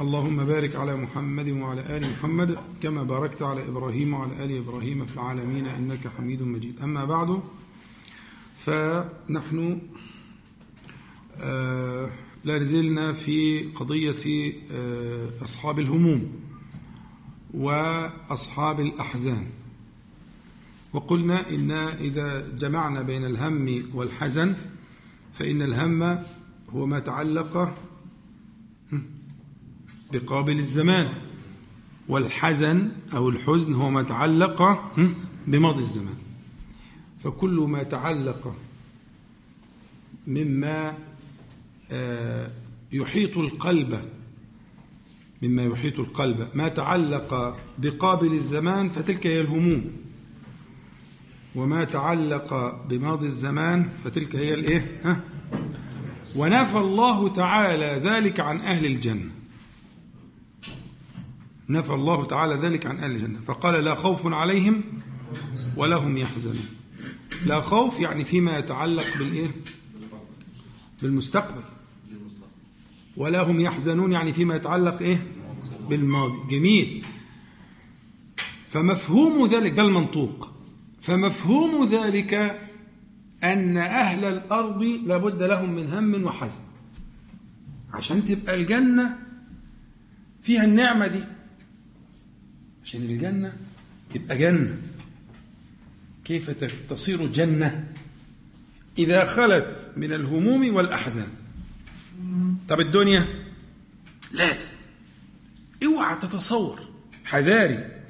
اللهم بارك على محمد وعلى آل محمد كما باركت على إبراهيم وعلى آل إبراهيم في العالمين إنك حميد مجيد. أما بعد فنحن آه لا نزلنا في قضية آه أصحاب الهموم وأصحاب الأحزان. وقلنا إن إذا جمعنا بين الهم والحزن فإن الهم هو ما تعلق بقابل الزمان. والحزن أو الحزن هو ما تعلق بماضي الزمان. فكل ما تعلق مما يحيط القلب مما يحيط القلب ما تعلق بقابل الزمان فتلك هي الهموم. وما تعلق بماضي الزمان فتلك هي الإيه؟ ونفى الله تعالى ذلك عن أهل الجنة. نفى الله تعالى ذلك عن أهل الجنة. فقال لا خوف عليهم ولا هم يحزنون. لا خوف يعني فيما يتعلق بالإيه؟ بالمستقبل. ولا هم يحزنون يعني فيما يتعلق إيه؟ بالماضي. جميل. فمفهوم ذلك ده المنطوق. فمفهوم ذلك أن أهل الأرض لابد لهم من هم وحزن. عشان تبقى الجنة فيها النعمة دي. عشان الجنة تبقى جنة. كيف تصير جنة؟ إذا خلت من الهموم والأحزان. طب الدنيا؟ لازم. اوعى تتصور. حذاري.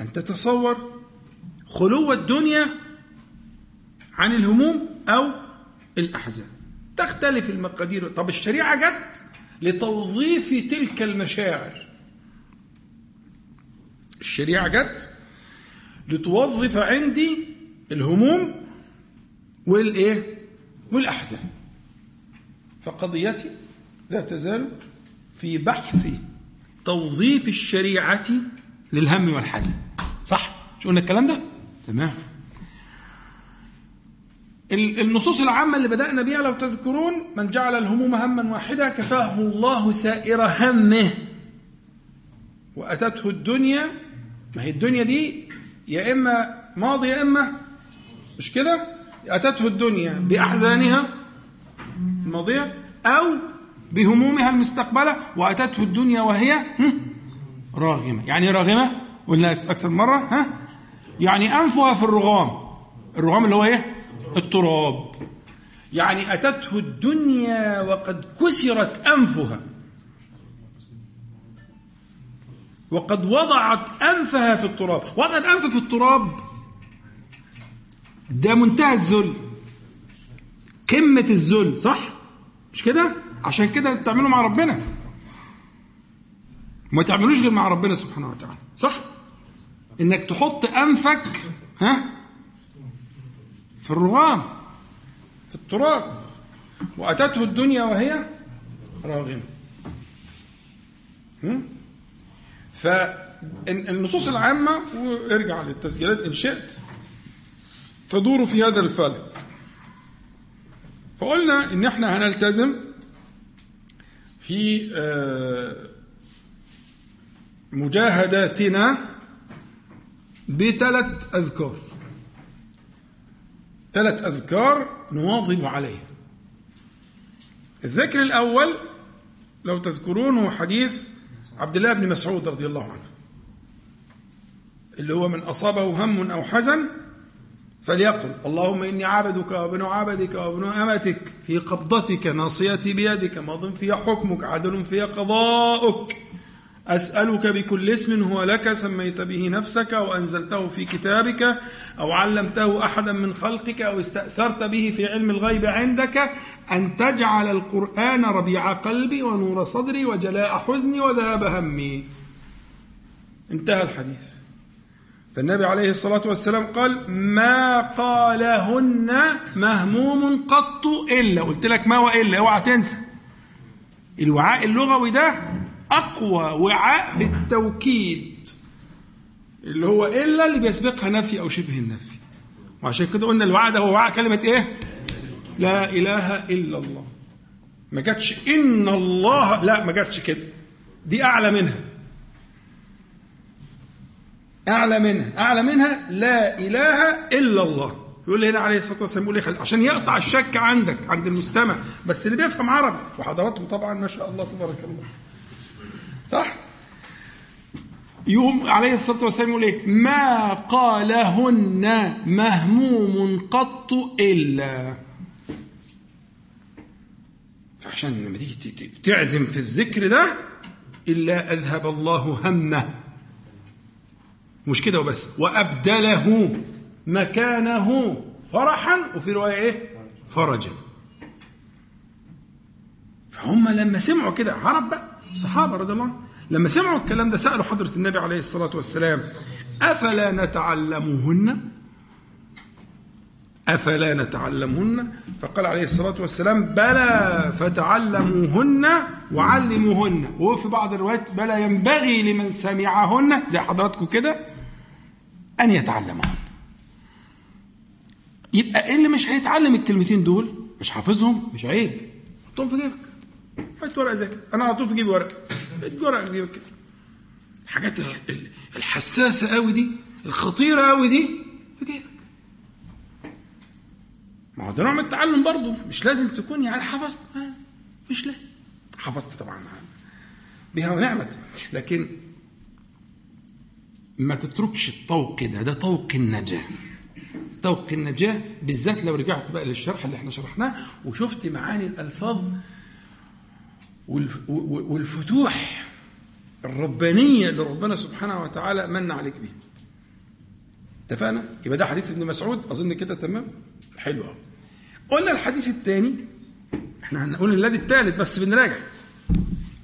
أن تتصور خلو الدنيا عن الهموم أو الأحزان. تختلف المقادير. طب الشريعة جت لتوظيف تلك المشاعر. الشريعة جت لتوظف عندي الهموم والإيه؟ والأحزان. فقضيتي لا تزال في بحث توظيف الشريعة للهم والحزن. صح؟ شو قلنا الكلام ده؟ تمام. النصوص العامة اللي بدأنا بها لو تذكرون من جعل الهموم هما واحدة كفاه الله سائر همه. وأتته الدنيا ما هي الدنيا دي يا إما ماضي يا إما مش كده؟ أتته الدنيا بأحزانها الماضية أو بهمومها المستقبلة وأتته الدنيا وهي راغمة. يعني راغمة؟ قلنا أكثر مرة ها؟ يعني أنفها في الرغام. الرغام اللي هو إيه؟ التراب. يعني أتته الدنيا وقد كسرت أنفها. وقد وضعت أنفها في التراب. وضعت أنف في التراب. ده منتهى الذل. قمة الذل صح؟ مش كده؟ عشان كده تعملوا مع ربنا. ما تعملوش غير مع ربنا سبحانه وتعالى صح؟ إنك تحط أنفك ها؟ في الرغام في التراب. وأتته الدنيا وهي راغمة. فالنصوص العامة وارجع للتسجيلات إن شئت تدور في هذا الفلك فقلنا إن إحنا هنلتزم في مجاهداتنا بثلاث أذكار. ثلاث أذكار نواظب عليها. الذكر الأول لو تذكرون حديث عبد الله بن مسعود رضي الله عنه اللي هو من أصابه هم أو حزن فليقل اللهم إني عبدك وابن عبدك وابن أمتك في قبضتك ناصيتي بيدك ماض في حكمك عدل في قضاؤك أسألك بكل اسم هو لك سميت به نفسك أو أنزلته في كتابك أو علمته أحدا من خلقك أو استأثرت به في علم الغيب عندك أن تجعل القرآن ربيع قلبي ونور صدري وجلاء حزني وذهاب همي. انتهى الحديث. فالنبي عليه الصلاة والسلام قال ما قالهن مهموم قط إلا. قلت لك ما وإلا اوعى تنسى. الوعاء اللغوي ده أقوى وعاء في التوكيد. اللي هو إلا اللي بيسبقها نفي أو شبه النفي. وعشان كده قلنا الوعاء ده هو وعاء كلمة إيه؟ لا إله إلا الله. ما جاتش إن الله لا ما جاتش كده. دي أعلى منها. أعلى منها. أعلى منها لا إله إلا الله. يقول لي هنا عليه الصلاة والسلام يقول لي عشان يقطع الشك عندك عند المستمع. بس اللي بيفهم عربي. وحضراتكم طبعا ما شاء الله تبارك الله. صح؟ يوم عليه الصلاة والسلام يقول إيه ما قالهن مهموم قط إلا. فعشان لما تيجي تعزم في الذكر ده إلا أذهب الله همه. مش كده وبس. وأبدله مكانه فرحا وفي رواية إيه؟ فرجا. فهم لما سمعوا كده عرب بقى الصحابة رضي الله عنهم. لما سمعوا الكلام ده سألوا حضرة النبي عليه الصلاة والسلام أفلا نتعلمهن؟ أفلا نتعلمهن؟ فقال عليه الصلاة والسلام بلى فتعلموهن وعلموهن. وفي بعض الروايات بلى ينبغي لمن سمعهن زي حضراتكم كده أن يتعلمهن. يبقى اللي مش هيتعلم الكلمتين دول؟ مش حافظهم؟ مش عيب. حطهم في جيبك. حط ورقة كده. أنا على طول في جيبي ورقة. ورقة في جيبك كده. الحاجات الحساسة قوي دي الخطيرة قوي دي في جيبك. ما هو ده نوع من التعلم برضه. مش لازم تكون يعني حفظت. مش لازم. حفظت طبعا. بها ونعمت. لكن ما تتركش الطوق ده. ده طوق النجاة. طوق النجاة بالذات لو رجعت بقى للشرح اللي إحنا شرحناه وشفت معاني الألفاظ والفتوح الربانية اللي ربنا سبحانه وتعالى من عليك بيها. اتفقنا؟ يبقى ده حديث ابن مسعود. أظن كده تمام؟ حلو قوي قلنا الحديث الثاني إحنا هنقول الذي الثالث بس بنراجع.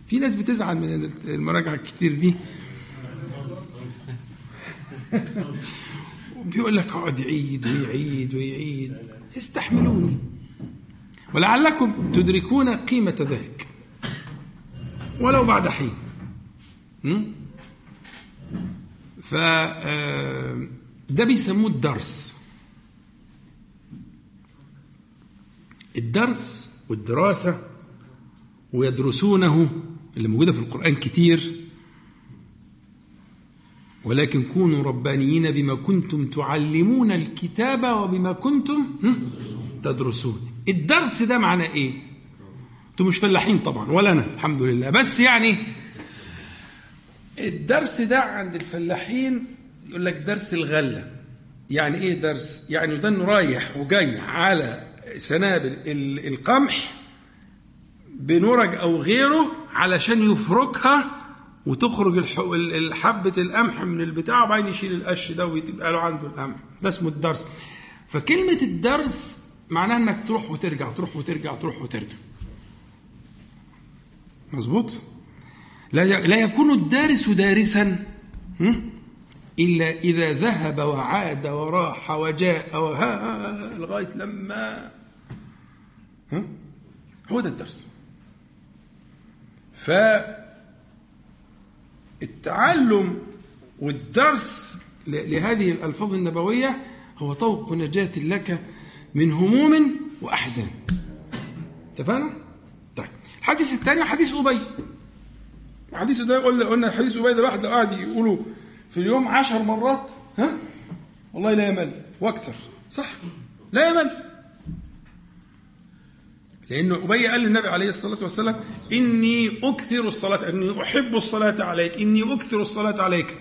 في ناس بتزعل من المراجعة الكتير دي. بيقول لك اقعد يعيد ويعيد ويعيد. استحملوني. ولعلكم تدركون قيمة ذلك. ولو بعد حين. ف ده بيسموه الدرس. الدرس والدراسة ويدرسونه اللي موجودة في القرآن كتير. ولكن كونوا ربانيين بما كنتم تعلمون الكتاب وبما كنتم تدرسون. الدرس ده معناه إيه؟ أنتم مش فلاحين طبعا ولا أنا الحمد لله. بس يعني الدرس ده عند الفلاحين يقول لك درس الغلة. يعني إيه درس؟ يعني ده رايح وجاي على سنابل القمح بنرج أو غيره علشان يفركها وتخرج حبة القمح من البتاع وبعدين يشيل القش ده ويبقى له عنده القمح. ده اسمه الدرس. فكلمة الدرس معناها إنك تروح وترجع تروح وترجع تروح وترجع. مظبوط؟ لا لا يكون الدارس دارسا إلا إذا ذهب وعاد وراح وجاء وها لغاية لما هو ده الدرس. ف التعلم والدرس لهذه الألفاظ النبوية هو طوق نجاة لك من هموم وأحزان. اتفقنا؟ طيب. الحديث الثاني حديث أبي. الحديث ده قلنا قلنا حديث أبي ده الواحد لو قعد يقوله في اليوم عشر مرات ها؟ والله لا يمل وأكثر صح؟ لا يمل. لأنه أبي قال للنبي عليه الصلاة والسلام إني أكثر الصلاة إني أحب الصلاة عليك إني أكثر الصلاة عليك.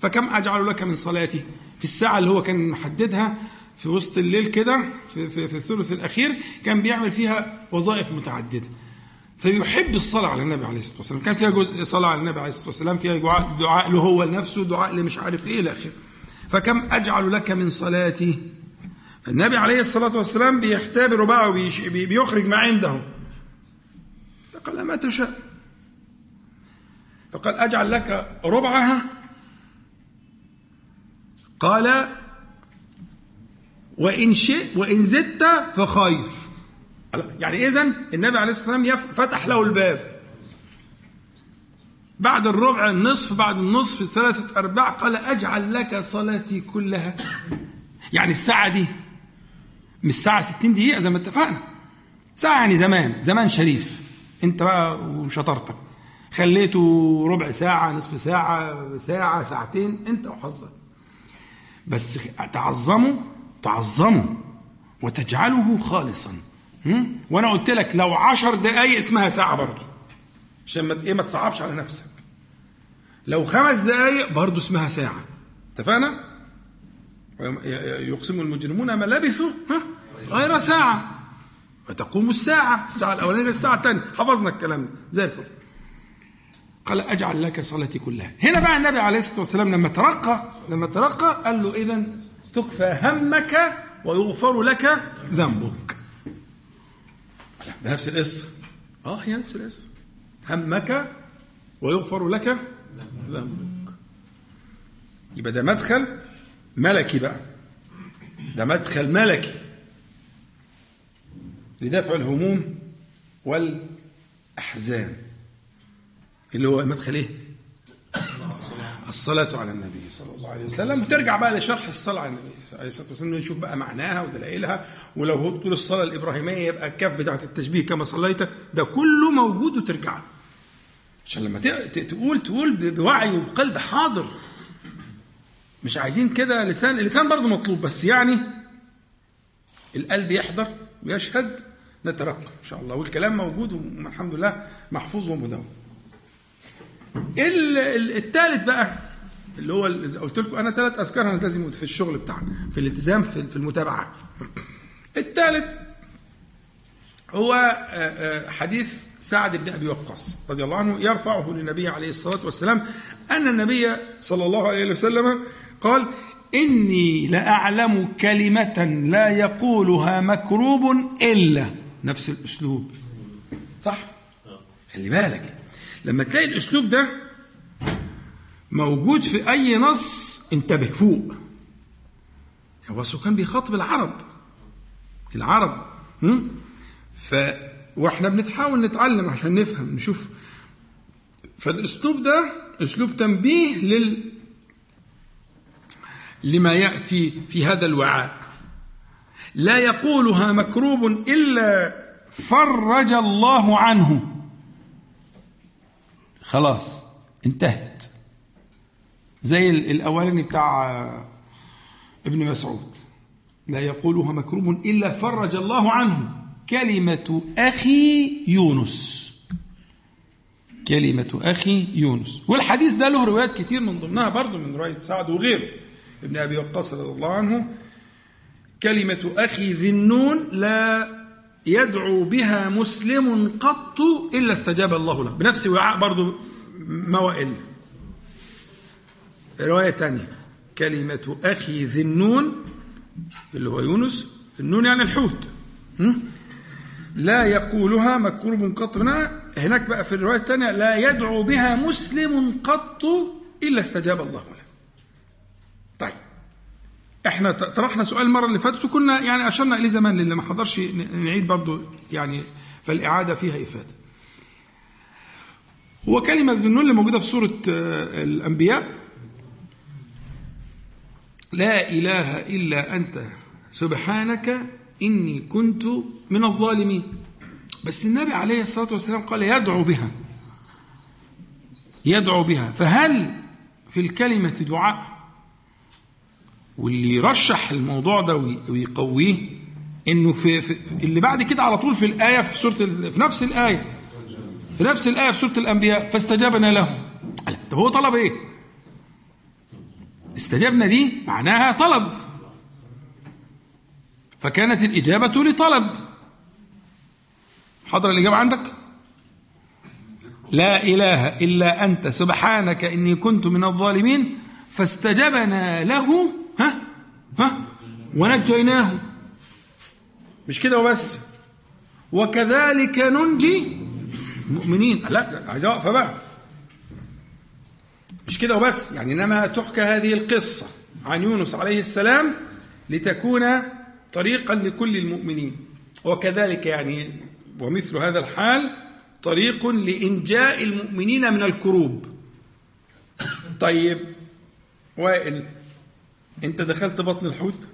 فكم أجعل لك من صلاتي؟ في الساعة اللي هو كان محددها في وسط الليل كده في, في, في الثلث الأخير كان بيعمل فيها وظائف متعددة. فيحب الصلاة على النبي عليه الصلاة والسلام. كان فيها جزء صلاة على النبي عليه الصلاة والسلام فيها دعاء, دعاء له هو لنفسه دعاء لمش عارف إيه إلى آخره. فكم أجعل لك من صلاتي؟ فالنبي عليه الصلاة والسلام بيختبره بقى وبيخرج ما عنده. فقال ما تشاء. فقال أجعل لك ربعها؟ قال وإن شئت وإن زدت فخير. يعني إذا النبي عليه الصلاة والسلام فتح له الباب. بعد الربع النصف بعد النصف ثلاثة أرباع قال أجعل لك صلاتي كلها. يعني الساعة دي مش ساعة 60 دقيقة زي ما اتفقنا. ساعة يعني زمان زمان شريف. انت بقى وشطارتك. خليته ربع ساعة نصف ساعة ساعة ساعتين انت وحظك. بس تعظمه تعظمه وتجعله خالصا. وأنا قلت لك لو عشر دقايق اسمها ساعة برضه. عشان ما إيه ما تصعبش على نفسك. لو خمس دقايق برضه اسمها ساعة. اتفقنا؟ يقسم المجرمون ما لبثوا غير ساعة. وتقوم الساعة الساعة الأولانية الساعة الثانية. حفظنا الكلام ده. زي الفل. قال أجعل لك صلاتي كلها. هنا بقى النبي عليه الصلاة والسلام لما ترقى لما ترقى قال له إذا تكفى همك ويغفر لك ذنبك. بنفس القصة. آه هي نفس القصة. همك ويغفر لك ذنبك. يبقى ده مدخل ملكي بقى. ده مدخل ملكي. لدفع الهموم والأحزان. اللي هو مدخل إيه؟ الصلاة على النبي صلى الله عليه وسلم. وترجع بقى لشرح الصلاة على النبي عليه الصلاة والسلام نشوف بقى معناها ودلائلها. ولو هو تقول الصلاة الإبراهيمية يبقى الكاف بتاعة التشبيه كما صليت ده كله موجود وترجع. له عشان لما تقول تقول بوعي وبقلب حاضر. مش عايزين كده لسان اللسان برضه مطلوب بس يعني القلب يحضر ويشهد نترقى إن شاء الله. والكلام موجود والحمد لله محفوظ ومدون الثالث بقى اللي هو قلت لكم أنا ثلاث أذكار هنلتزم في الشغل بتاعنا في الالتزام في المتابعات الثالث هو حديث سعد بن أبي وقاص رضي الله عنه يرفعه للنبي عليه الصلاة والسلام أن النبي صلى الله عليه وسلم قال إني لأعلم كلمة لا يقولها مكروب إلا. نفس الأسلوب. صح؟ خلي بالك. لما تلاقي الأسلوب ده موجود في أي نص انتبه فوق. هو كان بيخاطب العرب. العرب. ف وإحنا بنتحاول نتعلم عشان نفهم نشوف. فالأسلوب ده أسلوب تنبيه لل لما يأتي في هذا الوعاء. لا يقولها مكروب إلا فرج الله عنه. خلاص انتهت. زي الأولاني بتاع ابن مسعود. لا يقولها مكروب إلا فرج الله عنه. كلمة أخي يونس. كلمة أخي يونس. والحديث ده له روايات كتير من ضمنها برضه من رواية سعد وغيره. ابن أبي وقاص رضي الله عنه كلمة أخي ذي النون لا يدعو بها مسلم قط إلا استجاب الله له. بنفس وعاء برضو ما وإلا رواية ثانية كلمة أخي ذي النون اللي هو يونس النون يعني الحوت. لا يقولها مكروب قط. منها هناك بقى في الرواية الثانية لا يدعو بها مسلم قط إلا استجاب الله له. إحنا طرحنا سؤال المرة اللي فاتت وكنا يعني أشرنا إليه زمان للي ما حضرش نعيد برضو يعني فالإعادة فيها إفادة. هو كلمة ذنون اللي موجودة في سورة الأنبياء لا إله إلا أنت سبحانك إني كنت من الظالمين. بس النبي عليه الصلاة والسلام قال يدعو بها. يدعو بها، فهل في الكلمة دعاء؟ واللي يرشح الموضوع ده ويقويه انه في, في اللي بعد كده على طول في الآية في سورة في نفس الآية في نفس الآية في سورة الأنبياء فاستجبنا له طب هو طلب إيه؟ استجبنا دي معناها طلب فكانت الإجابة لطلب حضر الإجابة عندك؟ لا إله إلا أنت سبحانك إني كنت من الظالمين فاستجبنا له ها؟ ها؟ ونجيناه. مش كده وبس؟ وكذلك ننجي المؤمنين. لا عايز أوقف بقى. مش كده وبس؟ يعني إنما تحكى هذه القصة عن يونس عليه السلام لتكون طريقا لكل المؤمنين. وكذلك يعني ومثل هذا الحال طريق لإنجاء المؤمنين من الكروب. طيب وائل. انت دخلت بطن الحوت؟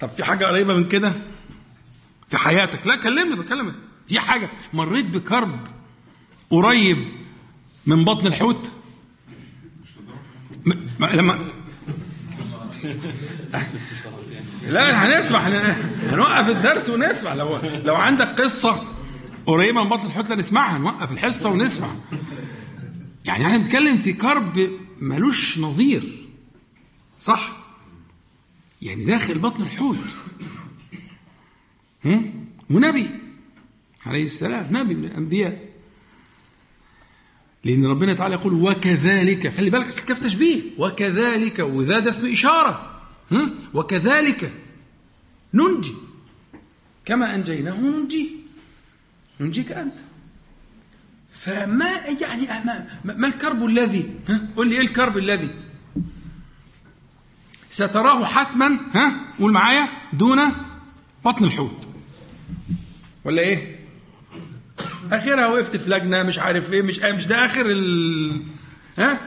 طب في حاجة قريبة من كده؟ في حياتك؟ لا كلمني بكلمك. في حاجة؟ مريت بكرب قريب من بطن الحوت؟ لما لا هنسمع هنوقف الدرس ونسمع. لو لو عندك قصة قريبة من بطن الحوت نسمعها نوقف الحصة ونسمع. يعني إحنا بنتكلم في كرب ملوش نظير. صح؟ يعني داخل بطن الحوت. ونبي عليه السلام. نبي من الأنبياء. لأن ربنا تعالى يقول وكذلك خلي بالك كيف تشبيه. وكذلك وذا ده اسم إشارة. وكذلك. ننجي. كما أنجيناه ننجي. ننجيك أنت. فما يعني ما, ما الكرب الذي؟ ها؟ قل لي إيه الكرب الذي؟ ستراه حتما ها؟ قول معايا دون بطن الحوت. ولا إيه؟ اخرها وقفت في لجنة مش عارف إيه مش مش ده آخر ال... ها؟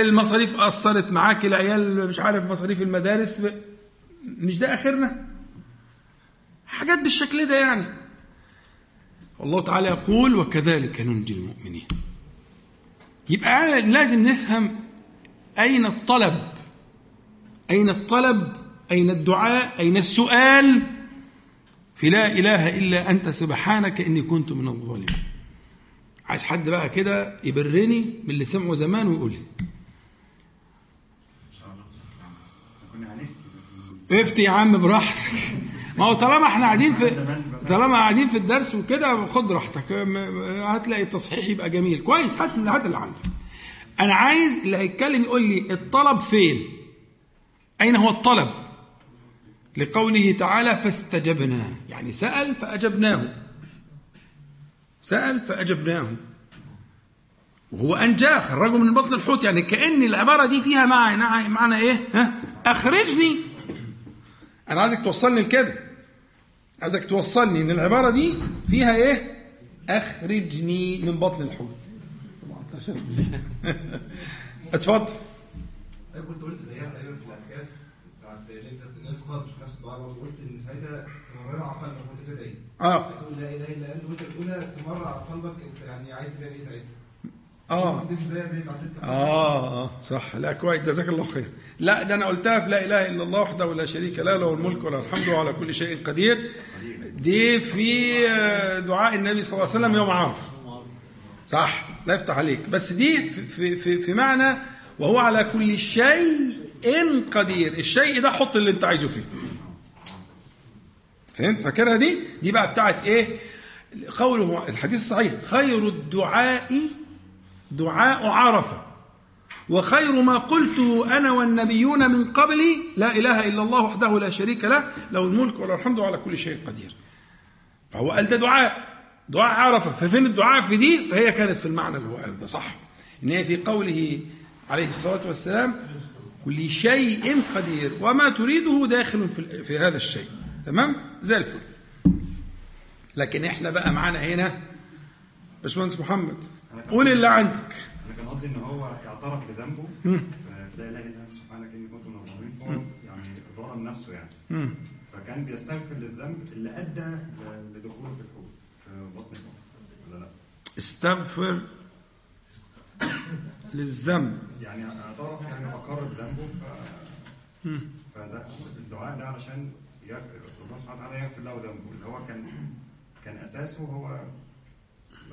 المصاريف اثرت معاك العيال مش عارف مصاريف المدارس مش ده آخرنا؟ حاجات بالشكل ده يعني. والله تعالى يقول وكذلك ننجي المؤمنين. يبقى لازم نفهم أين الطلب. أين الطلب؟ أين الدعاء؟ أين السؤال؟ في لا إله إلا أنت سبحانك إني كنت من الظالمين. عايز حد بقى كده يبرني من اللي سمعه زمان ويقول لي. افتي يا عم براحتك. ما هو طالما إحنا قاعدين في طالما قاعدين في الدرس وكده خد راحتك. هتلاقي التصحيح يبقى جميل. كويس هات هات اللي عندك. أنا عايز اللي هيتكلم يقول لي الطلب فين؟ أين هو الطلب؟ لقوله تعالى فاستجبنا. يعني سأل فأجبناه. سأل فأجبناه. وهو أنجاه خرجه من بطن الحوت. يعني كأن العبارة دي فيها معنى معنى إيه؟ ها؟ أخرجني. أنا عايزك توصلني لكده. عايزك توصلني إن العبارة دي فيها إيه؟ أخرجني من بطن الحوت. اتفضل. كنت قلت زيها تقريبا في الاعتكاف بتاعت ليله القدر نفس الدعاء برضه قلت إن ساعتها تمرر على قلبك وانت بتدعي آه. لا إله إلا أنت وأنت بتقولها تمرر على قلبك أنت يعني عايز تدعي إيه ساعتها؟ آه. آه آه صح. لا كويس. جزاك الله خير. لا ده أنا قلتها في لا إله إلا الله وحده لا شريك له له الملك وله الحمد وعلى كل شيء قدير. دي في دعاء النبي صلى الله عليه وسلم يوم عرفه صح. لا يفتح عليك. بس دي في في في معنى وهو على كل شيء قدير. الشيء ده حط اللي انت عايزه فيه. فهمت؟ فاكرها دي؟ دي بقى بتاعت إيه؟ قوله الحديث الصحيح. خير الدعاء دعاء عرفة. وخير ما قلت أنا والنبيون من قبلي لا إله إلا الله وحده لا شريك له له الملك وله الحمد وعلى كل شيء قدير. فهو قال ده دعاء دعاء عرفة. ففين الدعاء في دي فهي كانت في المعنى اللي هو قال ده صح؟ إن هي في قوله عليه الصلاة والسلام كل شيء قدير وما تريده داخل في, في هذا الشيء. تمام؟ زي الفل. لكن إحنا بقى معانا هنا باشمهندس محمد. قول اللي عندك. أنا كان قصدي إن هو اعترف بذنبه. فلا إله إلا انت سبحانك إني كنت من الظالمين. يعني ظلم نفسه يعني. فكان بيستغفر للذنب اللي أدى لدخوله في الحوت في بطن الحوت ولا لا؟ استغفر للذنب. يعني اعترف يعني اقر بذنبه ف... فده الدعاء ده علشان يغفر ربنا سبحانه وتعالى يغفر له ذنبه. اللي هو كان كان أساسه هو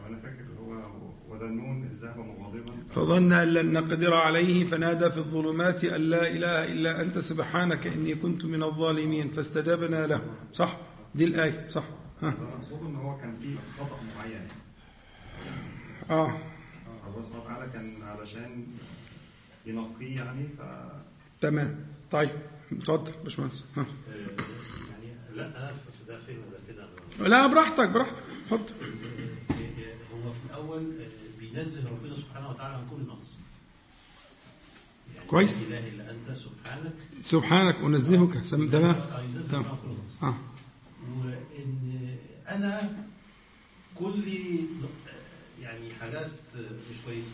لو أنا فاكر اللي هو وذنون إذ ذهب مغاضبا. فظن أن لن نقدر عليه فنادى في الظلمات أن لا إله إلا أنت سبحانك إني كنت من الظالمين فاستجبنا له. صح؟ دي الآية صح. ها. المقصود إن هو كان فيه خطأ معين. آه. الله سبحانه وتعالى كان علشان ينقيه يعني ف تمام. طيب اتفضل باشمهندس. ها. يعني لا في ده فين وده كده؟ لا براحتك براحتك. اتفضل. الأول بينزه ربنا سبحانه وتعالى عن كل نقص. يعني كويس. لا إله إلا أنت سبحانك. سبحانك أنزهك. تمام. آه، تمام. آه. وإن أنا كل يعني حاجات مش كويسه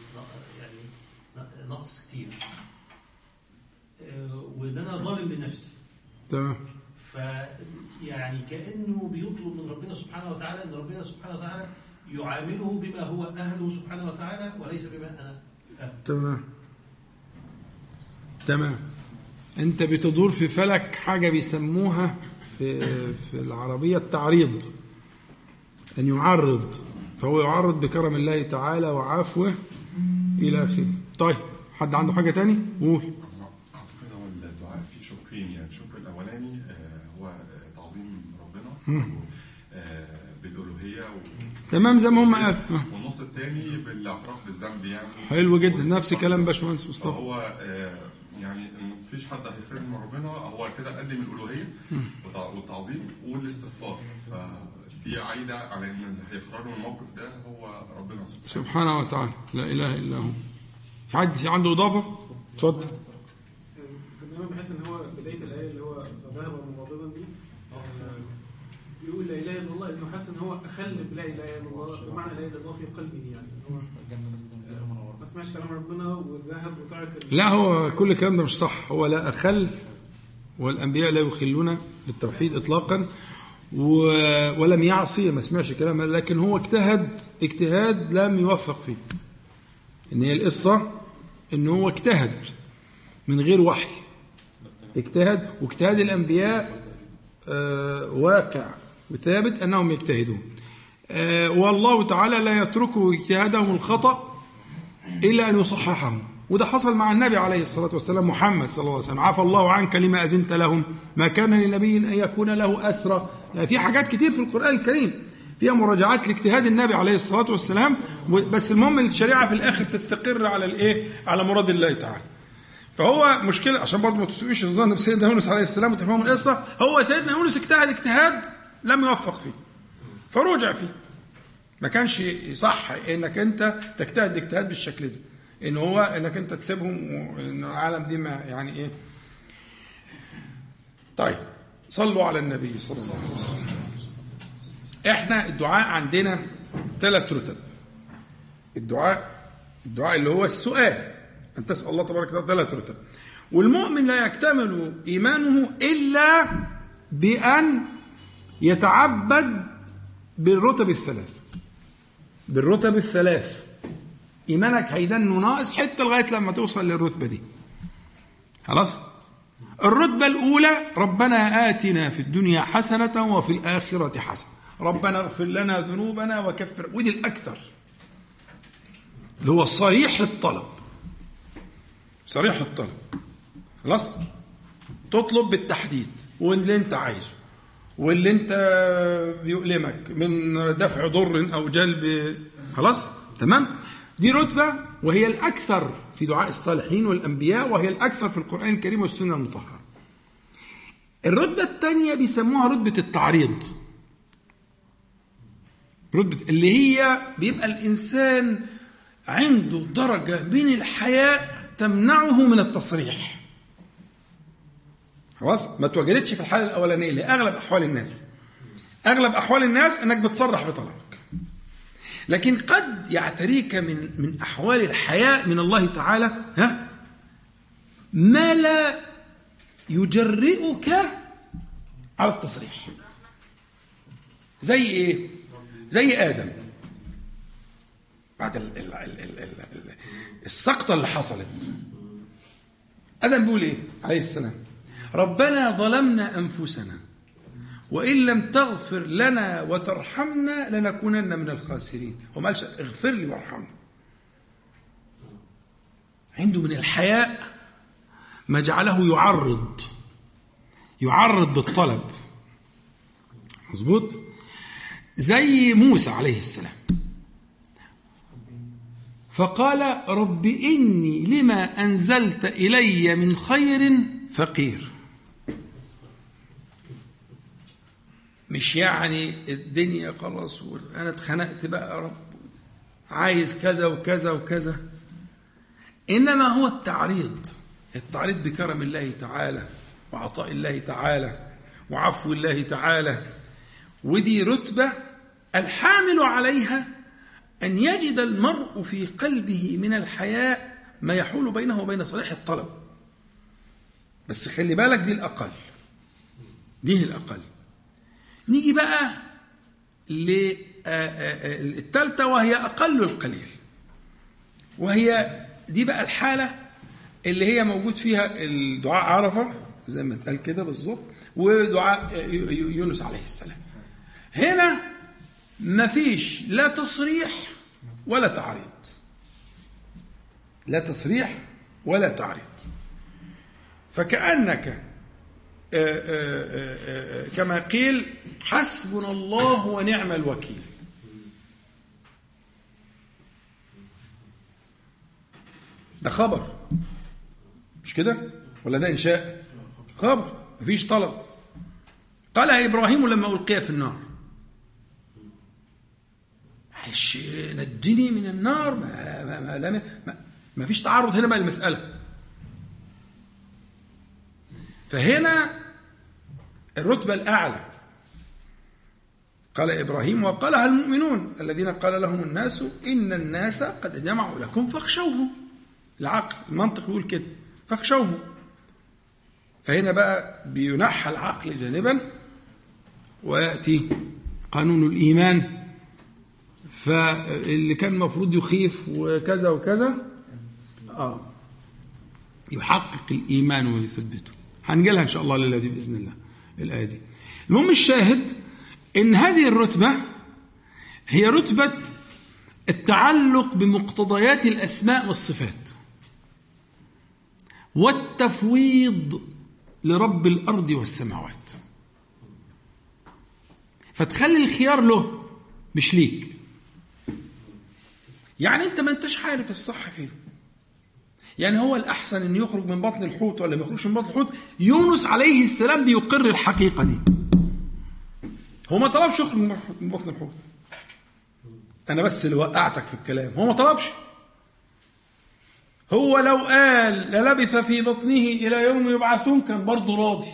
يعني نقص كتير. آه، وإن أنا ظالم لنفسي. تمام. ف يعني كأنه بيطلب من ربنا سبحانه وتعالى إن ربنا سبحانه وتعالى يعامله بما هو أهله سبحانه وتعالى وليس بما أنا أهله. تمام. تمام. أنت بتدور في فلك حاجة بيسموها في في العربية التعريض. أن يعرض. فهو يعرض بكرم الله تعالى وعفوه إلى آخره. طيب حد عنده حاجة تاني؟ قول. أعتقد هو الدعاء فيه شكرين يعني. الشكر الأولاني آه، هو تعظيم ربنا. تمام زي ما هم قالوا. آه. والنص الثاني بالاعتراف بالذنب يعني. حلو جدا نفس كلام باشمهندس مصطفى. فهو آه، يعني مفيش حد هيخرج من ربنا. هو كده قدم الألوهية والتع- والتعظيم والاستغفار. فدي عايدة على إن اللي هيخرجه من الموقف ده هو ربنا سبحانه سبحانه وتعالى. لا إله إلا هو. في حد في عنده إضافة؟ اتفضل. دايما بحس إن هو بداية الآية اللي هو فذهب مغضبا دي. بيقول لا إله إلا الله إنه حس إن هو أخل بلا إله إلا الله بمعنى لا إله إلا الله في قلبه يعني. هو ما سمعش كلام ربنا وذهب وترك لا هو كل الكلام ده مش صح. هو لا أخل والأنبياء لا يخلون بالتوحيد إطلاقا و- ولم يعصي ما سمعش كلام لكن هو اجتهد اجتهاد لم يوفق فيه. إن هي القصة إن هو اجتهد من غير وحي. اجتهد واجتهاد الأنبياء آه، واقع. وثابت أنهم يجتهدون. آه، والله تعالى لا يترك اجتهادهم الخطأ إلا أن يصححهم. وده حصل مع النبي عليه الصلاة والسلام محمد صلى الله عليه وسلم. عفى الله عنك لما أذنت لهم ما كان لنبي أن يكون له أسرى. يعني في حاجات كتير في القرآن الكريم. فيها مراجعات لاجتهاد النبي عليه الصلاة والسلام. بس المهم الشريعة في الآخر تستقر على الإيه؟ على مراد الله تعالى. فهو مشكلة عشان برضه ما تسويش الظن بسيدنا يونس عليه السلام وتفهموا القصة هو سيدنا يونس اجتهد اجتهاد لم يوفق فيه فرجع فيه. ما كانش صح إنك أنت تجتهد اجتهاد بالشكل ده إن هو إنك أنت تسيبهم وإن العالم دي ما يعني إيه. طيب صلوا على النبي صلى الله عليه وسلم. إحنا الدعاء عندنا ثلاث رتب. الدعاء الدعاء اللي هو السؤال. أن تسأل الله تبارك وتعالى ثلاث رتب. والمؤمن لا يكتمل إيمانه إلا بأن يتعبد بالرتب الثلاث. بالرتب الثلاث. إيمانك هيدن ناقص حتى لغاية لما توصل للرتبة دي. خلاص؟ الرتبة الأولى ربنا آتنا في الدنيا حسنة وفي الآخرة حسنة. ربنا اغفر لنا ذنوبنا وكفر. ودي الأكثر. اللي هو صريح الطلب. صريح الطلب. خلاص؟ تطلب بالتحديد. واللي أنت عايزه. واللي انت بيؤلمك من دفع ضر أو جلب خلاص؟ تمام؟ دي رتبة وهي الأكثر في دعاء الصالحين والأنبياء وهي الأكثر في القرآن الكريم والسنة المطهرة. الرتبة الثانية بيسموها رتبة التعريض. رتبة اللي هي بيبقى الإنسان عنده درجة من الحياء تمنعه من التصريح. خلاص؟ ما توجدتش في الحالة الأولانية اللي اغلب أحوال الناس. أغلب أحوال الناس إنك بتصرح بطلبك. لكن قد يعتريك من من أحوال الحياء من الله تعالى ها؟ ما لا يجرئك على التصريح. زي إيه؟ زي آدم. بعد ال ال ال ال ال ال السقطة اللي حصلت. آدم بيقول إيه عليه السلام؟ ربنا ظلمنا أنفسنا وإن لم تغفر لنا وترحمنا لنكونن من الخاسرين. هو ما قالش اغفر لي وارحمني. عنده من الحياء ما جعله يعرض يعرض بالطلب. مظبوط؟ زي موسى عليه السلام. فقال رب إني لما أنزلت إلي من خير فقير. مش يعني الدنيا خلاص أنا اتخنقت بقى يا رب. عايز كذا وكذا وكذا. إنما هو التعريض. التعريض بكرم الله تعالى وعطاء الله تعالى وعفو الله تعالى. ودي رتبة الحامل عليها أن يجد المرء في قلبه من الحياء ما يحول بينه وبين صالح الطلب. بس خلي بالك دي الأقل. دي الأقل. نيجي بقى للثالثة وهي أقل القليل. وهي دي بقى الحالة اللي هي موجود فيها الدعاء عرفة زي ما اتقال كده بالظبط ودعاء يونس عليه السلام. هنا مفيش لا تصريح ولا تعريض. لا تصريح ولا تعريض. فكأنك آه، آه، آه، كما قيل حسبنا الله ونعم الوكيل. ده خبر. مش كده؟ ولا ده إنشاء؟ خبر. مفيش طلب. قالها إبراهيم لما ألقي في النار. معلش نجني من النار. ما, ما, ما, ما, ما, فيش تعرض هنا بقى المسألة فهنا الرتبة الأعلى. قال إبراهيم وقالها المؤمنون الذين قال لهم الناس إن الناس قد جمعوا لكم فاخشوهم. العقل المنطق يقول كده فاخشوهم. فهنا بقى بينحى العقل جانبا ويأتي قانون الإيمان. فاللي كان المفروض يخيف وكذا وكذا آه يحقق الإيمان ويثبته. هنجي لها إن شاء الله الليلة دي بإذن الله الآية دي. المهم الشاهد إن هذه الرتبة هي رتبة التعلق بمقتضيات الأسماء والصفات والتفويض لرب الأرض والسماوات. فتخلي الخيار له مش ليك. يعني أنت ما أنتش عارف الصح فين. يعني هو الأحسن إن يخرج من بطن الحوت ولا ما يخرجش من بطن الحوت؟ يونس عليه السلام بيقر الحقيقة دي. هو ما طلبش يخرج من بطن الحوت. أنا بس اللي وقعتك في الكلام. هو ما طلبش. هو لو قال للبث في بطنه إلى يوم يبعثون كان برضه راضي.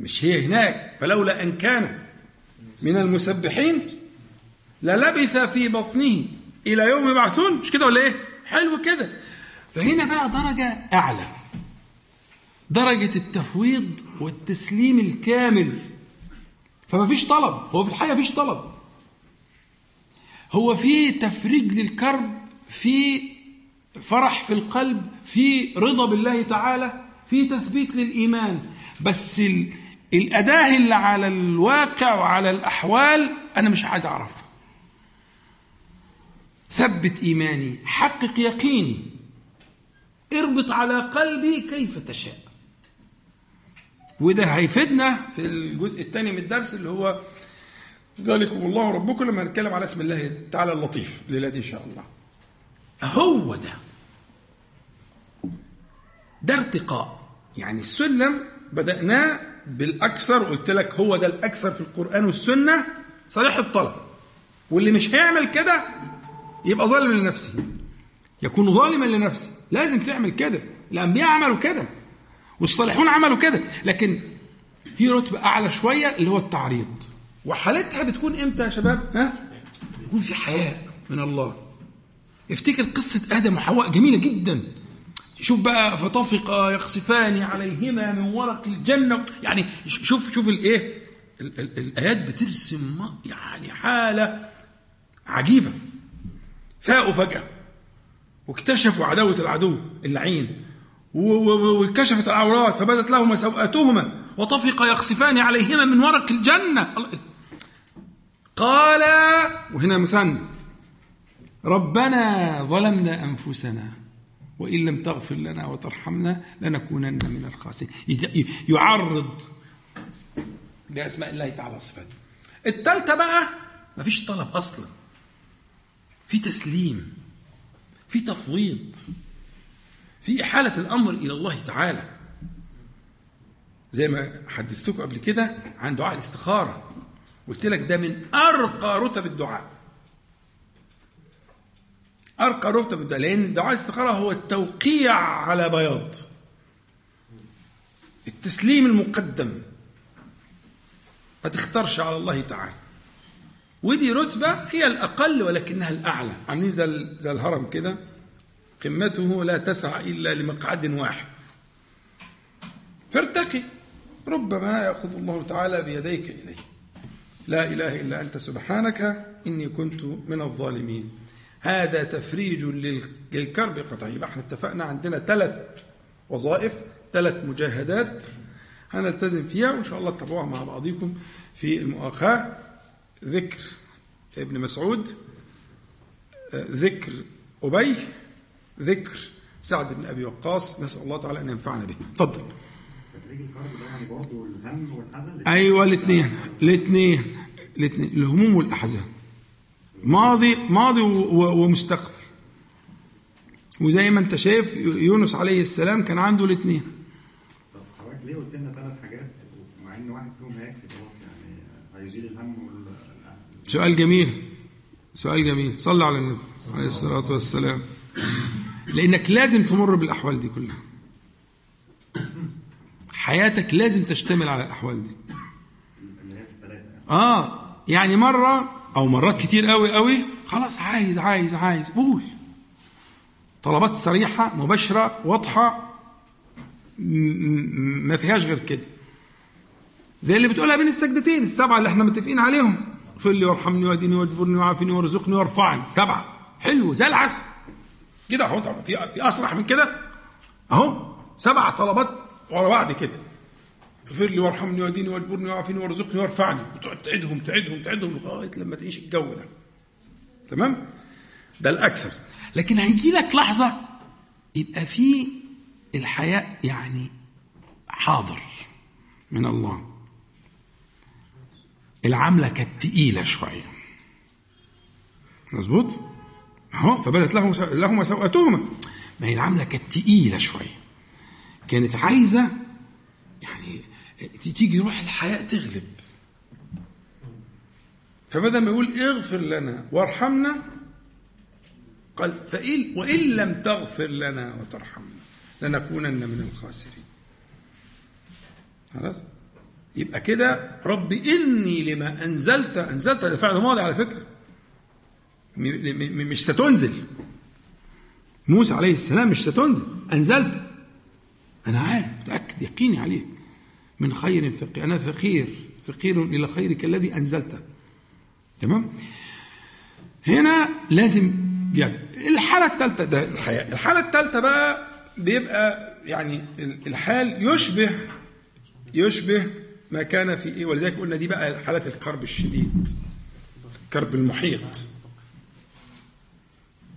مش هي هناك. فلولا إن كان من المسبحين للبث في بطنه. إلى يوم يبعثون. مش كده ولا إيه؟ حلو كده. فهنا بقى درجة أعلى. درجة التفويض والتسليم الكامل. فما فيش طلب. هو في الحقيقة فيش طلب. هو في تفريج للكرب في فرح في القلب في رضا بالله تعالى في تثبيت للإيمان. بس الأداة اللي على الواقع وعلى الأحوال أنا مش عايز أعرفها. ثبت إيماني حقق يقيني. اربط على قلبي كيف تشاء. وده هيفيدنا في الجزء الثاني من الدرس اللي هو ذلكم الله ربكم لما نتكلم على اسم الله تعالى اللطيف الليلة إن شاء الله. هو ده. ده ارتقاء. يعني السلم بدأناه بالأكثر قلت لك هو ده الأكثر في القرآن والسنة صالح الطلب. واللي مش هيعمل كده يبقى ظالم لنفسه. يكون ظالما لنفسه. لازم تعمل كده. الأنبياء عملوا كده. والصالحون عملوا كده. لكن في رتبة أعلى شوية اللي هو التعريض. وحالتها بتكون إمتى يا شباب؟ ها؟ يكون في حياء من الله. افتكر قصة آدم وحواء جميلة جدا. شوف بقى فطفق يقصفان عليهما من ورق الجنة. يعني شوف شوف الإيه؟ الآيات بترسم يعني حالة عجيبة. فاقوا فجأة واكتشفوا عداوة العدو اللعين وكشفت العورات فبدت لهما سوءاتهما وطفق يخصفان عليهما من ورق الجنة. قال وهنا مثنى ربنا ظلمنا أنفسنا وإن لم تغفر لنا وترحمنا لنكونن من الخاسرين. يعرض بأسماء الله تعالى وصفاته الثالثة بقى مفيش طلب أصلا. في تسليم في تفويض في إحالة الأمر إلى الله تعالى. زي ما حدثتكم قبل كده عن دعاء الاستخارة. قلت لك ده من أرقى رتب الدعاء. أرقى رتبه ده لأن دعاء الاستخارة هو التوقيع على بياض. التسليم المقدم ما تختارش على الله تعالى. ودي رتبة هي الأقل ولكنها الأعلى. عاملين زي زي الهرم كده. قمته لا تسع إلا لمقعد واحد. فارتقي. ربما يأخذ الله تعالى بيديك إليه. لا إله إلا أنت سبحانك إني كنت من الظالمين. هذا تفريج لل- للكرب. قطعي يبقى إحنا اتفقنا عندنا ثلاث وظائف ثلاث مجاهدات هنلتزم فيها وإن شاء الله تتابعوها مع بعضكم في المؤاخاة. ذكر ابن مسعود ذكر أبي ذكر سعد بن أبي وقاص نسأل الله تعالى أن ينفعنا به. تفضل. تدريج الكرب ده برضه الهم والحزن أيوه الاثنين الاثنين الاثنين الهموم والأحزان. ماضي ماضي ومستقبل. وزي ما انت شايف يونس عليه السلام كان عنده الاثنين. طب حضرتك ليه قلت لنا ثلاث حاجات مع ان واحد فيهم هيكفي خلاص يعني هيزيل الهم وال سؤال جميل. سؤال جميل. صلى على النبي عليه الصلاة والسلام. لأنك لازم تمر بالأحوال دي كلها. حياتك لازم تشتمل على الأحوال دي. الثلاثه يعني مرة أو مرات كتير قوي قوي خلاص عايز عايز عايز قول. طلبات صريحة مباشرة واضحة م- م- ما فيهاش غير كده. زي اللي بتقولها بين السجدتين السبعة اللي إحنا متفقين عليهم. اغفر لي وارحمني واهدني واجبرني وعافني وارزقني وارفعني. سبعة. حلو. زي العسل. كده اهو في في اسرح من كده؟ اهو. سبع طلبات ورا بعض كده. اغفر لي وارحمني واهدني واجبرني وعافني وارزقني وارفعني. وتقعد تعيدهم تعيدهم تعيدهم لغاية لما تعيش الجو ده. تمام؟ ده الأكثر. لكن هيجي لك لحظة يبقى في الحياء يعني حاضر من الله. العملة كانت تقيلة شوية. مظبوط؟ أهو فبدت لهم لهما سوءتهما ما هي العملة كانت تقيلة شوية. كانت عايزة يعني تيجي روح الحياء تغلب. فبدل ما يقول اغفر لنا وارحمنا قال فإن وإن لم تغفر لنا وترحمنا لنكونن من الخاسرين. خلاص؟ يبقى كده رب إني لما أنزلت أنزلت ده فعل ماضي على فكرة. مش ستنزل. موسى عليه السلام مش ستنزل. أنزلت. أنا عارف متأكد يقيني عليه. من خير فقير أنا فقير. فقير إلى خيرك الذي أنزلته. تمام؟ هنا لازم يعني الحالة الثالثة ده الحياة. الحالة الثالثة بقى بيبقى يعني ال- الحال يشبه يشبه ما كان في إيه ولذلك قلنا دي بقى حالة الكرب الشديد الكرب المحيط.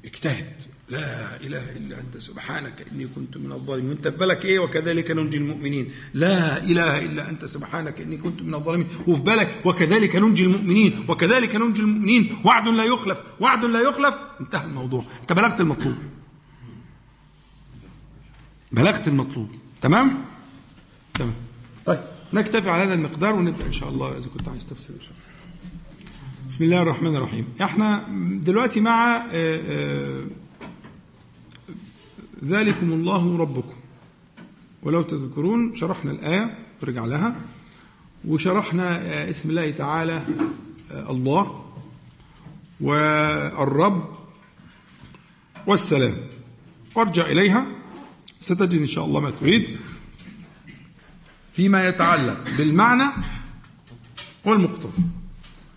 اجتهد. لا إله إلا أنت سبحانك إني كنت من الظالمين. وانت في بالك إيه؟ وكذلك ننجي المؤمنين. لا إله إلا أنت سبحانك إني كنت من الظالمين. وفي بالك وكذلك ننجي المؤمنين. وكذلك ننجي المؤمنين. وعد لا يخلف. وعد لا يخلف. انتهى الموضوع. انت بلغت المطلوب. بلغت المطلوب. تمام؟ تمام. طيب. نكتفي على هذا المقدار ونبدأ إن شاء الله إذا كنت عايز تفسير ان شاء الله بسم الله الرحمن الرحيم. إحنا دلوقتي مع آه، آه، ذلكم الله ربكم. ولو تذكرون شرحنا الآية ارجع لها. وشرحنا آه، اسم الله تعالى الله والرب والسلام. وارجع إليها. ستجد إن شاء الله ما تريد. فيما يتعلق بالمعنى والمقتضى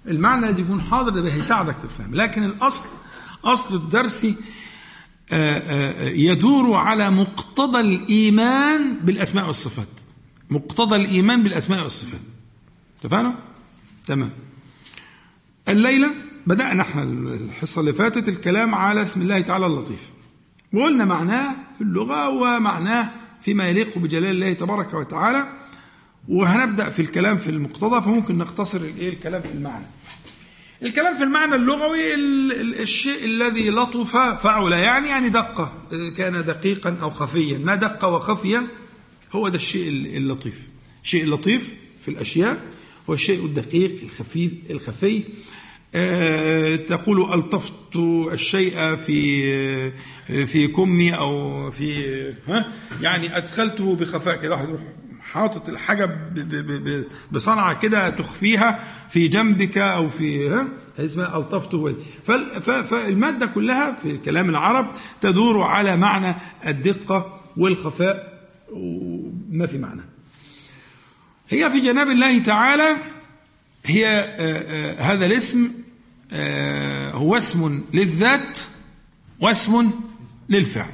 المعنى الذي يكون حاضر ده هيساعدك في الفهم. لكن الأصل أصل الدرس آه، آه، يدور على مقتضى الإيمان بالأسماء والصفات. مقتضى الإيمان بالأسماء والصفات. اتفقنا؟ تمام. الليلة بدأنا إحنا الحصة اللي فاتت الكلام على اسم الله تعالى اللطيف. وقلنا معناه في اللغة ومعناه فيما يليق بجلال الله تبارك وتعالى. وهنبدأ في الكلام في المقتضى فممكن نختصر الإيه؟ الكلام في المعنى. الكلام في المعنى اللغوي ال- ال- الشيء الذي لطف فعل يعني يعني دقة كان دقيقا أو خفيا. ما دق وخفيا هو ده الشيء ال- اللطيف. الشيء اللطيف في الأشياء هو الشيء الدقيق الخفيف الخفي. آه، تقول ألطفت الشيء في في كمي أو في ها؟ يعني أدخلته بخفاء كده. واحد يروح حاطط الحاجة ب- ب- ب- بصنعة كده تخفيها في جنبك أو في ها؟ اسمها ألطفته فال- ف- فالمادة كلها في كلام العرب تدور على معنى الدقة والخفاء وما في معنى. هي في جناب الله تعالى هي آه، آه، هذا الاسم آه، هو اسم للذات واسم للفعل.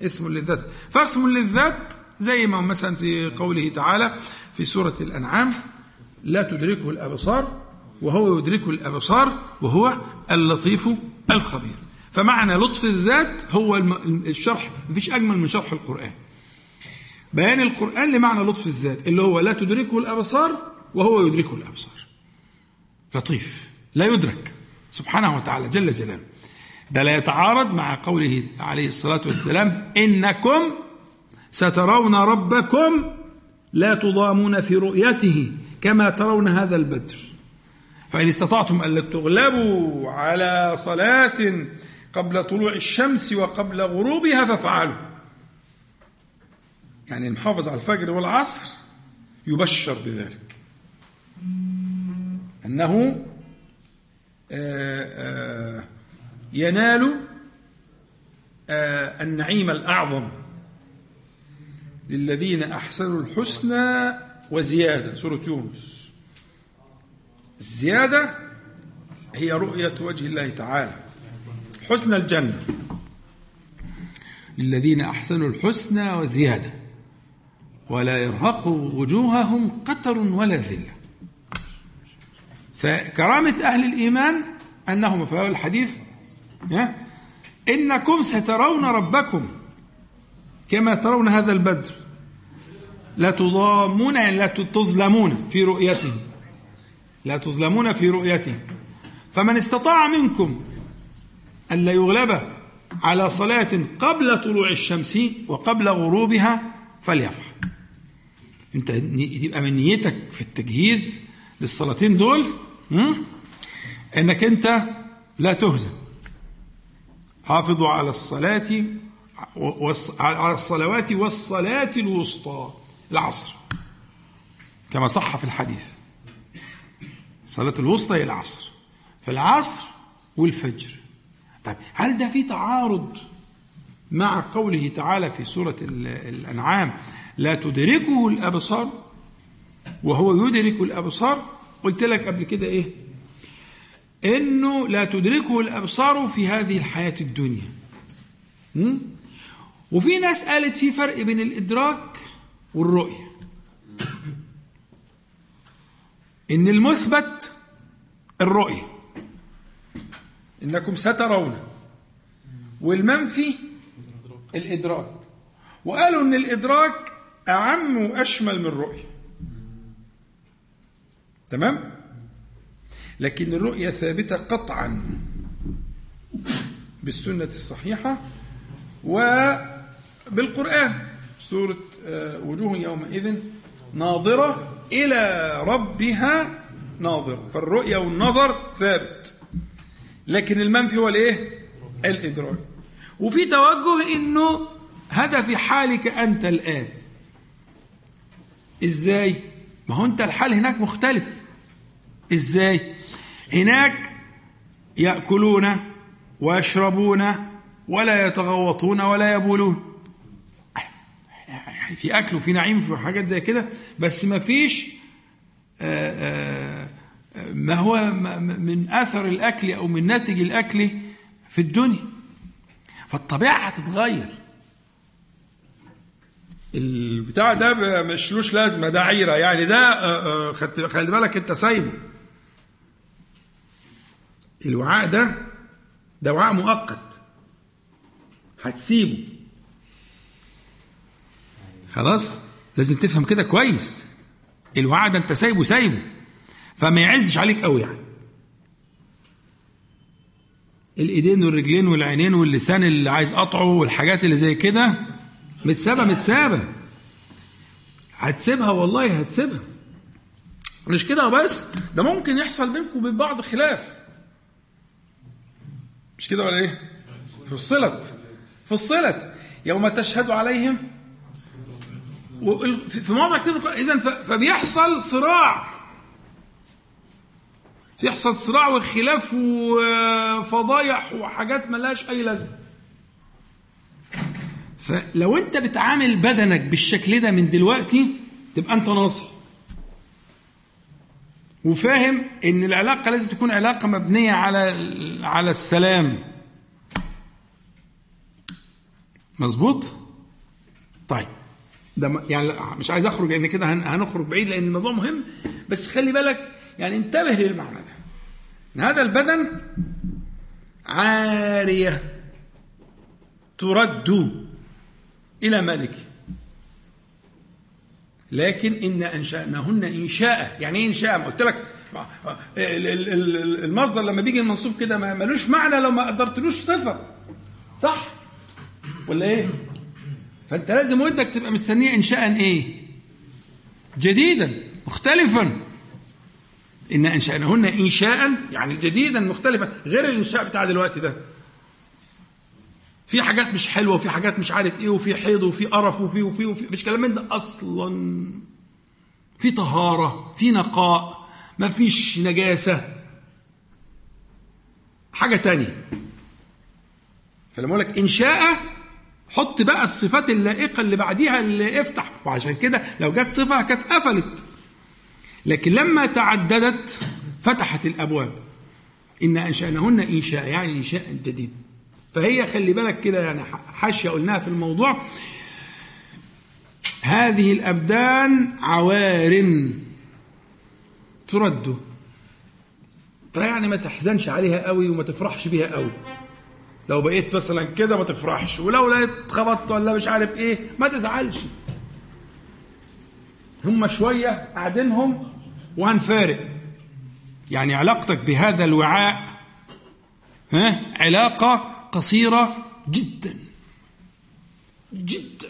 اسم للذات. فاسم للذات زي ما مثلا في قوله تعالى في سورة الأنعام لا تدركه الأبصار وهو يدركه الأبصار وهو اللطيف الخبير. فمعنى لطف الذات هو الشرح مفيش أجمل من شرح القرآن. بيان القرآن لمعنى لطف الذات اللي هو لا تدركه الأبصار وهو يدركه الأبصار. لطيف لا يدرك. سبحانه وتعالى جل جلاله. ده لا يتعارض مع قوله عليه الصلاة والسلام إنكم سترون ربكم لا تضامون في رؤيته كما ترون هذا البدر. فإن استطعتم ألا تغلبوا على صلاة قبل طلوع الشمس وقبل غروبها فافعلوا. يعني المحافظ على الفجر والعصر يبشر بذلك. أنه آه، آه، ينال آه، النعيم الأعظم. للذين أحسنوا الحسنى وزيادة. سورة يونس. الزيادة هي رؤية وجه الله تعالى. حسن الجنة. للذين أحسنوا الحسنى وزيادة. ولا يرهق وجوههم قتر ولا ذلة. فكرامة أهل الإيمان أنهم في هذا الحديث؟ إنكم سترون ربكم كما ترون هذا البدر. لا تضامون يعني لا تظلمون في رؤيته. لا تظلمون في رؤيته. فمن استطاع منكم ألا يغلب على صلاة قبل طلوع الشمس وقبل غروبها فليفعل. أنت تبقى من نيتك في التجهيز للصلاتين دول? إنك أنت لا تهزم. حافظوا على الصلاة على الصلوات والصلاة الوسطى العصر. كما صح في الحديث. صلاة الوسطى هي العصر. فالعصر والفجر. طيب هل ده في تعارض مع قوله تعالى في سورة ال- الأنعام لا تدركه الأبصار؟ وهو يدرك الأبصار؟ قلت لك قبل كده إيه؟ إنه لا تدركه الأبصار في هذه الحياة الدنيا? وفي ناس قالت في فرق بين الإدراك والرؤية. إن المثبت الرؤية. إنكم سترون. والمنفي الإدراك. وقالوا إن الإدراك أعم وأشمل من الرؤية. تمام؟ لكن الرؤية ثابتة قطعا بالسنة الصحيحة وبالقرآن سورة آه، وجوه يومئذ ناظرة إلى ربها ناظرة. فالرؤية والنظر ثابت. لكن المنفي هو الإيه؟ الإدراك. وفي توجه إنه هذا في حالك أنت الآن. إزاي؟ ما هو أنت الحال هناك مختلف. إزاي؟ هناك يأكلون ويشربون ولا يتغوطون ولا يبولون. في أكل وفي نعيم وفي حاجات زي كده بس ما فيش آه، آه، ما هو من أثر الأكل أو من ناتج الأكل في الدنيا. فالطبيعة هتتغير. البتاع ده ب- مشلوش لازمة ده عيرة. يعني ده آه، خلي بالك أنت سايبه. الوعاء ده ده وعاء مؤقت. هتسيبه. خلاص؟ لازم تفهم كده كويس. الوعاء ده انت سايبه سايبه. فما يعزش عليك قوي يعني. الإيدين والرجلين والعينين واللسان اللي عايز قطعه والحاجات اللي زي كده متسابة متسابة. هتسيبها والله هتسيبها. مش كده وبس ده ممكن يحصل بينكم وبين بعض خلاف. مش كده ولا إيه؟ فصلت فصلت. يوم تشهد عليهم في في مواضع كتير اذا فبيحصل صراع. يحصل صراع وخلاف وفضايح وحاجات ملهاش أي لازمة. فلو أنت بتعامل بدنك بالشكل ده من دلوقتي تبقى أنت ناصح. وفاهم إن العلاقة لازم تكون علاقة مبنية على على السلام. مظبوط؟ طيب. ده يعني مش عايز أخرج لأن كده هن- هنخرج بعيد لأن الموضوع مهم. بس خلي بالك يعني انتبه للمعنى ده. إن هذا البدن عارية ترد إلى مالكه لكن إن أنشأناهن إنشاء يعني إيه إنشاء ما قلت لك ال- ال- ال- المصدر لما بيجي المنصوب كده ملوش معنى لو ما قدرتلوش صفة. صح؟ ولا إيه؟ فأنت لازم ودك تبقى مستنيه إنشاء إيه؟ جديدا مختلفا. إن أنشأناهن إنشاء يعني جديدا مختلفا غير الإنشاء بتاع دلوقتي ده. في حاجات مش حلوة وفي حاجات مش عارف إيه وفي حيض وفي قرف وفي وفي وفي مش كلام من ده أصلا. في طهارة في نقاء ما فيش نجاسة. حاجة تانية. فلما أقول لك إنشاء حط بقى الصفات اللائقة اللي بعديها اللي افتح. وعشان كده لو جت صفة كانت قفلت. لكن لما تعددت فتحت الأبواب. إن انشانهن إنشاء يعني إنشاء جديد. فهي خلي بالك كده يعني حاشية قلناها في الموضوع. هذه الأبدان عوار ترد. فيعني ما تحزنش عليها قوي وما تفرحش بيها قوي. لو بقيت مثلا كده ما تفرحش ولو لقيت خبطت ولا مش عارف إيه ما تزعلش. هم شوية قاعدينهم وهنفارق. يعني علاقتك بهذا الوعاء ها علاقة قصيرة جدا. جدا.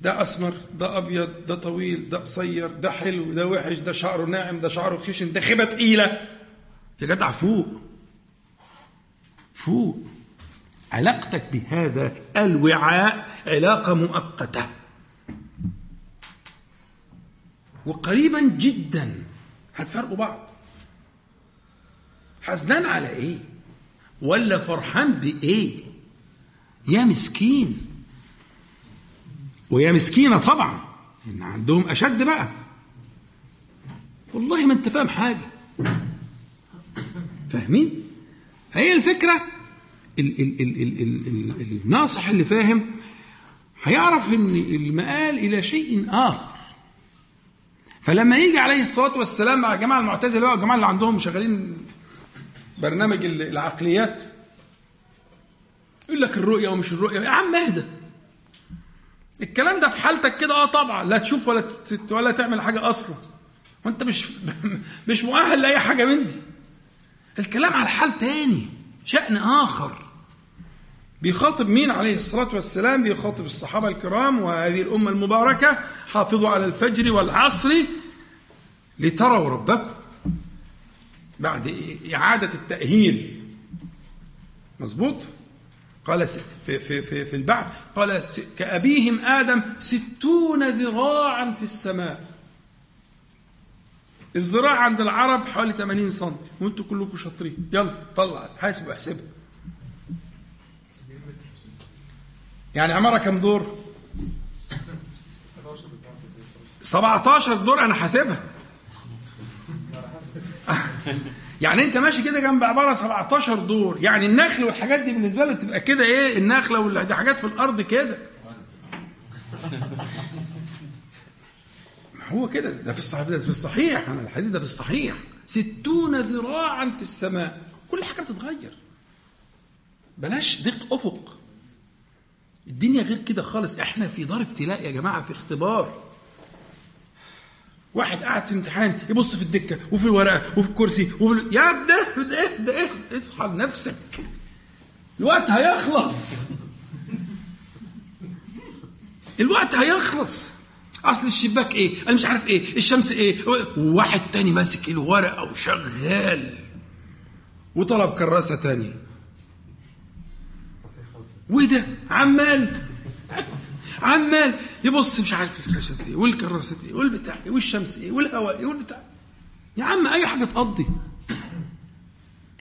ده أسمر ده أبيض ده طويل ده قصير ده حلو ده وحش ده شعره ناعم ده شعره خشن ده خيبة تقيلة. يا جدع فوق. فوق علاقتك بهذا الوعاء علاقة مؤقتة. وقريبا جدا هتفرقوا بعض. حزنان على إيه؟ ولا فرحان بإيه؟ يا مسكين. ويا مسكينة طبعا إن عندهم أشد بقى. والله ما أنت فاهم حاجة. فاهمين؟ هي الفكرة. ال ال ال ال ال ال الناصح اللي فاهم هيعرف إن المآل إلى شيء آخر. فلما يجي عليه الصلاة والسلام مع الجماعه المعتزلة بقى الجماعه اللي عندهم شغالين برنامج العقليات يقول لك الرؤيه ومش الرؤيه يا عم اهدى. الكلام ده في حالتك كده آه طبعا. لا تشوف ولا ولا تعمل حاجة أصلا. وأنت مش مش مؤهل لأي حاجة من دي. الكلام على حال تاني شأن آخر. بيخاطب مين عليه الصلاة والسلام؟ بيخاطب الصحابة الكرام وهذه الأمة المباركة حافظوا على الفجر والعصر لتروا ربكم بعد إعادة التأهيل. مظبوط؟ قال في, في, في, في البعث قال كأبيهم آدم ستون ذراعا في السماء. الذراع عند العرب حوالي 80 سم وانتوا كلكم شاطرين. يلا طلع حاسب واحسبها يعني عمارة كم دور؟ 17 دور أنا حاسبها. يعني أنت ماشي كده جنب عبارة 17 دور. يعني النخل والحاجات دي بالنسبة له تبقى كده إيه؟ النخلة والدي حاجات في الأرض كده. هو كده ده في الصحيح ده في الصحيح أنا الحديث ده في الصحيح. ستون ذراعا في السماء. كل حاجة بتتغير. بلاش ضيق أفق. الدنيا غير كده خالص. إحنا في دار ابتلاء يا جماعة في اختبار. واحد قاعد في امتحان يبص في الدكة وفي الورقة وفي الكرسي وفي. يا ابني إيه ده إيه؟ اصحى لنفسك الوقت هيخلص. الوقت هيخلص. أصل الشباك إيه؟ أنا مش عارف إيه. الشمس إيه؟ وواحد تاني ماسك الورقة وشغال. وطلب كراسة تانية. وده عمال. عمال. يبص مش عارف الخشب إيه والكراسة إيه والبتاع إيه والشمس إيه والهواء إيه والبتاع. يا عم أي حاجة تقضي.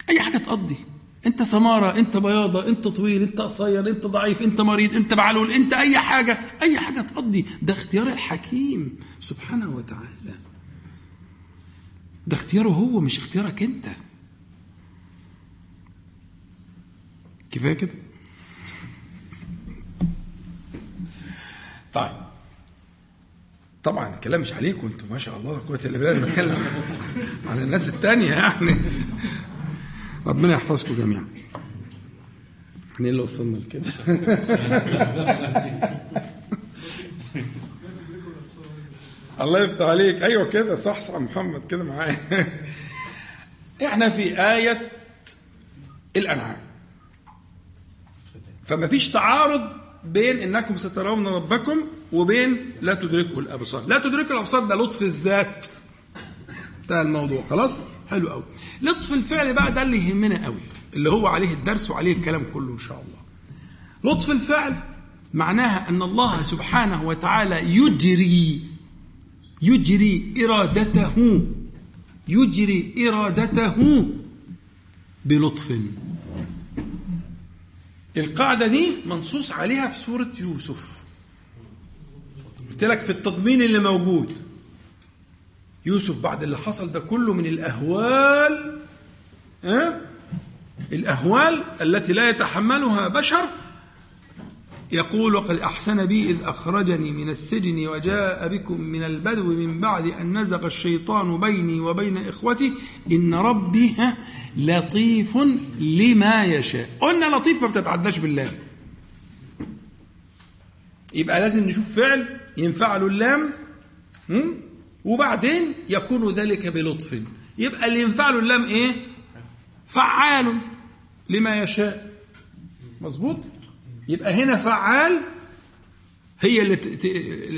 أي حاجة تقضي. انت سمارة انت بياضة انت طويل انت قصير انت ضعيف انت مريض انت معلول انت اي حاجة اي حاجة تقضي. ده اختيار الحكيم سبحانه وتعالى. ده اختياره هو مش اختيارك انت. كفاية كده؟ طيب. طبعا الكلام مش عليكم أنتم ما شاء الله لا قوة الا بالله بتكلم على الناس التانية يعني. ربنا يحفظكم جميعا. إحنا اللي وصلنا لكده؟ الله يفتح عليك. أيوه كده صح صح محمد كده معايا. إحنا في آية الأنعام. فما فيش تعارض بين إنكم سترون ربكم وبين لا تدركوا الأبصار. لا تدركوا الأبصار ده لطف الذات. انتهى الموضوع. خلاص؟ حلو قوي. لطف الفعل بقى ده اللي يهمنا قوي اللي هو عليه الدرس وعليه الكلام كله إن شاء الله. لطف الفعل معناها أن الله سبحانه وتعالى يجري يجري إرادته يجري إرادته بلطف. القاعدة دي منصوص عليها في سورة يوسف. قلت لك في التضمين اللي موجود. يوسف بعد اللي حصل ده كله من الأهوال ها؟ الأهوال التي لا يتحملها بشر يقول وقد أحسن بي إذ أخرجني من السجن وجاء بكم من البدو من بعد أن نزغ الشيطان بيني وبين إخوتي إن ربي لطيف لما يشاء قلنا لطيف ما بتتعداش بالله يبقى لازم نشوف فعل ينفع له اللام؟ وبعدين يكون ذلك بلطف. يبقى اللي ينفع له اللام إيه؟ فعال لما يشاء. مظبوط؟ يبقى هنا فعال هي اللي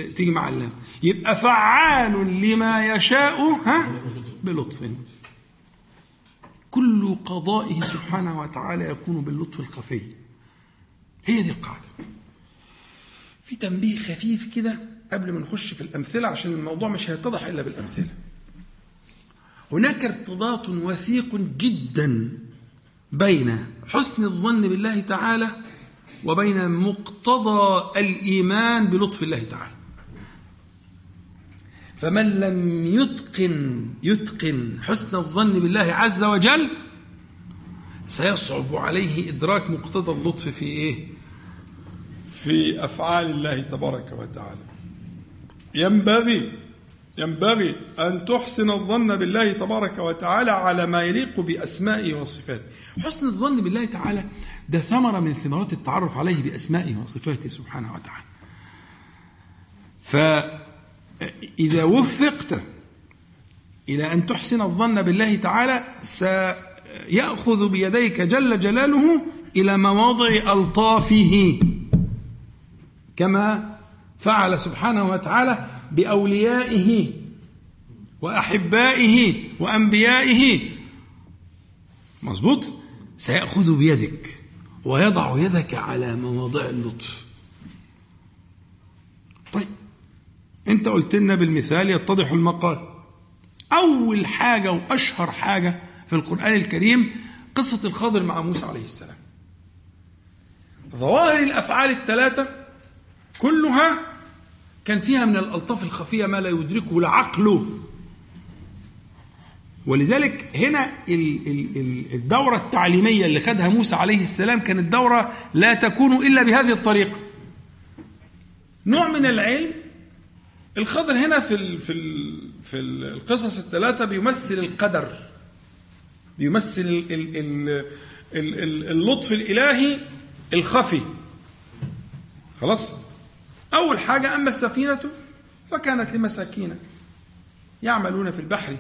تيجي مع اللام. يبقى فعال لما يشاء ها؟ بلطف. كل قضائه سبحانه وتعالى يكون باللطف الخفي. هي دي القاعدة. في تنبيه خفيف كده قبل ما نخش في الأمثلة عشان الموضوع مش هيتضح إلا بالأمثلة. هناك ارتباط وثيق جدا بين حسن الظن بالله تعالى وبين مقتضى الإيمان بلطف الله تعالى. فمن لم يتقن يتقن حسن الظن بالله عز وجل سيصعب عليه إدراك مقتضى اللطف في إيه؟ في أفعال الله تبارك وتعالى. ينبغي ينبغي أن تحسن الظن بالله تبارك وتعالى على ما يليق بأسمائه وصفاته. حسن الظن بالله تعالى ده ثمرة من ثمرات التعرف عليه بأسمائه وصفاته سبحانه وتعالى. فإذا وفقت إلى أن تحسن الظن بالله تعالى سيأخذ بيديك جل جلاله إلى مواضع ألطافه كما فعل سبحانه وتعالى بأوليائه وأحبائه وأنبيائه. مظبوط؟ سيأخذ بيدك ويضع يدك على مواضع اللطف. طيب أنت قلت لنا بالمثال يتضح المقال. أول حاجة وأشهر حاجة في القرآن الكريم قصة الخضر مع موسى عليه السلام. ظواهر الأفعال الثلاثة كلها كان فيها من الألطاف الخفية ما لا يدركه العقل. ولذلك هنا ال- ال- ال- الدورة التعليمية اللي خدها موسى عليه السلام كانت دورة لا تكون إلا بهذه الطريقة. نوع من العلم الخضر هنا في ال في ال في ال- القصص الثلاثة بيمثل القدر بيمثل ال ال ال ال ال اللطف الإلهي الخفي. خلاص؟ أول حاجة أما السفينة فكانت لمساكين يعملون في البحر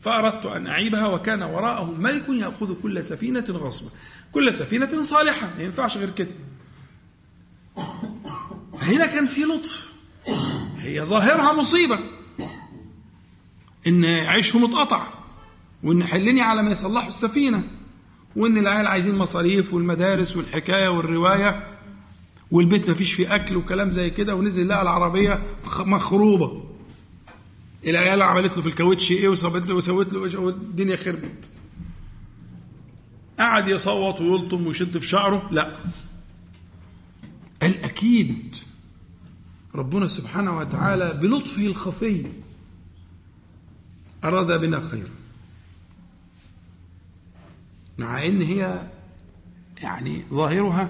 فأردت أن أعيبها وكان وراءهم ملك يأخذ كل سفينة غصبا. كل سفينة صالحة ما ينفعش غير كده. فهنا كان في لطف. هي ظاهرها مصيبة. إن عيشهم اتقطع وإن حلني على ما يصلحوا السفينة وإن العيال عايزين مصاريف والمدارس والحكاية والرواية. والبيت ما فيش فيه أكل وكلام زي كده ونزل لقى العربية خ- مخروبة. العيال عملت له في الكاوتش إيه وسوت له وسوت له والدنيا خربت. قعد يصوت ويلطم ويشد في شعره. لا. الأكيد ربنا سبحانه وتعالى بلطفه الخفي أراد بنا خيرا. مع إن هي يعني ظاهرها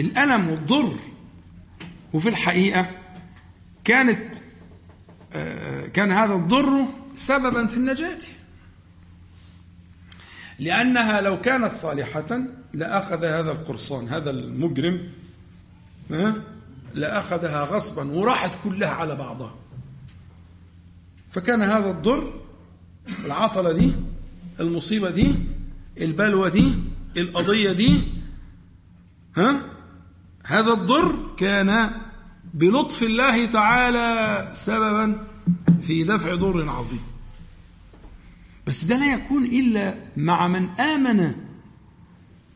الألم والضر وفي الحقيقة كانت آه، كان هذا الضر سببا في النجاة لأنها لو كانت صالحة لأخذ هذا القرصان هذا المجرم ها؟ لأخذها غصبا وراحت كلها على بعضها فكان هذا الضر العطلة دي المصيبة دي البلوى دي القضية دي ها هذا الضر كان بلطف الله تعالى سببا في دفع ضر عظيم. بس ده لا يكون إلا مع من آمن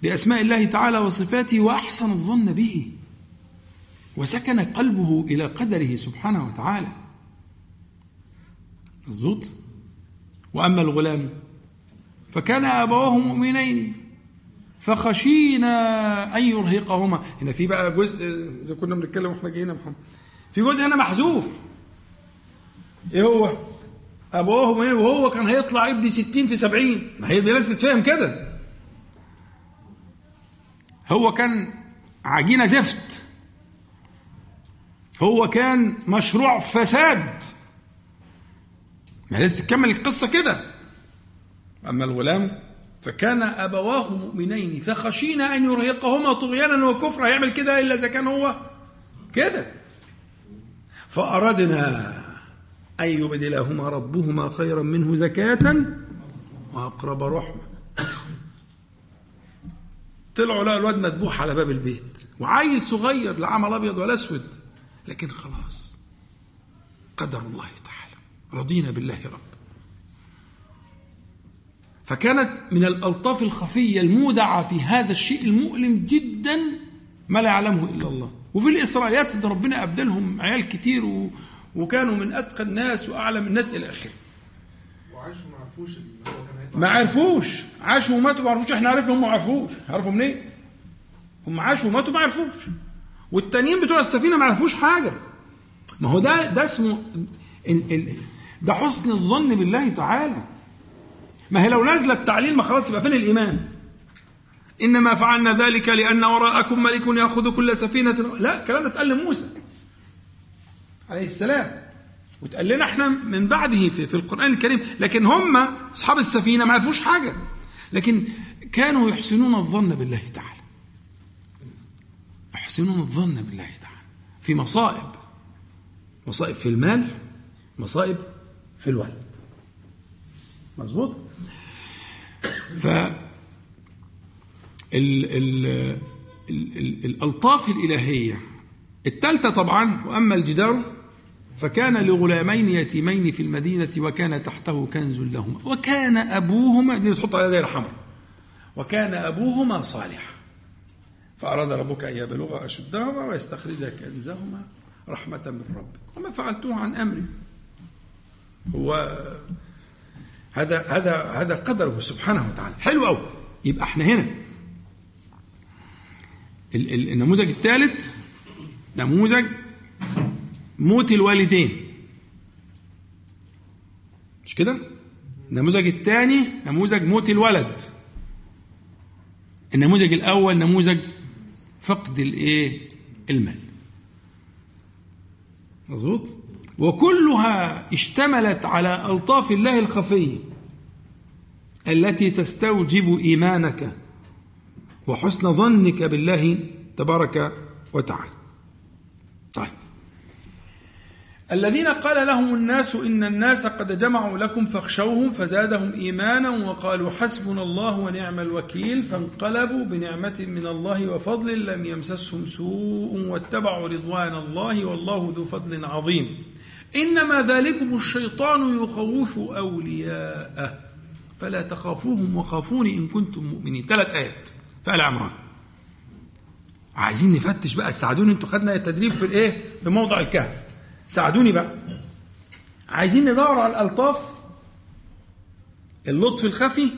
بأسماء الله تعالى وصفاته وأحسن الظن به وسكن قلبه إلى قدره سبحانه وتعالى. مظبوط؟ وأما الغلام فكان أبواه مؤمنين. فخشينا أن يرهقهما. هنا في بقى جزء إذا كنا بنتكلم وإحنا جايين يا محمد. في جزء هنا محذوف. إيه هو؟ أبواه مؤمنين وهو كان هيطلع يبدي 60 في 70 ما هي دي لازم تتفهم كده. هو كان عجينة زفت. هو كان مشروع فساد. ما لازم تكمل القصة كده. أما الغلام فكان أبواه مؤمنين فخشينا أن يرهقهما طغيانا وكفرا. هيعمل كده إلا إذا كان هو كده. فأردنا أن يبدلهما ربهما خيرا منه زكاة وأقرب رحمة. طلعوا لقوا الواد مذبوح على باب البيت. وعيل صغير لا عمل أبيض ولا أسود. لكن خلاص قدر الله تعالى. رضينا بالله رب. فكانت من الألطاف الخفية المودعة في هذا الشيء المؤلم جدا ما لا يعلمه إلا الله. وفي الإسرائيليات إن ربنا أبدلهم عيال كتير و... وكانوا من أتقى الناس وأعلم الناس إلى آخره. وعاشوا ما عرفوش ما عرفوش. عاشوا وماتوا ما عرفوش. إحنا عرفنا هم ما عرفوش. عرفوا منين هم عاشوا وماتوا ما عرفوش. والتانيين بتوع السفينة ما عرفوش حاجة. ما هو ده ده اسمه ده حسن الظن بالله تعالى. ما هي لو نزل التعليل ما خلاص يبقى فين الإيمان؟ إنما فعلنا ذلك لأن وراءكم ملك يأخذ كل سفينة لا الكلام ده اتقال لموسى عليه السلام وتقال لنا إحنا من بعده في, في القرآن الكريم لكن هم أصحاب السفينة ما عرفوش حاجة لكن كانوا يحسنون الظن بالله تعالى. يحسنون الظن بالله تعالى في مصائب مصائب في المال مصائب في الولد. مظبوط؟ ف ال ال ال ال الألطاف الإلهية الثالثة طبعا وأما الجدار فكان لغلامين يتيمين في المدينة وكان تحته كنز لهما وكان أبوهما دي تحط على دائرة حمراء وكان أبوهما صالحا. فأراد ربك أن يبلغ أشدهما ويستخرج كنزهما رحمة من ربك. وما فعلته عن أمري هو هذا هذا هذا قدره سبحانه وتعالى. حلو قوي يبقى إحنا هنا. ال- ال- النموذج الثالث نموذج موت الوالدين. مش كده؟ النموذج الثاني نموذج موت الولد. النموذج الأول نموذج فقد الإيه؟ المال. مظبوط؟ وكلها اشتملت على ألطاف الله الخفيه التي تستوجب إيمانك وحسن ظنك بالله تبارك وتعالى. طيب. الذين قال لهم الناس إن الناس قد جمعوا لكم فاخشوهم فزادهم إيمانا وقالوا حسبنا الله ونعم الوكيل فانقلبوا بنعمة من الله وفضل لم يمسسهم سوء واتبعوا رضوان الله والله ذو فضل عظيم. إنما ذلكم الشيطان يخوف أولياءه. فلا تخافوهم وخافوني إن كنتم مؤمنين. ثلاث آيات في آل عمران. عايزين نفتش بقى. تساعدوني. أنتوا خدنا التدريب في الإيه؟ في موضع الكهف. ساعدوني بقى. عايزين ندور على الألطاف اللطف الخفي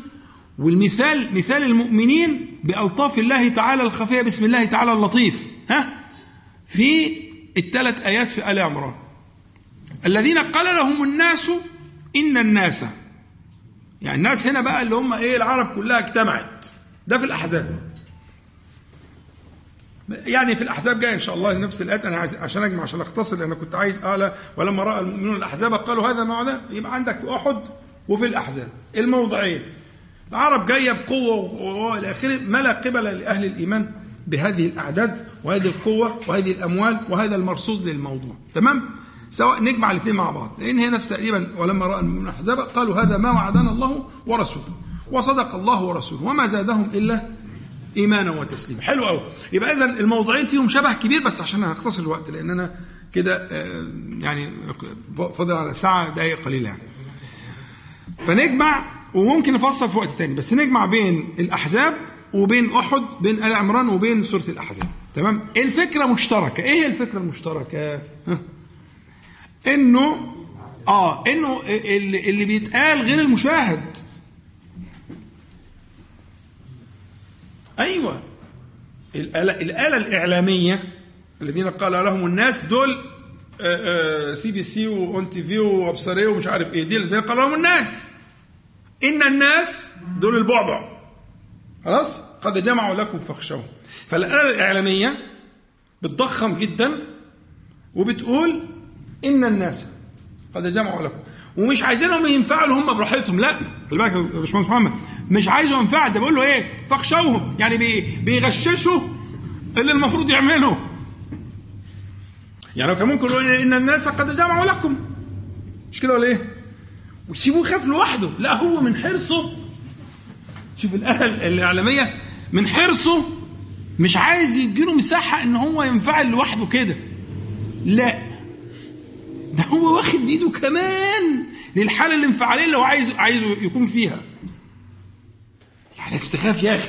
والمثال مثال المؤمنين بألطاف الله تعالى الخفية بسم الله تعالى اللطيف. ها؟ في الثلاث آيات في آل عمران. الذين قال لهم الناس إن الناس. يعني الناس هنا بقى اللي هم إيه العرب كلها اجتمعت. ده في الأحزاب. يعني في الأحزاب جاي إن شاء الله نفس الآيات. أنا عايز عشان أجمع عشان أختصر لأن كنت عايز قال ولما رأى المؤمنون الأحزاب قالوا هذا ما ده يبقى عندك في أحد وفي الأحزاب. الموضعين. العرب جاية بقوة والى آخره. ما لا قبل لأهل الإيمان بهذه الأعداد وهذه القوة وهذه الأموال وهذا المرصود للموضوع. تمام؟ سواء نجمع الاثنين مع بعض. لأن هي نفس تقريبا ولما رأى المؤمنون الاحزاب قالوا هذا ما وعدنا الله ورسوله وصدق الله ورسوله وما زادهم إلا إيمانا وتسليما. حلو قوي يبقى اذا الموضوعين فيهم شبه كبير بس عشان هنختصر الوقت لأن أنا كده آه، يعني فاضل على ساعة دقائق قليلة يعني. فنجمع وممكن نفصل في وقت تاني بس نجمع بين الأحزاب وبين أحد بين آل عمران وبين سورة الأحزاب. تمام؟ الفكرة مشتركة. إيه الفكرة المشتركة؟ ها؟ انه آه انه اللي, اللي بيتقال غير المشاهد. أيوه. الآلة, الآلة الإعلامية الذين قال لهم الناس دول سي بي سي وأون تي في وأبصر إيه ومش عارف إيه دي الذين قال لهم الناس. إن الناس دول البعبع. خلاص؟ قد جمعوا لكم فاخشوهم. فالآلة الإعلامية بتضخم جدا وبتقول إن الناس قد جمعوا لكم. ومش عايزينهم ينفعلوا هم براحتهم لا. خلي بالك يا باشمهندس محمد. مش عايزه ينفعل ده بيقول له إيه؟ فاخشوهم. يعني بي بيغششوا اللي المفروض يعمله يعني لو كان ممكن يقول ان الناس قد جمعوا لكم. مش كده ولا إيه؟ ويسيبوه يخاف لوحده. لا هو من حرصه. شوف الآلة الإعلامية من حرصه مش عايز يديله مساحة إن هو ينفعل لوحده كده. لا. هو واخد بإيده كمان للحالة الانفعالية اللي هو عايز عايزه يكون فيها. يعني لازم تخاف يا أخي.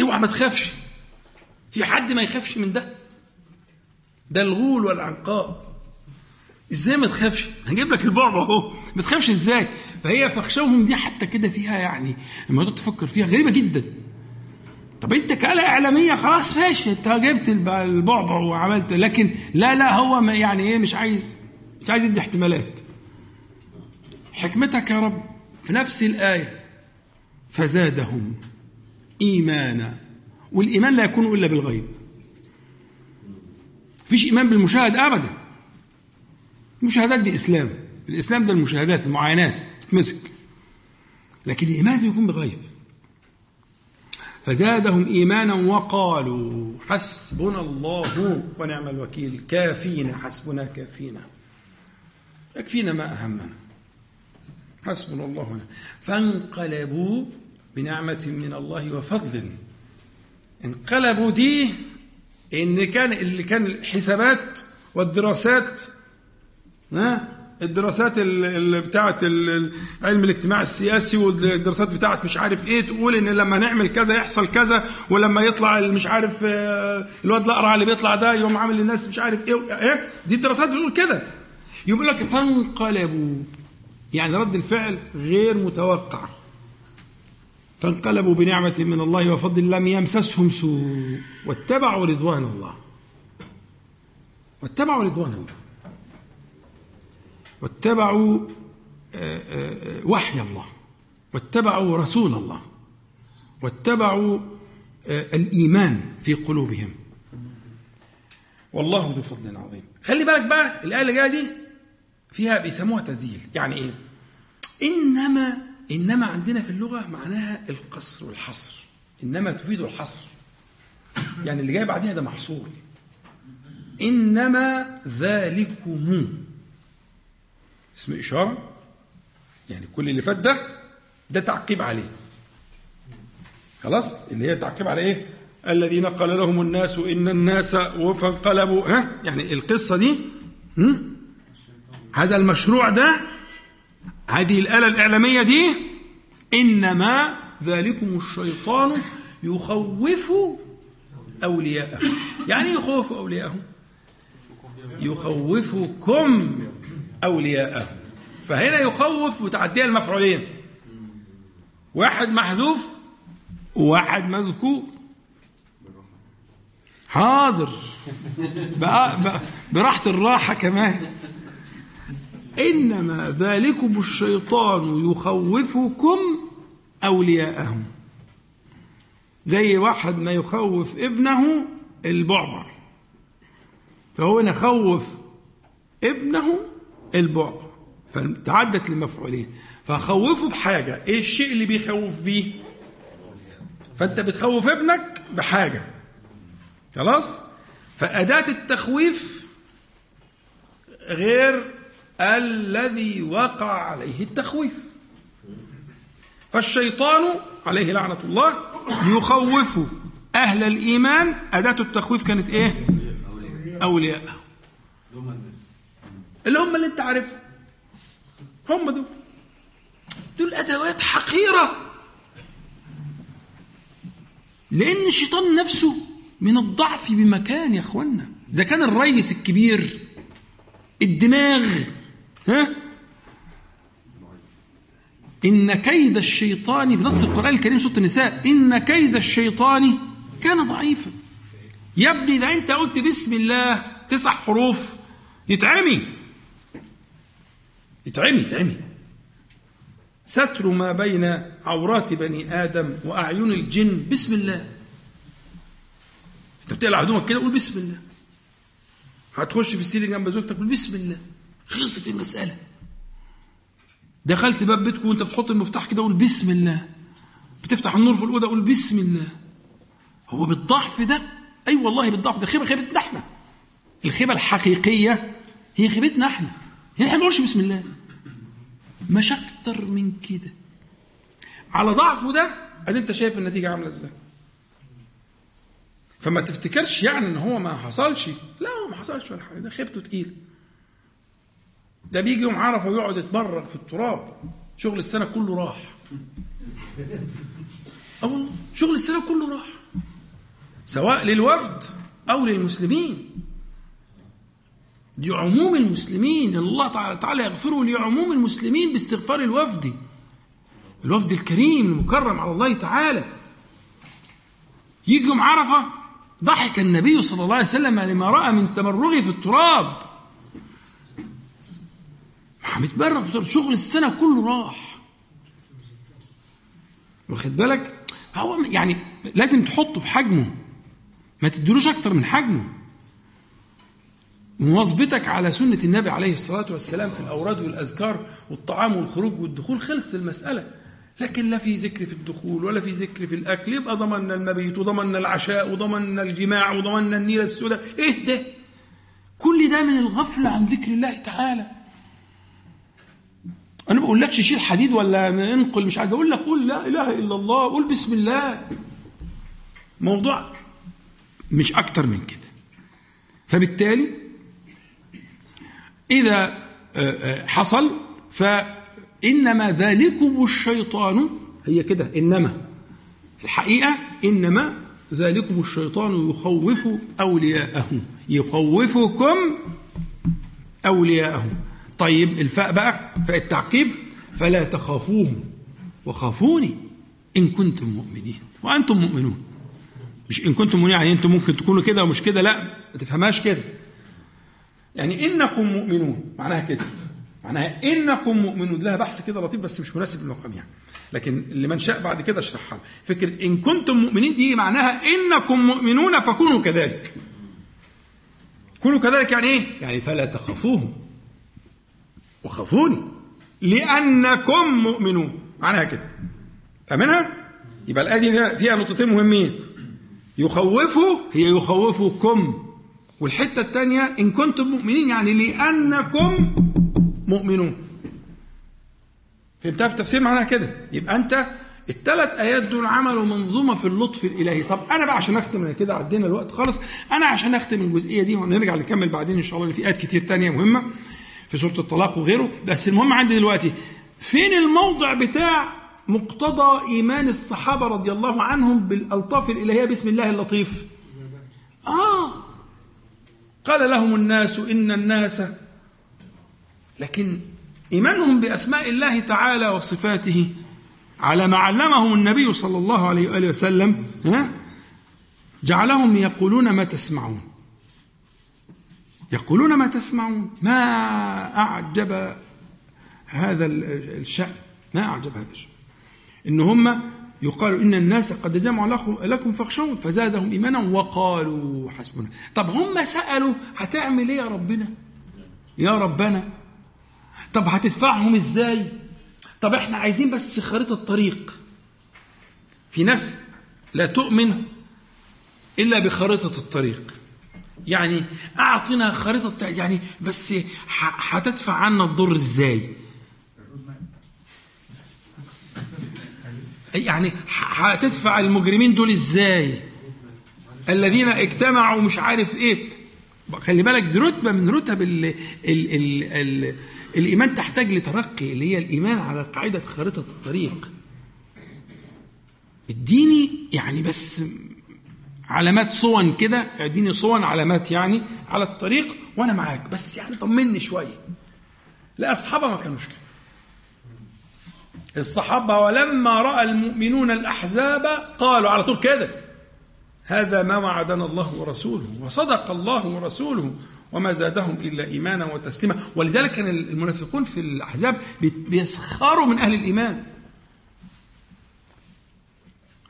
اوعى ما تخافش. في حد ما يخافش من ده؟ ده الغول والعنقاء. إزاي ما تخافش؟ هجيب لك البعبع أهو. ما تخافش إزاي؟ فهي فخشوهم دي حتى كده فيها يعني لما تقعد تفكر فيها غريبة جدا. طب انت كآلة إعلامية خلاص ماشي. انت جبت البعبع وعملت. لكن لا لا هو ما يعني إيه مش عايز مش عايز يدي احتمالات. حكمتك يا رب في نفس الآية فزادهم إيمانا. والإيمان لا يكون إلا بالغيب. فيش إيمان بالمشاهد أبدا. المشاهدات دي إسلام. الإسلام ده المشاهدات المعاينات تتمسك. لكن الإيمان لازم يكون بغيب. فزادهم إيمانا وقالوا حسبنا الله ونعم الوكيل. كافينا حسبنا كافينا. يكفينا ما أهمنا. حسبنا الله ونعم. فانقلبوا بنعمة من الله وفضل. انقلبوا دي إن كان اللي كان الحسابات والدراسات ها؟ الدراسات اللي بتاعه علم الاجتماع السياسي والدراسات بتاعه مش عارف إيه تقول إن لما نعمل كذا يحصل كذا ولما يطلع مش عارف الواد الأقرع اللي بيطلع ده يوم عامل للناس مش عارف إيه إيه؟ دي الدراسات بتقول كده. يقول لك فانقلبوا. يعني رد الفعل غير متوقع. فانقلبوا بنعمة من الله وفضل لم يمسسهم سوء. واتبعوا رضوان الله. واتبعوا رضوان الله. واتبعوا وحي الله واتبعوا رسول الله واتبعوا الإيمان في قلوبهم. والله ذو فضل عظيم. خلي بالك بقى الآية اللي جاية دي فيها بيسموها تزييل. يعني إيه؟ إنما إنما عندنا في اللغة معناها القصر والحصر. إنما تفيد الحصر. يعني اللي جاي بعديها ده محصور إنما ذلكم اسم إشارة. يعني كل اللي فات ده ده تعقيب عليه. خلاص؟ اللي هي تعقيب على إيه؟ الذين قال لهم الناس إن الناس فانقلبوا ها؟ يعني القصة دي؟ هذا المشروع ده هذه الآلة الإعلامية دي إنما ذلكم الشيطان يخوف اولياءه يعني يخوف اولياءه يخوفكم أولياءه. فهنا يخوف متعديه المفعولين. واحد محذوف وواحد مذكور. حاضر. بقى بقى براحة الراحة كمان. إنما ذلكم الشيطان يخوفكم أولياءهم. زي واحد ما يخوف ابنه البعبع. فهو هنا خوف ابنه البعبع فتعدت لمفعولين. فخوفه بحاجة. إيه الشيء اللي بيخوف بيه؟ فأنت بتخوف ابنك بحاجة. خلاص؟ فأداة التخويف غير الذي وقع عليه التخويف. فالشيطان عليه لعنة الله يخوف أهل الإيمان. أداة التخويف كانت إيه؟ أولياء. اللي هم اللي أنت عارفهم. هم دول. دول أدوات حقيرة. لأن الشيطان نفسه من الضعف بمكان يا أخوانا. إذا كان الريس الكبير الدماغ ها؟ إن كيد الشيطان في نص القرآن الكريم سورة النساء إن كيد الشيطان كان ضعيفا. يا ابني ده أنت قلت بسم الله تسع حروف يتعمي. يتعمي يتعمي. ستر ما بين عورات بني آدم وأعين الجن بسم الله. أنت بتقلع هدومك كده قول بسم الله. هتخش في السرير جنب زوجتك قول بسم الله. خلصت المسألة. دخلت باب بيتكم وأنت بتحط المفتاح كده قول بسم الله. بتفتح النور في الأوضة قول بسم الله. هو بالضعف ده؟ أي أيوة والله بالضعف ده. خيبة خيبتنا إحنا. الخيبة الحقيقية هي خيبتنا إحنا. يعني إحنا ما بنقولش بسم الله. مش أكتر من كده. على ضعفه ده أدي أنت شايف النتيجة عاملة إزاي. فما تفتكرش يعني إن هو ما حصلش؟ لا هو ما حصلش ولا حاجة. ده خيبته تقيل. ده بيجي يوم عرفة ويقعد يتبرر في التراب. شغل السنة كله راح. آه والله شغل السنة كله راح. سواء للوفد أو للمسلمين. لعموم المسلمين الله تعالى يغفره لعموم المسلمين باستغفار الوفد. الوفد الكريم المكرم على الله تعالى. يجي يوم عرفة ضحك النبي صلى الله عليه وسلم لما رأى من تمرغه في التراب. متبرر في التراب شغل السنة كله راح. واخد بالك؟ هو يعني لازم تحطه في حجمه. ما تديلوش أكتر من حجمه. مواظبتك على سنة النبي عليه الصلاة والسلام في الأوراد والأذكار والطعام والخروج والدخول خلص المسألة. لكن لا في ذكر في الدخول ولا في ذكر في الأكل. يبقى ضمننا المبيت وضمننا العشاء وضمننا الجماع وضمننا النيلة السوداء. إيه ده كل ده من الغفلة عن ذكر الله تعالى. أنا ما بقولكش شيل حديد ولا انقل مش عارف. أقول لك قول لا إله إلا الله. قول بسم الله. موضوع مش أكتر من كده. فبالتالي إذا حصل فإنما ذلكم الشيطان. هي كده إنما. الحقيقة إنما ذلكم الشيطان يخوف أولياءه يخوفكم أولياءه طيب الفاء بقى فاء التعقيب. فلا تخافوهم. وخافوني إن كنتم مؤمنين. وأنتم مؤمنون. مش إن كنتم مؤمنين يعني أنتم ممكن تكونوا كده ومش كده لا ما تفهمهاش كده. يعني إنكم مؤمنون. معناها كده. معناها إنكم مؤمنون. لها بحث كده لطيف بس مش مناسب للمقام يعني. لكن لمن شاء بعد كده اشرحها فكرة إن كنتم مؤمنين دي معناها إنكم مؤمنون فكونوا كذلك. كونوا كذلك يعني إيه؟ يعني فلا تخافوهم. وخافوني. لأنكم مؤمنون. معناها كده. فمنها يبقى الآية دي فيها نقطتين مهمين. يخوفه هي يخوفكم. والحتة الثانية إن كنتم مؤمنين يعني لأنكم مؤمنون. فهمتها في التفسير؟ معناها كده. يبقى أنت الثلاث آيات دول عملوا منظومة في اللطف الإلهي. طب أنا بقى عشان أختم كده عدينا الوقت خالص. أنا عشان أختم الجزئية دي ونرجع نكمل بعدين إن شاء الله في آيات كتير تانية مهمة في سورة الطلاق وغيره. بس المهم عندي دلوقتي فين الموضع بتاع مقتضى إيمان الصحابة رضي الله عنهم بالألطاف الإلهية؟ بسم الله اللطيف. آه. قال لهم الناس إن الناس لكن إيمانهم بأسماء الله تعالى وصفاته على ما علمهم النبي صلى الله عليه وآله وسلم ها جعلهم يقولون ما تسمعون. يقولون ما تسمعون. ما أعجب هذا الشأن. ما أعجب هذا الشأن. إن هم يقال إن الناس قد جمعوا لكم فاخشون فزادهم إيمانا وقالوا حسبنا. طب هم سألوا هتعمل إيه يا ربنا؟ يا ربنا. طب هتدفعهم إزاي؟ طب إحنا عايزين بس خريطة طريق في ناس لا تؤمن إلا بخريطة الطريق. يعني أعطنا خريطة يعني بس هتدفع عنا الضر إزاي؟ يعني هتدفع المجرمين دول إزاي؟ الذين اجتمعوا مش عارف إيه. خلي بالك دي رتبة من رتب ال ال ال ال الإيمان تحتاج لترقي اللي هي الإيمان على قاعدة خريطه الطريق. اديني يعني بس علامات صون كده اديني صون علامات يعني على الطريق وأنا معاك. بس يعني طمني شوية. لا أصحابها ما كانوش كده. الصحابة ولما رأى المؤمنون الأحزاب قالوا على طول كده هذا ما وعدنا الله ورسوله وصدق الله ورسوله وما زادهم إلا إيمانا وتسليما. ولذلك كان المنافقون في الأحزاب بيسخروا من أهل الإيمان.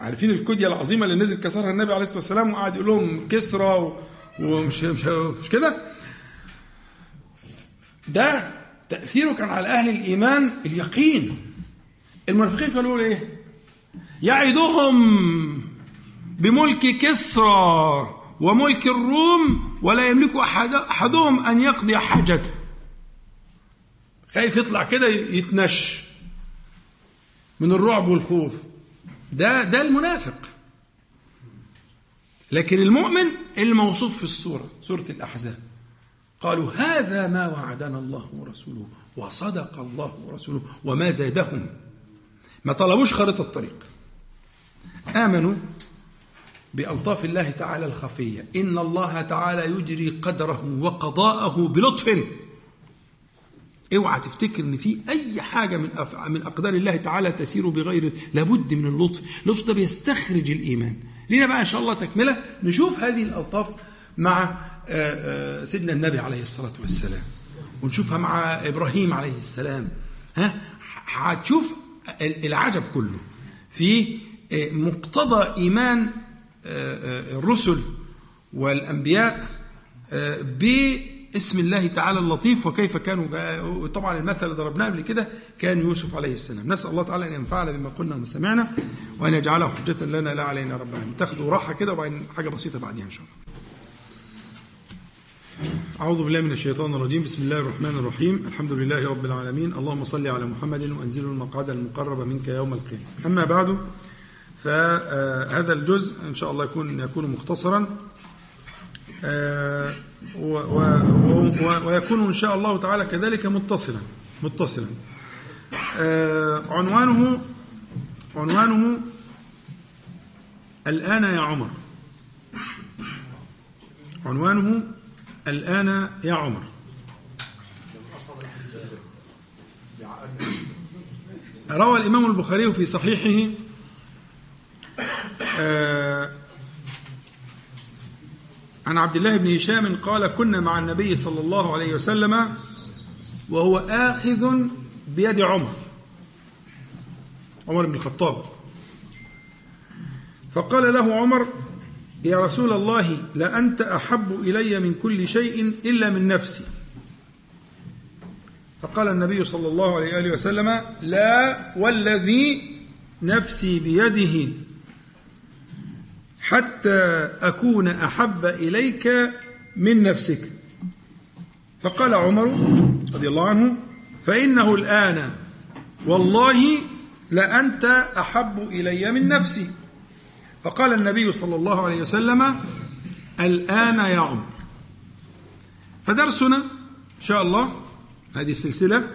عارفين الكدية العظيمة اللي نزل كسرها النبي عليه الصلاة والسلام وقعد يقول لهم كسرى ومش مش, مش كده؟ ده تأثيره كان على أهل الإيمان اليقين. المنافقين كانوا يقولوا إيه؟ يعدهم بملك كسرى وملك الروم ولا يملك أحد أحدهم أن يقضي حاجته. خايف يطلع كده يتنش من الرعب والخوف. ده ده المنافق. لكن المؤمن الموصوف في السورة سورة الأحزاب. قالوا هذا ما وعدنا الله ورسوله وصدق الله ورسوله وما زادهم. ما طلبوش خريطة الطريق آمنوا بألطاف الله تعالى الخفية إن الله تعالى يجري قدره وقضاءه بلطف اوعى تفتكر إن في أي حاجة من من أقدار الله تعالى تسير بغير لابد من اللطف، اللطف ده بيستخرج الإيمان. لينا بقى إن شاء الله تكملة نشوف هذه الألطاف مع سيدنا النبي عليه الصلاة والسلام. ونشوفها مع إبراهيم عليه السلام. ها هتشوف العجب كله. في مقتضى إيمان الرسل والأنبياء باسم الله تعالى اللطيف وكيف كانوا طبعا المثل اللي ضربناه قبل كده كان يوسف عليه السلام. نسأل الله تعالى أن ينفعنا بما قلنا وما سمعنا وأن يجعله حجة لنا لا علينا رب العالمين. تاخدوا راحة كده وبعدين حاجة بسيطة بعدين إن شاء الله. أعوذ بالله من الشيطان الرجيم. بسم الله الرحمن الرحيم. الحمد لله رب العالمين. اللهم صل على محمد وأنزله المقعد المقرب منك يوم القيامة. أما بعد فهذا الجزء إن شاء الله يكون يكون مختصرا. ويكون إن شاء الله تعالى كذلك متصلا متصلا. عنوانه عنوانه الآن يا عمر. عنوانه الآن يا عمر. روى الإمام البخاري في صحيحه عن عبد الله بن هشام قال كنا مع النبي صلى الله عليه وسلم وهو آخذ بيد عمر. عمر بن الخطاب. فقال له عمر يا رسول الله لأنت أحب إلي من كل شيء إلا من نفسي. فقال النبي صلى الله عليه وآله وسلم لا والذي نفسي بيده حتى أكون أحب إليك من نفسك. فقال عمر رضي الله عنه فإنه الآن والله لأنت أحب إلي من نفسي. فقال النبي صلى الله عليه وسلم الآن يا عمر. فدرسنا إن شاء الله هذه السلسلة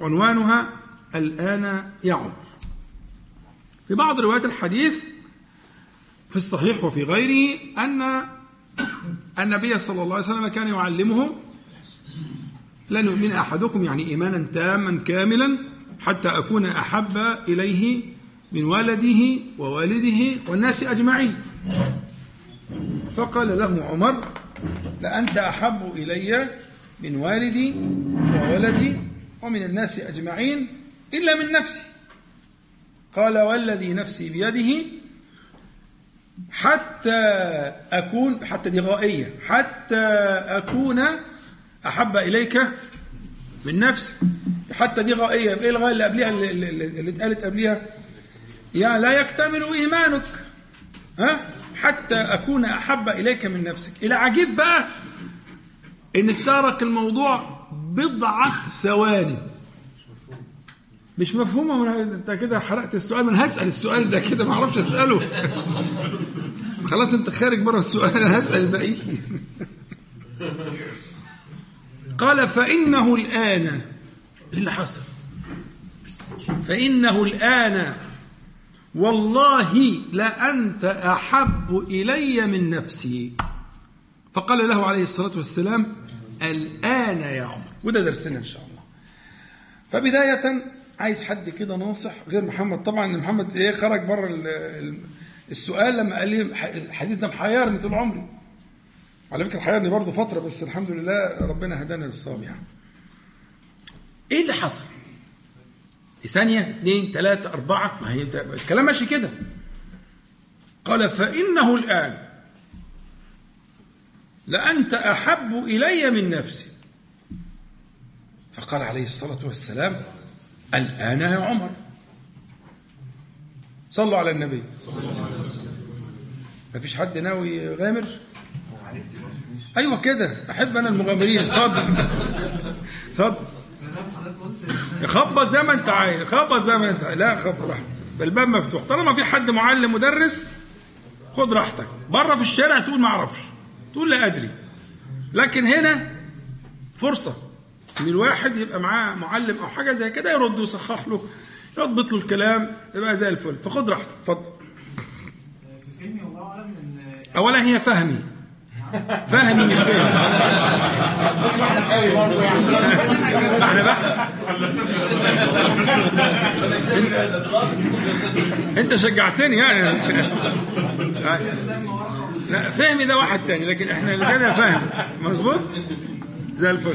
عنوانها الآن يا عمر. في بعض روايات الحديث في الصحيح وفي غيره أن النبي صلى الله عليه وسلم كان يعلمهم لن يؤمن أحدكم يعني إيمانا تاما كاملا حتى أكون أحب إليه من والده ووالده والناس أجمعين. فقال له عمر لأنت أحب إلي من والدي وولدي ومن الناس أجمعين إلا من نفسي. قال والذي نفسي بيده حتى أكون حتى دي غائية حتى أكون أحب إليك من نفسي. حتى دي غائية إيه الغاية اللي قبلها اللي اتقالت قبلها يا لا يكتمل إيمانك ها؟ حتى أكون أحب إليك من نفسك. إلى عجيب بقى إن استغرق الموضوع بضعة ثواني. مش مفهومة؟ من أنت كده حرقت السؤال. من هسأل السؤال ده كده ما أعرفش أسأله. خلاص أنت خارج بره السؤال أنا هسأل الباقي قال فإنه الآن إيه اللي حصل؟ فإنه الآن والله لأنت أحب إلي من نفسي. فقال له عليه الصلاة والسلام الآن يا عمر. وده درسنا إن شاء الله. فبداية عايز حد كده ناصح غير محمد. طبعا محمد إيه خرج بره ال- ال- السؤال لما قال لي الحديث ده محيرني طول عمري. على فكرة حيرني برضه فترة بس الحمد لله ربنا هدانا للصواب يعني. إيه اللي حصل؟ ثانية اثنين ثلاثة أربعة. ما هي الكلام ماشي كده. قال فإنه الآن لأنت أحب إلي من نفسي. فقال عليه الصلاة والسلام الآن يا عمر. صلوا على النبي. ما فيش حد ناوي يغامر؟ أيوه كده أحب أنا المغامرين. اتفضل. اتفضل. خبط زي ما انت عايز خبط زي ما انت عايز لا خبط راحتك الباب مفتوح. طالما في حد معلم مدرس خد راحتك. بره في الشارع تقول ما أعرفش. تقول لا ادري. لكن هنا فرصة إن الواحد يبقى معاه معلم أو حاجة زي كده يرد ويصحح له يضبط له الكلام يبقى زي الفل. فخد راحتك. اتفضل. أولا هي فهمي. فهمي مش فهم إحنا بقى. انت, شجعتني يعني. لا فهمي ده واحد تاني لكن إحنا اللي كان فهم مظبوط؟ زي الفل.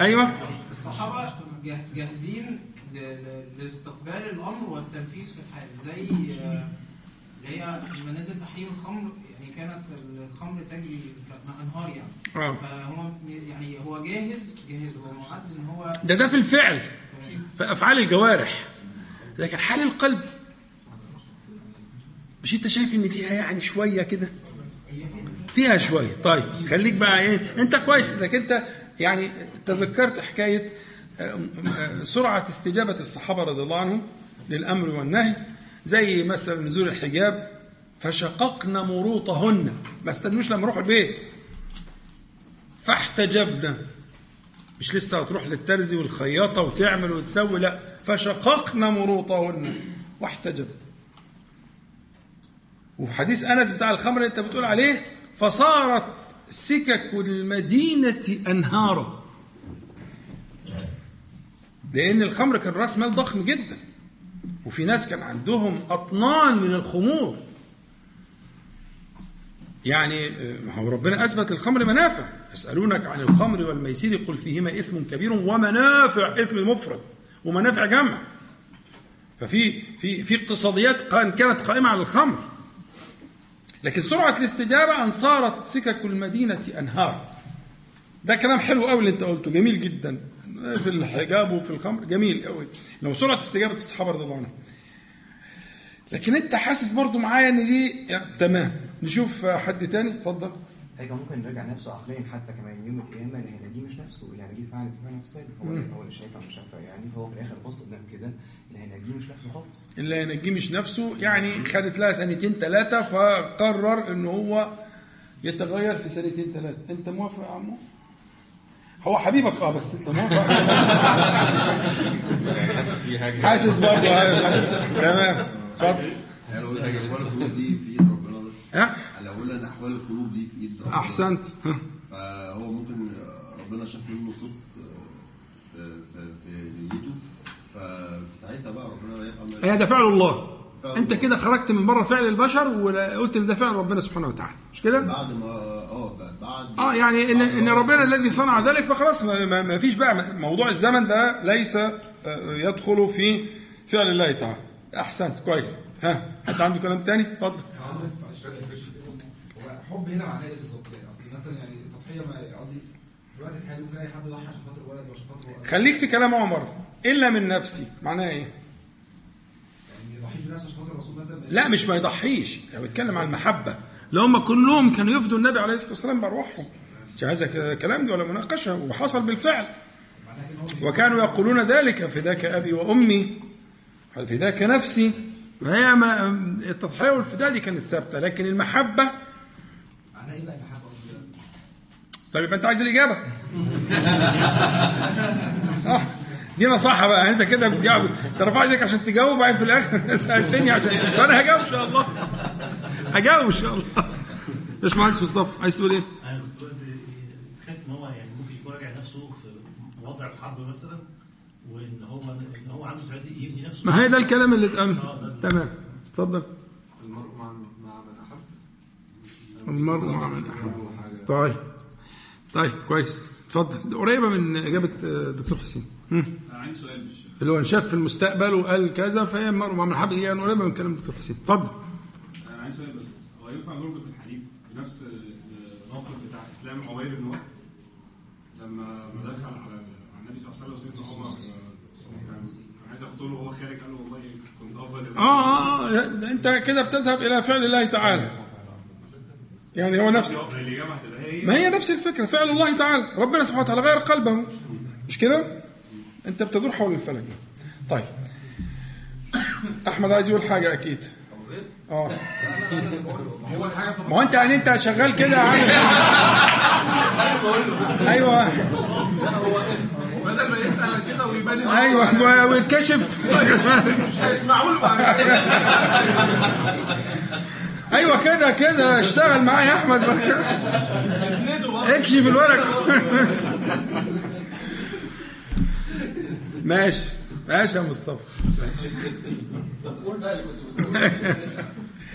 أيوه. الصحابة جاه- جاهزين لاستقبال الأمر والتنفيذ في الحال زي آه، اللي هي لما نزل تحريم الخمر يعني كانت الخمر تجري كانهار يعني. آه. فهو يعني هو جاهز جاهز هو معد إن هو ده ده في الفعل في أفعال الجوارح. لكن حال القلب. مش أنت شايف إن فيها يعني شوية كده؟ فيها شوية. طيب خليك بقى إيه أنت كويس إنك أنت يعني تذكرت حكاية آه، سرعة استجابة الصحابة رضي الله عنهم للأمر والنهي. زي مثلا نزول الحجاب. فشققنا مروطهن. ما استنوش لما يروحوا البيت. فاحتجبنا. مش لسه هتروح للترزي والخياطة وتعمل وتسوي لا. فشققنا مروطهن. واحتجب. وفي حديث أنس بتاع الخمر اللي أنت بتقول عليه فصارت سكك المدينة أنهارا. لأن الخمر كان رأس مال ضخم جدا. وفي ناس كان عندهم أطنان من الخمور. يعني ما هو ربنا أثبت للخمر منافع. يسألونك عن الخمر والميسير قل فيهما إثم كبير ومنافع اسم مفرد ومنافع جمع. ففي في في اقتصاديات كان- كانت قائمة على الخمر. لكن سرعة الاستجابة ان صارت سكك المدينة أنهار. ده كلام حلو قوي اللي أنت قلته جميل جدا. في الحجاب وفي الخمر جميل قوي لو سرعة استجابة الصحابة رضي الله عنهم. لكن أنت حاسس برضو معايا إن دي يعني تمام. نشوف حد تاني. اتفضل. هيك ممكن يراجع نفسه عقليا حتى كمان يوم القيامة الهنا دي مش نفسه الهنا دي فعلا فعلا نفسه هو. هو اللي شايفها مش شايفها يعني فهو في الآخر بص قدام كده الهنا دي مش نفسه خالص. اللي هينجيه مش نفسه يعني خدت لها سنتين ثلاثة فقرر إن هو يتغير في سنتين ثلاثة أنت موافق يا عمو؟ هو حبيبك آه بس أنت موافق. حاسس في حاجة. حاسس برضه أيوة. تمام. اتفضل. ها؟ أنا أقول أن أحوال القلوب دي في إيد ربنا. أحسنت. ها. فهو ممكن ربنا شاف منه صدق في في في نيته. ففي ساعتها بقى ربنا يفعل ما هي ده فعل الله. فعل أنت. كده خرجت من بره فعل البشر وقلت إن ده فعل ربنا سبحانه وتعالى؟ مش كده؟ بعد ما آه بعد آه يعني إن إن ربنا الذي صنع ذلك فخلاص ما, ما, ما فيش بقى موضوع الزمن ده ليس آه، يدخل في فعل الله تعالى. أحسنت كويس. ها حد عنده كلام تاني؟ اتفضل. هو حب هنا معناه إيه بالظبط؟ يعني أصل مثلا يعني التضحية ما قصدي في الوقت الحالي ممكن أي حد يضحي عشان خاطر ولد وعشان خاطر ولد. خليك في كلام عمر. إلا من نفسي. معناها إيه؟ يعني عشان خاطر الرسول مثلا لا مش ما يضحيش. أنا بتكلم عن المحبة. لو هم كلهم كانوا يفدوا النبي عليه الصلاة والسلام بأرواحهم. مش عايزة كلام دي ولا مناقشة. وحصل بالفعل. هو وكانوا يقولون ذلك فداك أبي وأمي. فداك نفسي. فهي ما التضحية والفداء دي كانت ثابتة. لكن المحبة معناها إيه بقى المحبه قصدي ده؟ طيب يبقى انت عايز الإجابة؟ آه، دي نصيحة بقى انت كده بتجاوب. انت رفعت إيدك عشان تجاوب بعدين في الآخر سالتني عشان أنا هجاوب إن شاء الله. هجاوب إن شاء الله. مش مهندس مصطفى عايز تقول إيه؟ أنا كنت تخيلت إن هو يعني ممكن يكون راجع نفسه في وضع الحرب مثلا وإن هو إن هو عنده يفدي نفسه. ما هي ده الكلام اللي اتقال. تمام. اتفضل. المرء مع من احب المرء مع من احب طيب. طيب كويس اتفضل قريبه من اجابه آه، دكتور حسين مم. عندي سؤال مش اللي هو شاف في المستقبل وقال كذا فهي مع من حب هي قريبه من كلام دكتور حسين اتفضل أنا عندي سؤال بس هو ينفع نربط الحديث بنفس الموقف بتاع اسلام عمير بن وهب لما دخل على على النبي صلى الله عليه وسلم وسيدنا عمر آه، كان عايز يقتله وهو خارج قال له والله كنت افضل آه آه آه انت كده بتذهب إلى فعل الله تعالى يعني هو نفس ما هي نفس الفكرة. فعل الله تعالى ربنا سبحانه وتعالى غير قلبه. مش كده؟ انت بتدور حول الفلك. طيب. أحمد عايز يقول حاجة أكيد. آه. ما هو أنت يعني أنت شغال كده عارف أيوه. بدل ما يسال كده ويبان أيوه. ويتكشف مش هيسمعوا له بعد أيوه كده كده. اشتغل معايا يا أحمد. اكشف الورق. ماشي. ماشي يا مصطفى. قول بقى اللي كنت بتقوله.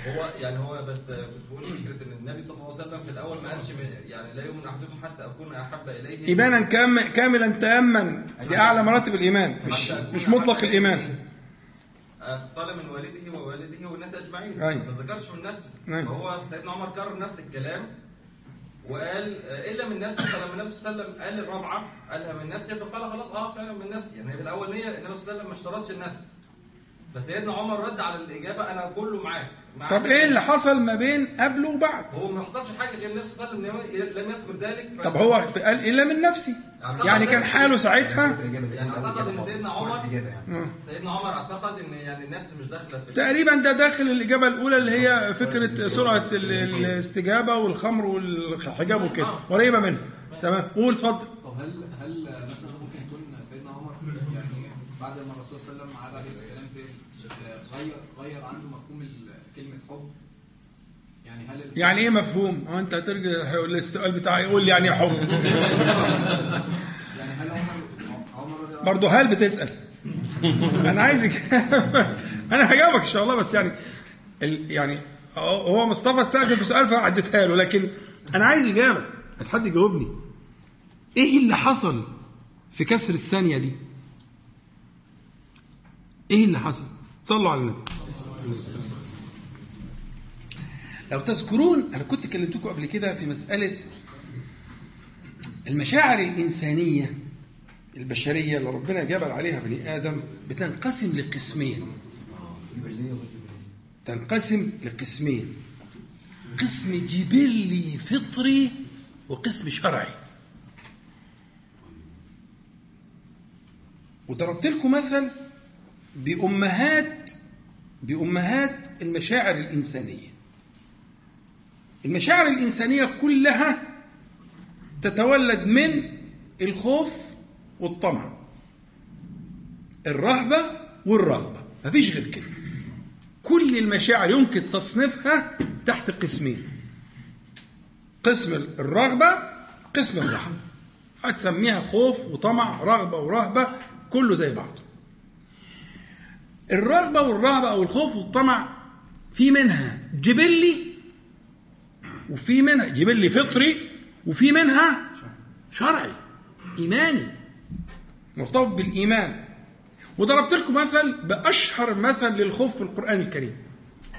هو يعني هو بس كنت بقول فكرة إن النبي صلى الله عليه وسلم في الأول ما قالش يعني لا يؤمن أحدكم حتى أكون أحب إليه. إيمانا كام كاملا تاما دي اعلى مراتب الإيمان. مش مش مطلق الإيمان. قال من والده ووالده والناس أجمعين أيوة. ما ذكرش من نفسه أيوة. فهو سيدنا عمر كرر نفس الكلام وقال الا من نفسي فلما النبي صلى الله عليه وسلم قال الرابعة قالها من نفسي فقال خلاص آه فعلا من نفسي يعني في الأولانية النبي صلى الله عليه وسلم ما اشترطش النفس فسيدنا عمر رد على الإجابة أنا كله معاك. طب إيه اللي حصل ما بين قبل وبعد؟ هو ما حصلش حاجة غير النبي صلى الله عليه وسلم لم يذكر ذلك طب هو في- قال إلا من نفسي. يعني كان حاله ساعتها؟ يعني أعتقد إن سيدنا عمر آه. سيدنا عمر أعتقد إن يعني النفس مش داخلة في تقريبا ده داخل الإجابة الأولى اللي هي فكرة سرعة ال- الاستجابة والخمر والحجاب وكده. قريبة منها تمام. قول اتفضل. طب هل هل مثلا ممكن يكون سيدنا عمر يعني بعد ما الرسول صلى الله عليه وسلم عاد عليه السلام في غير غير عنده مفهوم ال- كلمه حب يعني يعني إيه مفهوم؟ آه أنت هترجع السؤال بتاعي يقول لي يعني إيه حب يعني برضه هل بتسأل؟ أنا عايزك أنا هجاوبك إن شاء الله بس يعني ال... يعني هو هو مصطفى استأذن في سؤال فعديتها له لكن أنا عايز إجابة. عايز حد يجاوبني. إيه اللي حصل في كسر الثانية دي؟ إيه اللي حصل؟ صلوا على النبي. لو تذكرون أنا كنت كلمتكم قبل كده في مسألة المشاعر الإنسانية البشرية اللي ربنا جبل عليها بني آدم بتنقسم لقسمين. تنقسم لقسمين. قسم جبلي فطري وقسم شرعي. وضربت لكم مثل بأمهات بأمهات المشاعر الإنسانية. المشاعر الإنسانية كلها تتولد من الخوف والطمع الرهبة والرغبة. مفيش غير كده. كل المشاعر يمكن تصنيفها تحت قسمين. قسم الرغبة قسم الرهبة. هتسميها خوف وطمع رغبة ورهبة كله زي بعضه. الرغبة والرهبة أو الخوف والطمع في منها جبلي وفي منها جبلي فطري وفي منها شرعي إيماني. مرتبط بالإيمان. وضربت لكم مثل بأشهر مثل للخوف في القرآن الكريم.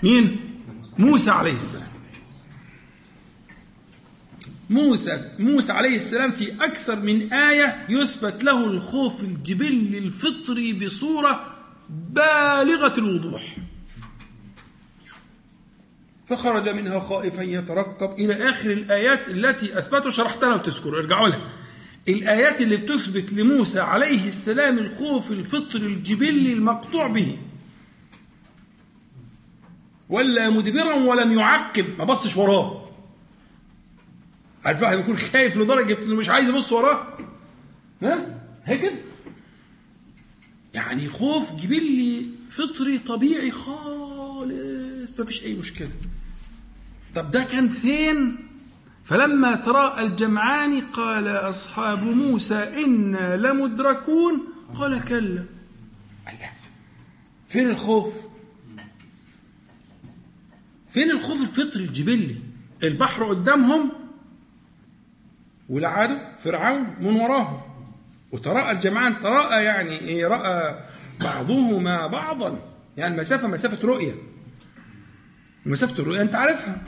مين؟ موسى عليه السلام. موسى موسى عليه السلام في أكثر من آية يثبت له الخوف الجبلي الفطري بصورة بالغة الوضوح. فخرج منها خائفا يترقب إلى آخر الآيات التي أثبتوا شرحتها لو تذكروا. ارجعوا لها. الآيات اللي بتثبت لموسى عليه السلام الخوف الفطري الجبلي المقطوع به. ولا مدبرا ولم يعقب. ما بصش وراه. عارف واحد يكون خايف لدرجة إنه مش عايز يبص وراه؟ ها؟ هي كده يعني خوف جبلي فطري طبيعي خالص. ما فيش أي مشكلة. طب ده كان فين؟ فلما تراءى الجمعان قال أصحاب موسى إنا لمدركون. قال كلا. فين الخوف؟ فين الخوف الفطري الجبلي؟ البحر قدامهم والعدو فرعون من وراهم. وتراءى الجمعان تراءى يعني إيه رأى بعضهما بعضا. يعني مسافة مسافة رؤية. مسافة الرؤية أنت عارفها.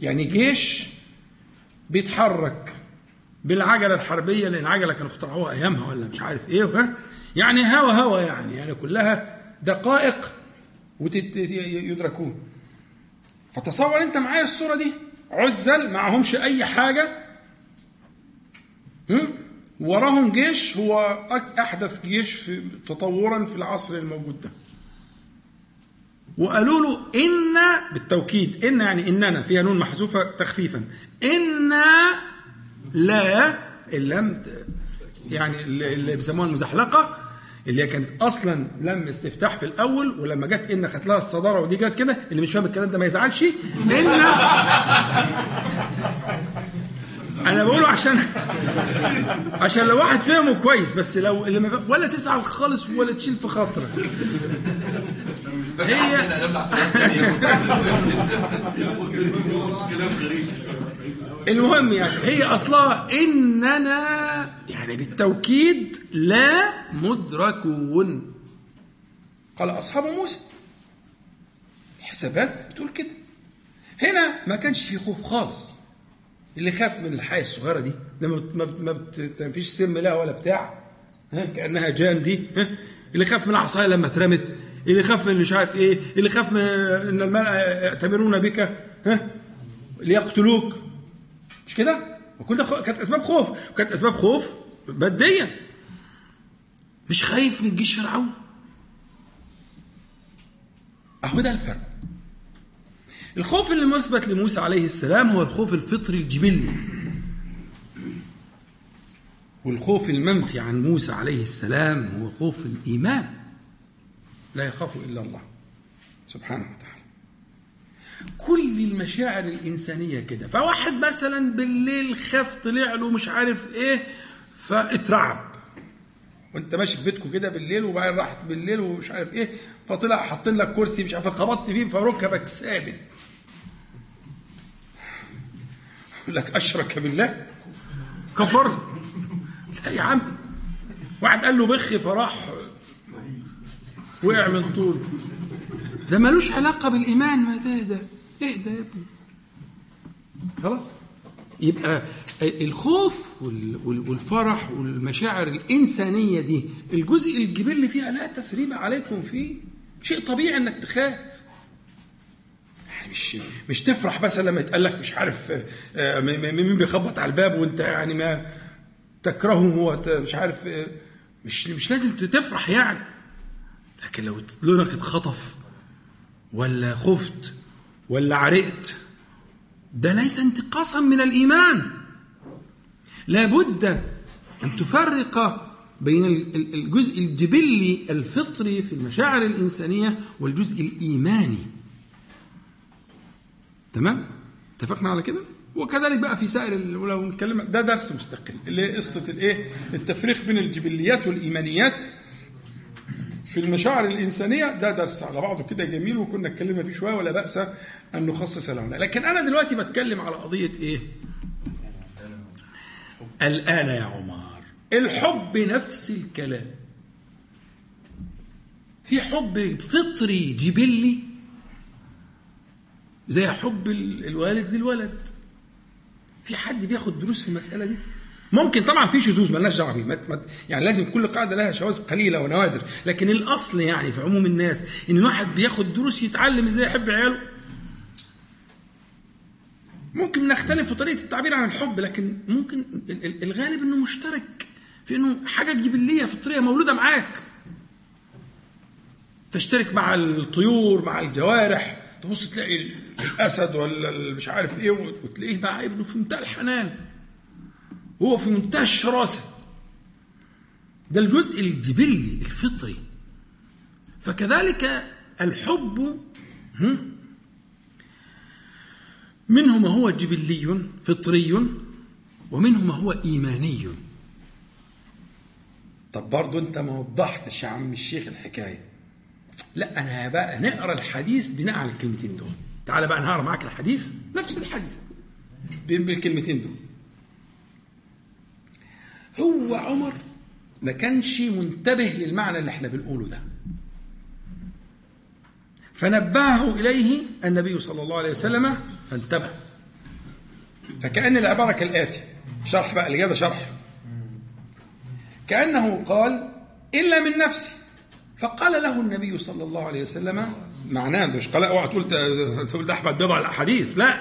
يعني جيش بيتحرك بالعجلة الحربية لأن العجله كانوا اخترعوها أيامها ولا مش عارف ها؟ يعني هوا هوا يعني يعني كلها دقائق ويدركون فتصور أنت معايا الصورة دي؟ عزل معهمش أي حاجة. هم؟ وراهم جيش هو أحدث جيش في تطورا في العصر الموجود ده. وقالوا له إن بالتوكيد إن يعني إننا فيها نون محذوفة تخفيفا أنا لا اللام يعني اللي بيسموها المزحلقة اللي هي كانت أصلا لم استفتاح في الأول ولما جت إن خدت لها الصدارة ودي جت كده اللي مش فاهم الكلام ده ما يزعلش إن أنا بقوله عشان عشان لو واحد فهمه كويس بس لو اللي ما ولا تزعل خالص ولا تشيل في خاطرك. هي المهم يعني هي أصلها إننا يعني بالتوكيد لا مدركون. قال أصحاب موسى. الحسابات بتقول كده. هنا ما كانش في خوف خالص. اللي خاف من الحياة الصغيرة دي لما ما ما فيش سم لها ولا بتاع ها كأنها جان دي ها. اللي خاف من العصاية لما اترمت اللي خاف من مش عارف إيه اللي خاف من إن الملأ يأتمرون بك ها ليقتلوك مش كده؟ وكل ده كانت أسباب خوف. وكانت أسباب خوف مادية. مش خايف من جيش فرعون أهو ده الفرق. الخوف اللي مثبت لموسى عليه السلام هو الخوف الفطري الجبلي والخوف المنفي عن موسى عليه السلام هو خوف الإيمان. لا يخاف إلا الله سبحانه وتعالى. كل المشاعر الإنسانية كده. فواحد مثلا بالليل خاف طلع له مش عارف إيه فاترعب. وأنت ماشي في بيتكم كده بالليل وبعدين راحت بالليل ومش عارف إيه فطلع حاطين لك كرسي مش عارف خبطت فيه فركبك ثابت. يقول لك أشرك بالله؟ كفر؟ لا يا عم. واحد قال له بخ فراح وقع من طول. ده ملوش علاقة بالإيمان. ما ده ده اهدى يا ابني؟ خلاص. يبقى الخوف والفرح والمشاعر الإنسانية دي الجزء الجبلي فيها لا تثريب عليكم فيه شيء طبيعي إنك تخاف. مش مش تفرح بس لما يتقال لك مش عارف آه، آه، مين بيخبط على الباب وأنت يعني ما تكرهه هو مش عارف آه، مش مش لازم تفرح يعني. لكن لو لونك اتخطف ولا خفت ولا عرقت ده ليس انتقاصا من الإيمان. لابد أن تفرق بين ال- ال- الجزء الجبلي الفطري في المشاعر الإنسانية والجزء الإيماني. تمام؟ اتفقنا على كده؟ وكذلك بقى في سائر ولو نتكلم ده درس مستقل اللي هي قصة الإيه؟ التفريق بين الجبليات والإيمانيات. في المشاعر الإنسانية ده درس على بعضه كده جميل وكنا اتكلمنا فيه شوية ولا بأس أن نخصص له لكن أنا دلوقتي بتكلم على قضية إيه؟ الآن يا عمر. الحب نفس الكلام. في حب فطري جبلي زي حب ال- الوالد للولد. في حد بياخد دروس في المسألة دي؟ ممكن طبعا في شذوذ مالناش دعوة بيه. يعني لازم كل قاعدة لها شواذ قليلة ونوادر. لكن الأصل يعني في عموم الناس إن الواحد بياخد دروس يتعلم إزاي يحب عياله. ممكن نختلف في طريقة التعبير عن الحب لكن ممكن ال- ال- الغالب إنه مشترك. في انه حاجة جبليه فطريه مولودة معاك. تشترك مع الطيور مع الجوارح تبص تلاقي ال- الأسد ولا مش عارف إيه وتلاقيه مع ابنه في منتهى الحنان. هو في منتهى الشراسة. ده الجزء الجبلي الفطري. فكذلك الحب؟ منه ما هو جبلي فطري ومنه ما هو إيماني. طب برضه انت ما وضحتش يا عم الشيخ الحكاية. لا أنا بقى نقرأ الحديث بناء على الكلمتين دول. تعال بقى نقرا معاك الحديث نفس الحديث. بالكلمتين دول. هو عمر ما كانش منتبه للمعنى اللي إحنا بنقوله ده. فنبهه إليه النبي صلى الله عليه وسلم فانتبه. فكأن العبارة كالآتي. شرح بقى ده شرح. كأنه قال إلا من نفسي. فقال له النبي صلى الله عليه وسلم معناه مش قال اوعى تقول تقول ده أحمد بضع الأحاديث لا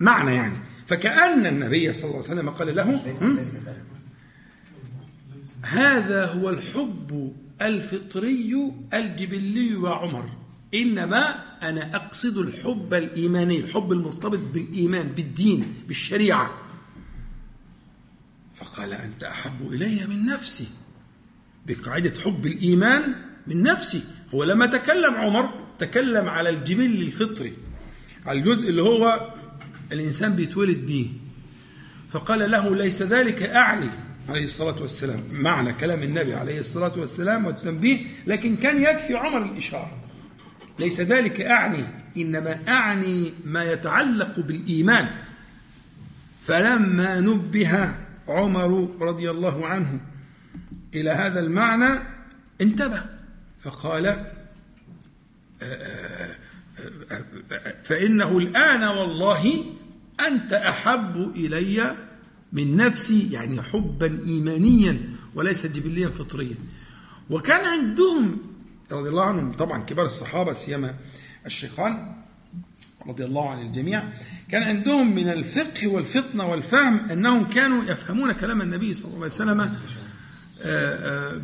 معنى يعني. فكأن النبي صلى الله عليه وسلم قال له؟ هذا هو الحب الفطري الجبلي يا عمر. إنما أنا أقصد الحب الإيماني الحب المرتبط بالإيمان بالدين بالشريعة. فقال أنت أحب إلي من نفسي. بقاعدة حب الإيمان من نفسي. هو لما تكلم عمر تكلم على الجبل الفطري على الجزء اللي هو الإنسان بيتولد به فقال له ليس ذلك أعني عليه الصلاة والسلام. معنى كلام النبي عليه الصلاة والسلام والتنبيه لكن كان يكفي عمر الإشارة. ليس ذلك أعني إنما أعني ما يتعلق بالإيمان. فلما نبه عمر رضي الله عنه إلى هذا المعنى انتبه فقال فإنه الآن والله أنت أحب إلي من نفسي يعني حبا ايمانيا وليس جبليا فطريا. وكان عندهم رضي الله عنهم طبعا كبار الصحابة سيما الشيخان رضي الله عن الجميع كان عندهم من الفقه والفطنة والفهم أنهم كانوا يفهمون كلام النبي صلى الله عليه وسلم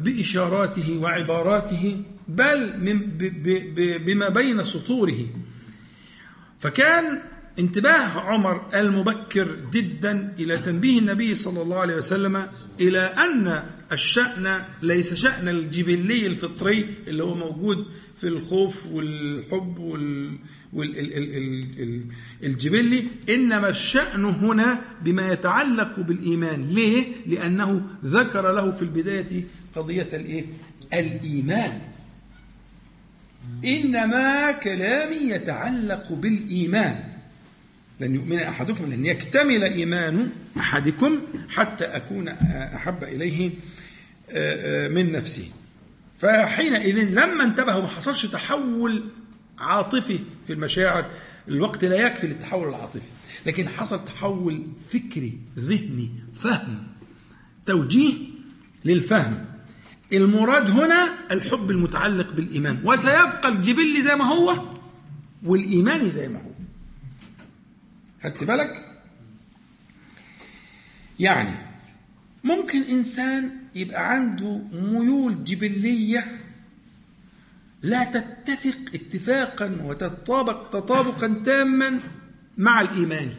بإشاراته وعباراته بل بما بين سطوره. فكان انتباه عمر المبكر جدا إلى تنبيه النبي صلى الله عليه وسلم إلى أن الشأن ليس شأن الجبلي الفطري اللي هو موجود في الخوف والحب وال والجبلي إنما الشأن هنا بما يتعلق بالإيمان ليه؟ لأنه ذكر له في البداية قضية الإيه؟ الإيمان إنما كلامي يتعلق بالإيمان لن يؤمن أحدكم لن يكتمل إيمان أحدكم حتى أكون أحب إليه من نفسه فحينئذ لما انتبه وما حصلش تحول عاطفي في المشاعر الوقت لا يكفي للتحول العاطفي. لكن حصل تحول فكري ذهني فهم توجيه للفهم. المراد هنا الحب المتعلق بالإيمان. وسيبقى الجبل زي ما هو والإيمان زي ما هو. خدت بالك؟ يعني ممكن إنسان يبقى عنده ميول جبلية لا تتفق اتفاقا وتتطابق تطابقا تاما مع الإيمان.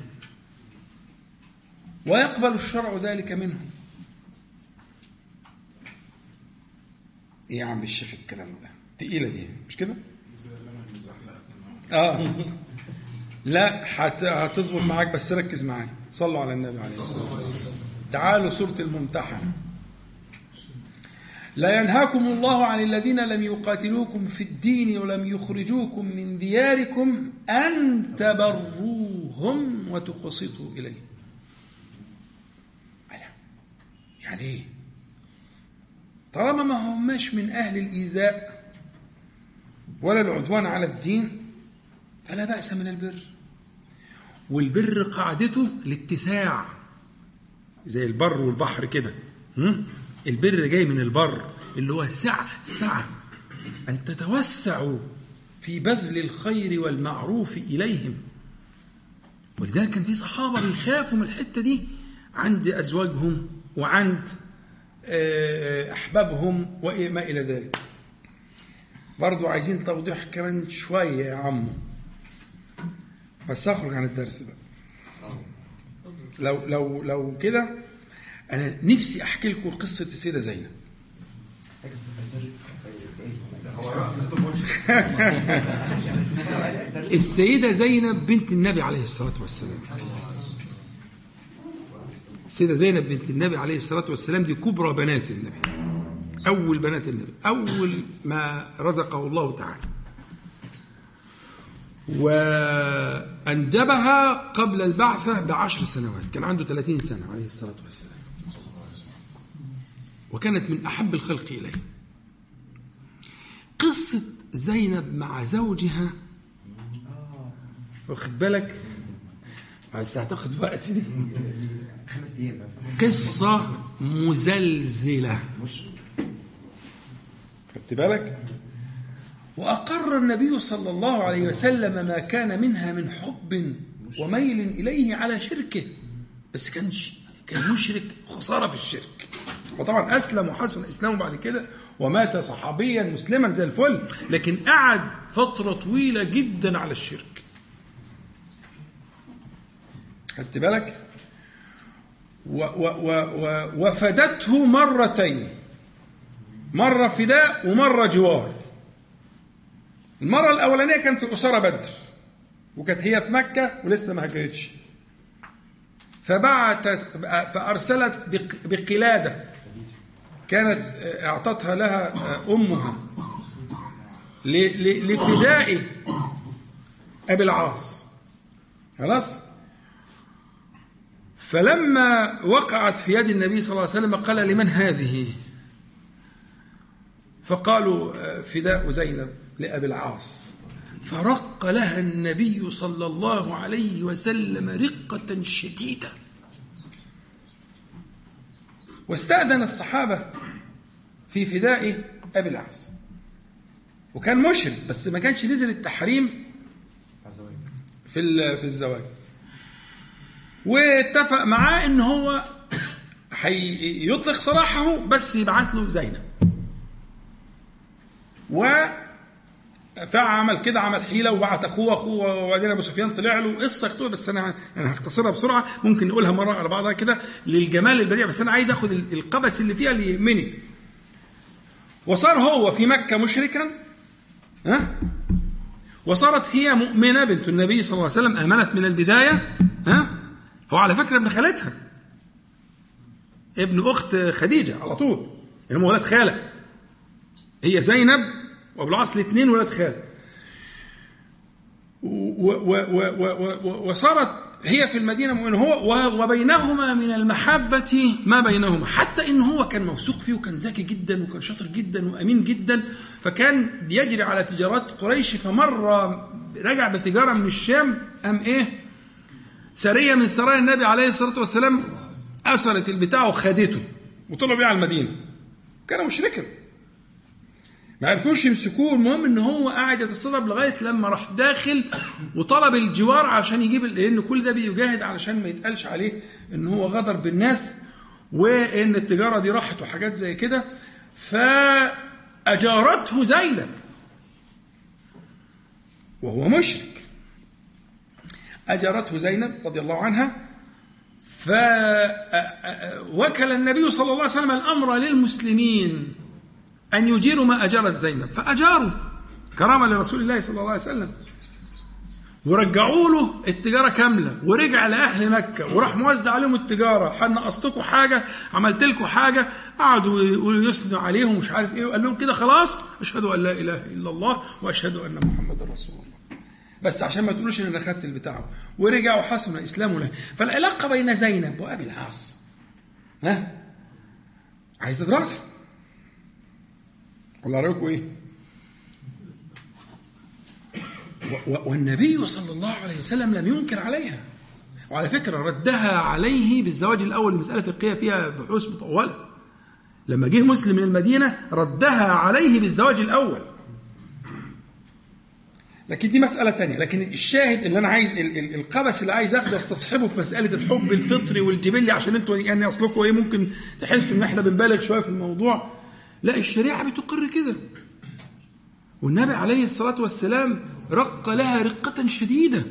ويقبل الشرع ذلك منه إيه يا عم الشيخ الكلام ده؟ تقيلة دي مش كده؟ آه. لا هت- هتظبط معاك بس ركز معايا. صلوا على النبي عليه الصلاة والسلام. تعالوا سورة الممتحنة. لا ينهاكم الله عن الذين لم يقاتلوكم في الدين ولم يخرجوكم من دياركم أن تبروهم وتقسطوا إليهم. يعني إيه؟ طالما ما هماش من أهل الإيذاء ولا العدوان على الدين فلا بأس من البر. والبر قاعدته الاتساع زي البر والبحر كده؟ البر جاي من البر اللي هو سعة سعة أن تتوسعوا في بذل الخير والمعروف إليهم. ولذلك كان في صحابة بيخافوا من الحتة دي. عند أزواجهم وعند آه، أحبابهم وما إلى ذلك. برضو عايزين توضيح كمان شوية يا عمو بس أخرج عن الدرس بقى. لو لو لو كده أنا نفسي أحكي لكم قصة السيدة زينب. السيدة زينب بنت النبي عليه الصلاة والسلام. السيدة زينب بنت النبي عليه الصلاة والسلام دي كبرى بنات النبي. أول بنات النبي. أول ما رزقه الله تعالى. وأنجبها قبل البعثة بعشر سنوات. كان عنده 30 سنة عليه الصلاة والسلام. وكانت من أحب الخلق إليه. قصة زينب مع زوجها. واخد بالك؟ بس هتاخد وقت. دي خمس أيام بس. قصة مزلزلة. خدت بالك؟ وأقر النبي صلى الله عليه وسلم ما كان منها من حب وميل إليه على شركه. بس كان ش- كان مشرك خسارة في الشرك. وطبعا أسلم وحسن إسلامه بعد كده ومات صحابيا مسلما زي الفل لكن قعد فترة طويلة جدا على الشرك. خدت بالك؟ و و و وفدته مرتين مرة فداء ومرة جوار. المرة الأولانية كان في أسرة بدر وكانت هي في مكة ولسه ما هاجرتش فبعتت فأرسلت بق- بقلادة. كانت أعطتها لها أمها لفداء أبي العاص. خلاص؟ فلما وقعت في يد النبي صلى الله عليه وسلم قال لمن هذه؟ فقالوا آه، فداء زينب لأبي العاص. فرق لها النبي صلى الله عليه وسلم رقة شديدة. واستأذن الصحابة في فداء أبي العاص. وكان مشرك بس ما كانش نزل التحريم في في الزواج. واتفق معاه إن هو هيطلق سراحه بس يبعت له زينب. و فعمل كده عمل حيلة وبعت أخوه أخوه وبعدين أبو سفيان طلع له قصة مكتوبه بس أنا أنا هختصرها بسرعة ممكن نقولها مرة على بعضها كده للجمال البديع بس أنا عايز آخد ال- القبس اللي فيها اللي يهمني وصار هو في مكة مشركا ها؟ وصارت هي مؤمنة بنت النبي صلى الله عليه وسلم امنت من البداية ها؟ هو على فكرة ابن خالتها. ابن أخت خديجة على طول هم ولاد خالة. هي زينب وابو العاص الاثنين ولاد و- وصارت هي في المدينة مؤمنه هو وبينهما من المحبة ما بينهما. حتى إن هو كان موثوق فيه وكان ذكي جدا وكان شاطر جدا وأمين جدا فكان بيجري على تجارات قريش فمره رجع بتجارة من الشام ام إيه؟ سرية من سرايا النبي عليه الصلاة والسلام اثرت البتاع وخدته وطلعوا بيه على المدينة. كان مشركا. ما عرفوش يمسكوه المهم إن هو قاعد يتصدب لغاية لما راح داخل وطلب الجوار عشان يجيب لأن كل ده بيجاهد علشان ما يتقالش عليه إن هو غدر بالناس وإن التجارة دي راحت وحاجات زي كده. فأجارته زينب. وهو مشرك. أجارته زينب رضي الله عنها. فوكل النبي صلى الله عليه وسلم الأمر للمسلمين. أن يجيروا ما أجارت زينب. فأجاروا. كرامة لرسول الله صلى الله عليه وسلم. ورجعوا له التجارة كاملة. ورجع لأهل مكة. وراح موزع عليهم التجارة. حد نقصتكم حاجة؟ عملت لكم حاجة؟ قعدوا يثنوا عليهم مش عارف إيه. وقال لهم كده خلاص؟ أشهد أن لا إله إلا الله وأشهد أن محمد رسول الله. بس عشان ما تقولوش ان أنا خدت البتاع. ورجع وحسن إسلامه له. فالعلاقة بين زينب وأبي العاص. ها؟ عايزة دراسة. ولا رأيكم إيه؟ والنبي صلى الله عليه وسلم لم ينكر عليها. وعلى فكرة ردها عليه بالزواج الأول المسألة فقهية فيها بحوث مطولة. لما جه مسلم من المدينة ردها عليه بالزواج الأول. لكن دي مسألة تانية. لكن الشاهد اللي أنا عايز ال- ال- القبس اللي عايز أخده أستصحبه في مسألة الحب الفطري والجبلي عشان أنتوا يعني أصلكم إيه؟ ممكن تحسوا إن إحنا بنبالغ شوية في الموضوع. لا الشريعة بتقر كده. والنبي عليه الصلاة والسلام رق لها رقة شديدة.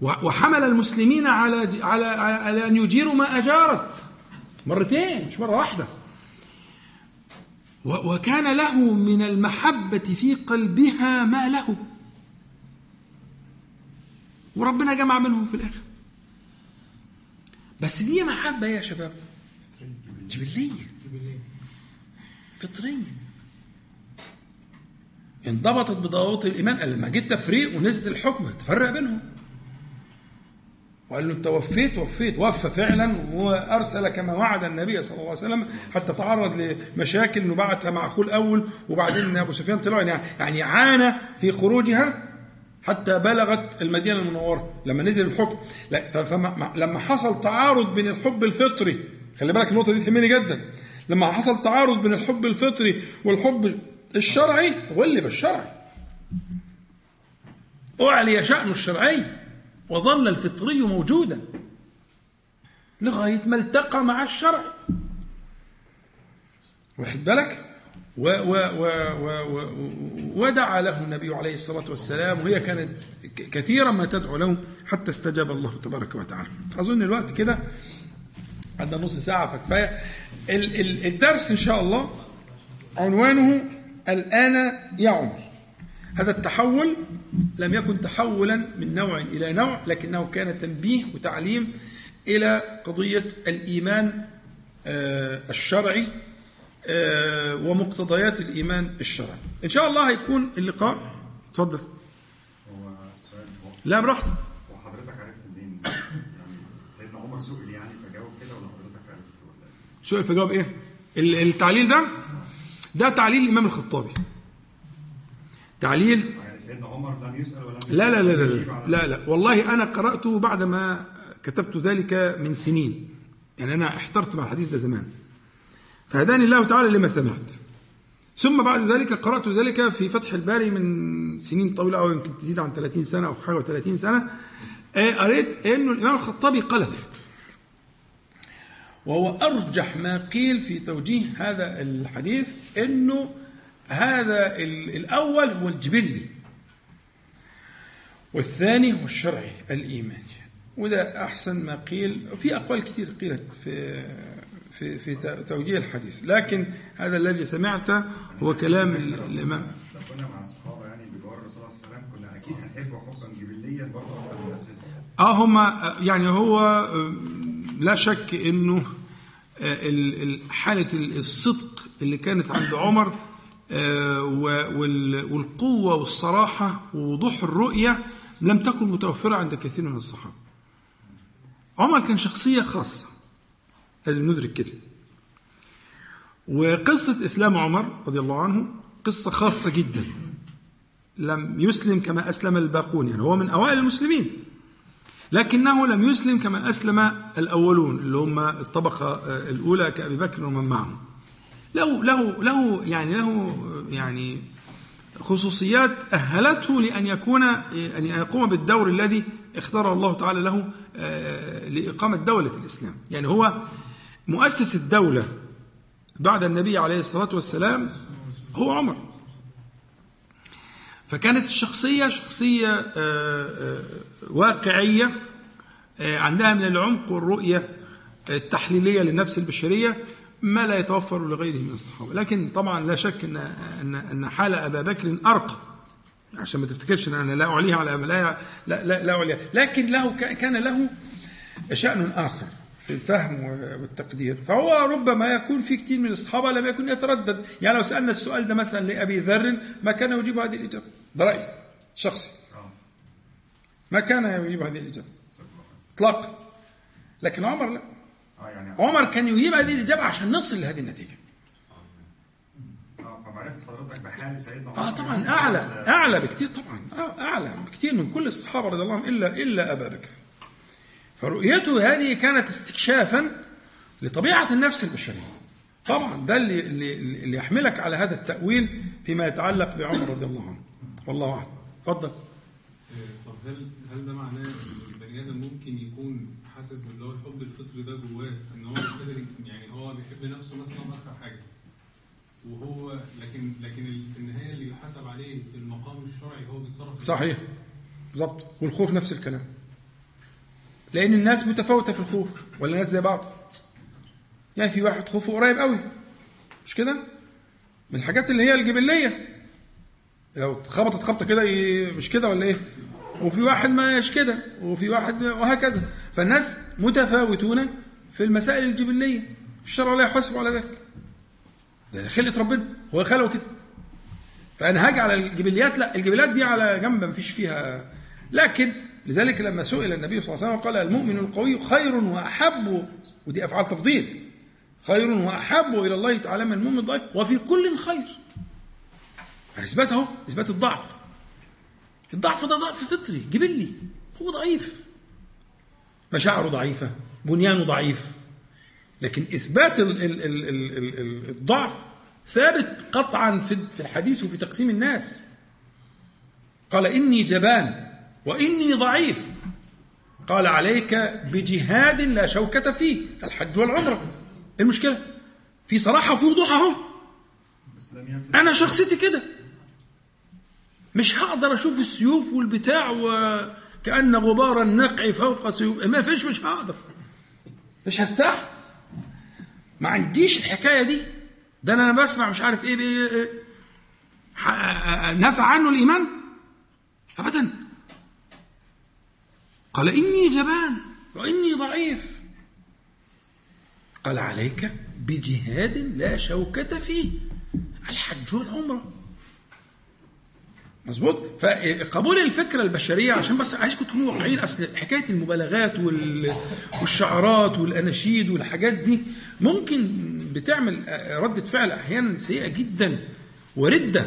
وحمل المسلمين على على على أن يجيروا ما أجارت. مرتين مش مرة واحدة. و- وكان له من المحبة في قلبها ما له. وربنا جمع منهم في الآخر. بس دي محبة يا شباب. جبلية. فطرية. انضبطت بضوابط الإيمان قال لما جيت تفريق ونزلت الحكم تفرق بينهم. وقال له انت وفيت وفيت وفى فعلا وأرسل كما وعد النبي صلى الله عليه وسلم حتى تعرض لمشاكل إنه بعتها مع أخوه الأول وبعدين أبو سفيان طلع يعني يعني عانى في خروجها حتى بلغت المدينة المنورة لما نزل الحكم. لما حصل تعارض بين الحب الفطري خلي بالك النقطة دي تهمني جدا. لما حصل تعارض بين الحب الفطري والحب الشرعي غلب الشرعي أعلي شأنه الشرعي وظل الفطري موجودا لغاية ما التقى مع الشرع. واخد بالك؟ و و و و و ودعا له النبي عليه الصلاة والسلام وهي كانت كثيرا ما تدعو له حتى استجاب الله تبارك وتعالى. أظن الوقت كده عندنا نص ساعة فكفاية. الدرس إن شاء الله عنوانه الآن يا عمر. هذا التحول لم يكن تحولا من نوع إلى نوع لكنه كان تنبيه وتعليم إلى قضية الإيمان آه، الشرعي آه، ومقتضيات الإيمان الشرعي. إن شاء الله هيكون اللقاء. اتفضل. هو لا براحتك. هو حضرتك عرفت منين؟ يعني سيدنا عمر سئل يعني فجاوب كده ولا حضرتك عرفت في جواب إيه؟ ال- التعليل ده؟ ده تعليل الإمام الخطابي. تعليل سيدنا عمر لم ولم لا لا لا لا على- لا, لا. والله أنا قرأته بعدما كتبت ذلك من سنين. يعني أنا احترت مع الحديث ده زمان. فهداني الله تعالى لما سمعت. ثم بعد ذلك قرأت ذلك في فتح الباري من سنين طويلة أو يمكن تزيد عن 30 سنة أو حاجة و30 سنة. آه، قريت إنه الإمام الخطابي قال ذلك. وهو أرجح ما قيل في توجيه هذا الحديث إنه هذا ال- الأول هو الجبلي والثاني هو الشرعي الإيماني وده أحسن ما قيل في أقوال كثير قيلت في في في توجيه الحديث لكن هذا الذي سمعته هو كلام ال- الإمام. لو كنا مع الصحابة يعني بجوار الرسول صلى الله عليه وسلم كنا أكيد هنحبه حبا جبليا برضه آه هما يعني هو لا شك إنه آه، ال- ال- حالة ال- الصدق اللي كانت عند عمر آه، والقوة والصراحة ووضوح الرؤية لم تكن متوفرة عند كثير من الصحابة. عمر كان شخصية خاصة لازم ندرك كده. وقصة إسلام عمر رضي الله عنه قصة خاصة جدا. لم يسلم كما أسلم الباقون يعني هو من أوائل المسلمين. لكنه لم يسلم كما أسلم الأولون اللي هم الطبقة آه، الأولى كأبي بكر ومن معه له له له يعني له يعني خصوصيات أهلته لأن يكون أن يقوم بالدور الذي اختاره الله تعالى له آه، لإقامة دولة الإسلام. يعني هو مؤسس الدولة بعد النبي عليه الصلاة والسلام هو عمر. فكانت الشخصية شخصية آه، آه، واقعية عندها من العمق والرؤية التحليلية للنفس البشرية ما لا يتوفر لغيره من الصحابة. لكن طبعا لا شك أن أن أن حال أبا بكر أرقى. عشان ما تفتكرش إن أنا لا أعليها على لا لا لا, لا أعليها. لكن له كان له شأن آخر في الفهم والتقدير. فهو ربما يكون في كثير من الصحابة لم يكن يتردد. يعني لو سألنا السؤال ده مثلا لأبي ذر ما كان يجيب هذه الإجابة؟ ده رايي شخصي. ما كان يجيب هذه الإجابة. اطلاقا لكن عمر لا. عمر كان يجيب هذه الإجابة عشان نصل لهذه النتيجة. حضرتك بحال سيدنا آه طبعا أعلى أعلى بكثير طبعا. آه أعلى بكثير من كل الصحابة رضي الله عنهم إلا إلا أبا بكر. فرؤيته هذه كانت استكشافا لطبيعة النفس البشرية. طبعا ده اللي اللي يحملك على هذا التأويل فيما يتعلق بعمر رضي الله عنه. والله أعلم. اتفضل هل هل ده معناه إن البني آدم ممكن يكون حاسس باللي هو الحب الفطري ده جواه إن هو مش قادر يعني هو بيحب نفسه مثلا أكتر حاجة؟ وهو لكن لكن في النهاية اللي يحاسب عليه في المقام الشرعي هو بيتصرف صحيح. بالظبط. والخوف نفس الكلام. لأن الناس متفاوتة في الخوف ولا الناس زي بعض؟ يعني في واحد خوفه قريب قوي. مش كده؟ من الحاجات اللي هي الجبلية. لو خبطت خبطة كده مش كده ولا إيه؟ وفي واحد مش كده وفي واحد وهكذا. فالناس متفاوتون في المسائل الجبلية. الشرع لا يحاسب على ذلك. ده خلقة ربنا. هو خلقه كده. فانا هاجي على الجبليات لا الجبليات دي على جنب ما فيش فيها. لكن لذلك لما سئل النبي صلى الله عليه وسلم قال المؤمن القوي خير وأحب. ودي أفعال تفضيل. خير وأحب إلى الله تعالى من المؤمن الضعيف. وفي كل خير. إثبات أهو إثبات الضعف. الضعف ده ضعف فطري جبلي هو ضعيف. مشاعره ضعيفة بنيانه ضعيف. لكن إثبات الضعف ثابت قطعا في الحديث وفي تقسيم الناس. قال إني جبان وإني ضعيف. قال عليك بجهاد لا شوكة فيه الحج والعمرة. إيه المشكلة؟ في صراحة وفي وضوح أهو أنا شخصيتي كده. مش هقدر أشوف السيوف والبتاع وكأن غبار النقع فوق سيوف. ما فيش مش هقدر. مش هستحمل. ما عنديش الحكاية دي. ده أنا بسمع مش عارف إيه, بيه إيه نفع عنه الإيمان؟ ابدا. قال إني جبان وإني ضعيف. قال عليك بجهاد لا شوكة فيه. الحج والعمرة. مظبوط؟ فقبول الفكرة البشرية عشان بس عايزكم تكونوا واقعيين أصل حكاية المبالغات والشعارات والأناشيد والحاجات دي ممكن بتعمل ردة فعل أحيانا سيئة جدا. وردة.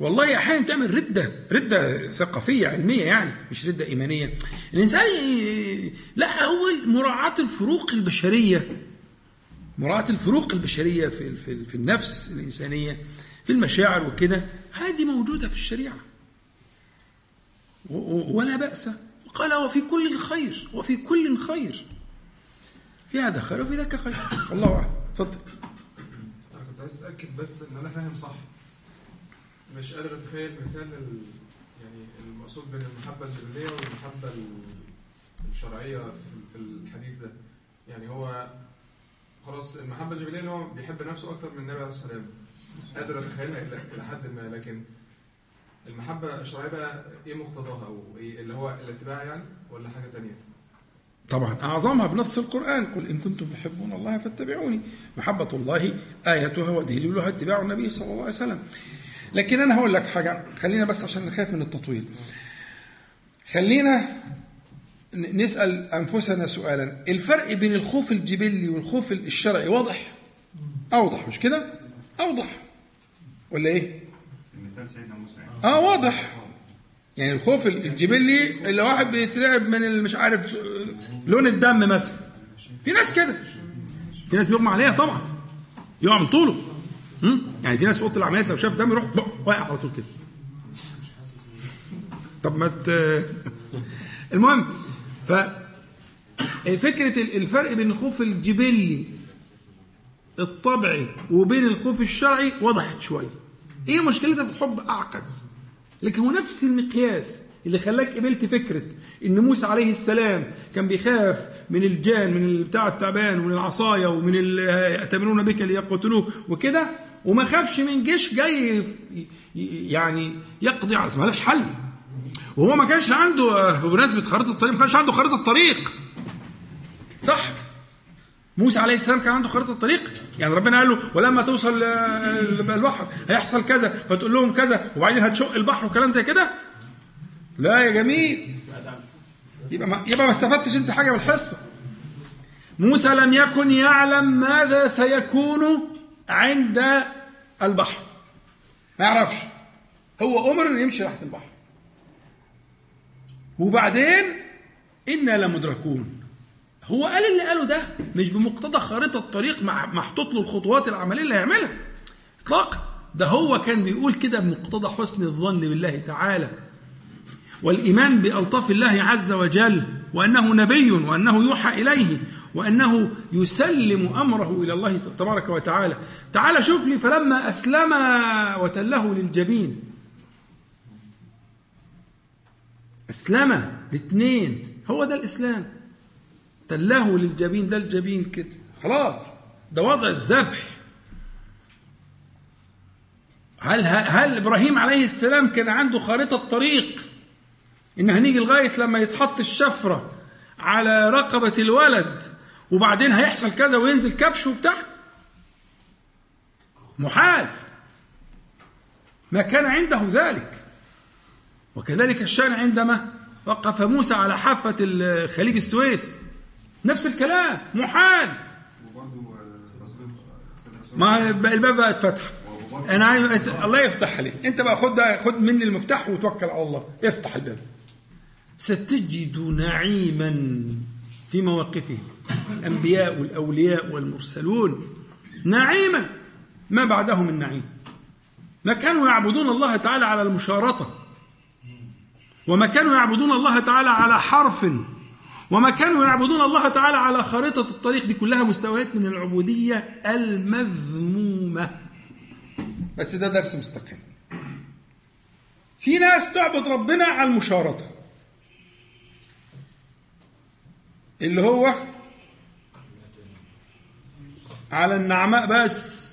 والله أحيانا تعمل ردة ردة ثقافية علمية يعني مش ردة إيمانية. الإنسان لا هو مراعاة الفروق البشرية. مراعاة الفروق البشرية في في النفس الإنسانية. في المشاعر وكده هذه موجودة في الشريعة. ولا بأس. وقال وفي كل خير وفي كل خير. في هذا خير وفي ذاك خير. والله أعلم. تفضل. أنا كنت عايز أتأكد بس إن أنا فاهم صح. مش قادر أتخيل مثال ال... يعني المقصود بين المحبة الجبلية والمحبة الشرعية في الحديث ده. يعني هو خلاص المحبة الجبلية اللي هو بيحب نفسه أكتر من النبي عليه الصلاة والسلام. قادر اتخيلها إلى حد ما لكن المحبة الشرعية بقى إيه مقتضاها أو إيه اللي هو الاتباع يعني ولا حاجة ثانية؟ طبعا أعظمها بنص القرآن قل إن كنتم تحبون الله فاتبعوني. محبة الله آيتها ودليلها اتباع النبي صلى الله عليه وسلم. لكن أنا هقول لك حاجة خلينا بس عشان نخاف من التطويل. خلينا نسأل أنفسنا سؤالا. الفرق بين الخوف الجبلي والخوف الشرعي واضح؟ أوضح مش كده؟ أوضح. ولا إيه؟ مثال سيدنا موسى. آه واضح. يعني الخوف الجبلي اللي واحد بيترعب من مش عارف لون الدم مثلا. في ناس كده. في ناس بيغمى عليها طبعا. يقع من طوله؟ يعني في ناس في أوضة العمليات لو شاف دم يروح واقع على طول كده. طب ما ت... المهم ف فكرة ال- الفرق بين الخوف الجبلي الطبعي وبين الخوف الشرعي وضحت شوية إيه مشكلتها في الحب أعقد؟ لكن هو نفس المقياس اللي خلاك قبلت فكرة إن موسى عليه السلام كان بيخاف من الجان من بتاع التعبان ومن العصاية ومن يأتمرون بك ليقتلوه وكده وما خافش من جيش جاي يعني يقضي على مالهاش حل. وهو ما كانش عنده آه، بمناسبة خريطة الطريق ما كانش عنده خريطة طريق صح؟ موسى عليه السلام كان عنده خريطة طريق يعني ربنا قال له ولما توصل آه، البحر هيحصل كذا. فتقول لهم كذا وبعدين هتشق البحر وكلام زي كده. لا يا جميل. يبقى ما يبقى ما استفدتش انت حاجة من الحصه موسى لم يكن يعلم ماذا سيكون عند البحر. ما يعرفش. هو أمر انه يمشي ناحيه البحر. وبعدين إنا لمدركون. هو قال اللي قاله ده مش بمقتضى خارطة الطريق محطوط له الخطوات العملية اللي هيعملها. اطلاقا ده هو كان بيقول كده بمقتضى حسن الظن بالله تعالى. والإيمان بألطاف الله عز وجل وأنه نبي وأنه يوحى إليه وأنه يسلم أمره إلى الله تبارك وتعالى. تعالى شوف لي فلما أسلم وتله للجبين. أسلم. الاثنين. هو ده الإسلام. تله للجبين ده الجبين كده. خلاص ده وضع الذبح. هل هل إبراهيم عليه السلام كان عنده خارطه طريق؟ إن هنيجي لغاية لما يتحط الشفرة على رقبة الولد وبعدين هيحصل كذا وينزل كبش وبتاع؟ محال. ما كان عنده ذلك. وكذلك الشأن عندما وقف موسى على حافة خليج السويس. نفس الكلام محال ما الباب بقى اتفتح. أنا الله يفتح عليك أنت بقى خد خد مني المفتاح وتوكل على الله. افتح الباب. ستجد نعيما في مواقفه. الأنبياء والأولياء والمرسلون. نعيما. ما بعده من نعيم. ما كانوا يعبدون الله تعالى على المشارطة. وما كانوا يعبدون الله تعالى على حرف. وما كانوا يعبدون الله تعالى على خارطة الطريق دي كلها مستويات من العبودية المذمومة. بس ده درس مستقل. في ناس تعبد ربنا على المشارطة. اللي هو على النعماء بس.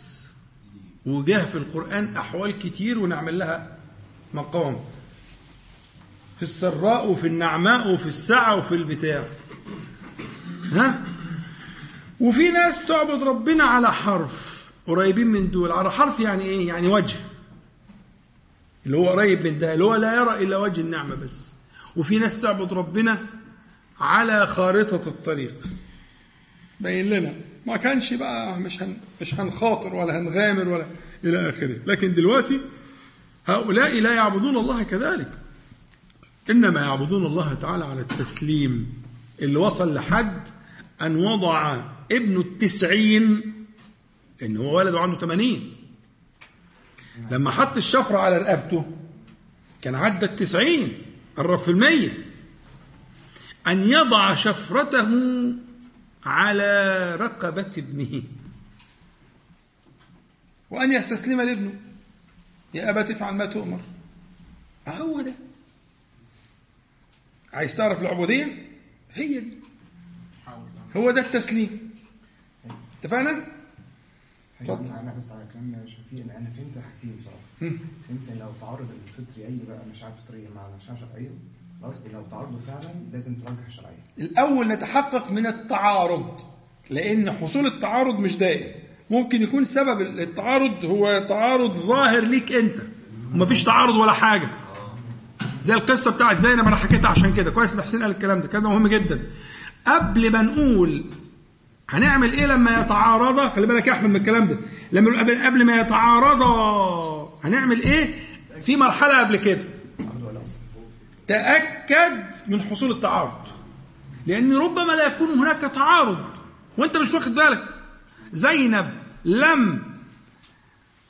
وجه في القرآن أحوال كتير ونعمل لها مقام. في السراء وفي النعماء وفي السعة وفي البتاع. ها؟ وفي ناس تعبد ربنا على حرف قريبين من دول. على حرف يعني إيه؟ يعني وجه. اللي هو قريب من ده اللي هو لا يرى إلا وجه النعمة بس. وفي ناس تعبد ربنا على خارطة الطريق. بين لنا. ما كانش بقى مش هن مش هنخاطر ولا هنغامر ولا إلى آخره. لكن دلوقتي هؤلاء لا يعبدون الله كذلك. إنما يعبدون الله تعالى على التسليم. اللي وصل لحد أن وضع ابنه التسعين لأن هو ولده عنده ثمانين لما حط الشفرة على رقبته كان عدى التسعين قرب في المية. أن يضع شفرته على رقبة ابنه. وأن يستسلم لابنه. يا أبت افعل ما تؤمر. هو ده. عايز تعرف العبودية هي دي. هو ده التسليم. اتفقنا؟ اتفضل. أنا بس على كلام شفيق أنا فهمت حاجتين بصراحة. فهمت لو تعارض الفطري أي بقى مشاعر فطريه مع مشاعر شرعية. خلاص لو تعارضوا فعلا لازم ترجح الشرعيه الأول نتحقق من التعارض لأن حصول التعارض مش دائم. ممكن يكون سبب التعارض هو تعارض ظاهر ليك أنت. ومفيش تعارض ولا حاجة. زي القصة بتاعت زينب أنا حكيتها عشان كده. كويس إن حسين قال الكلام ده كده مهم جدا. قبل ما نقول هنعمل إيه لما يتعارضا خلي بالك يا أحمد من الكلام ده. لما قبل قبل ما يتعارضا هنعمل إيه؟ في مرحلة قبل كده. تأكد من حصول التعارض. لأن ربما لا يكون هناك تعارض. وأنت مش واخد بالك؟ زينب لم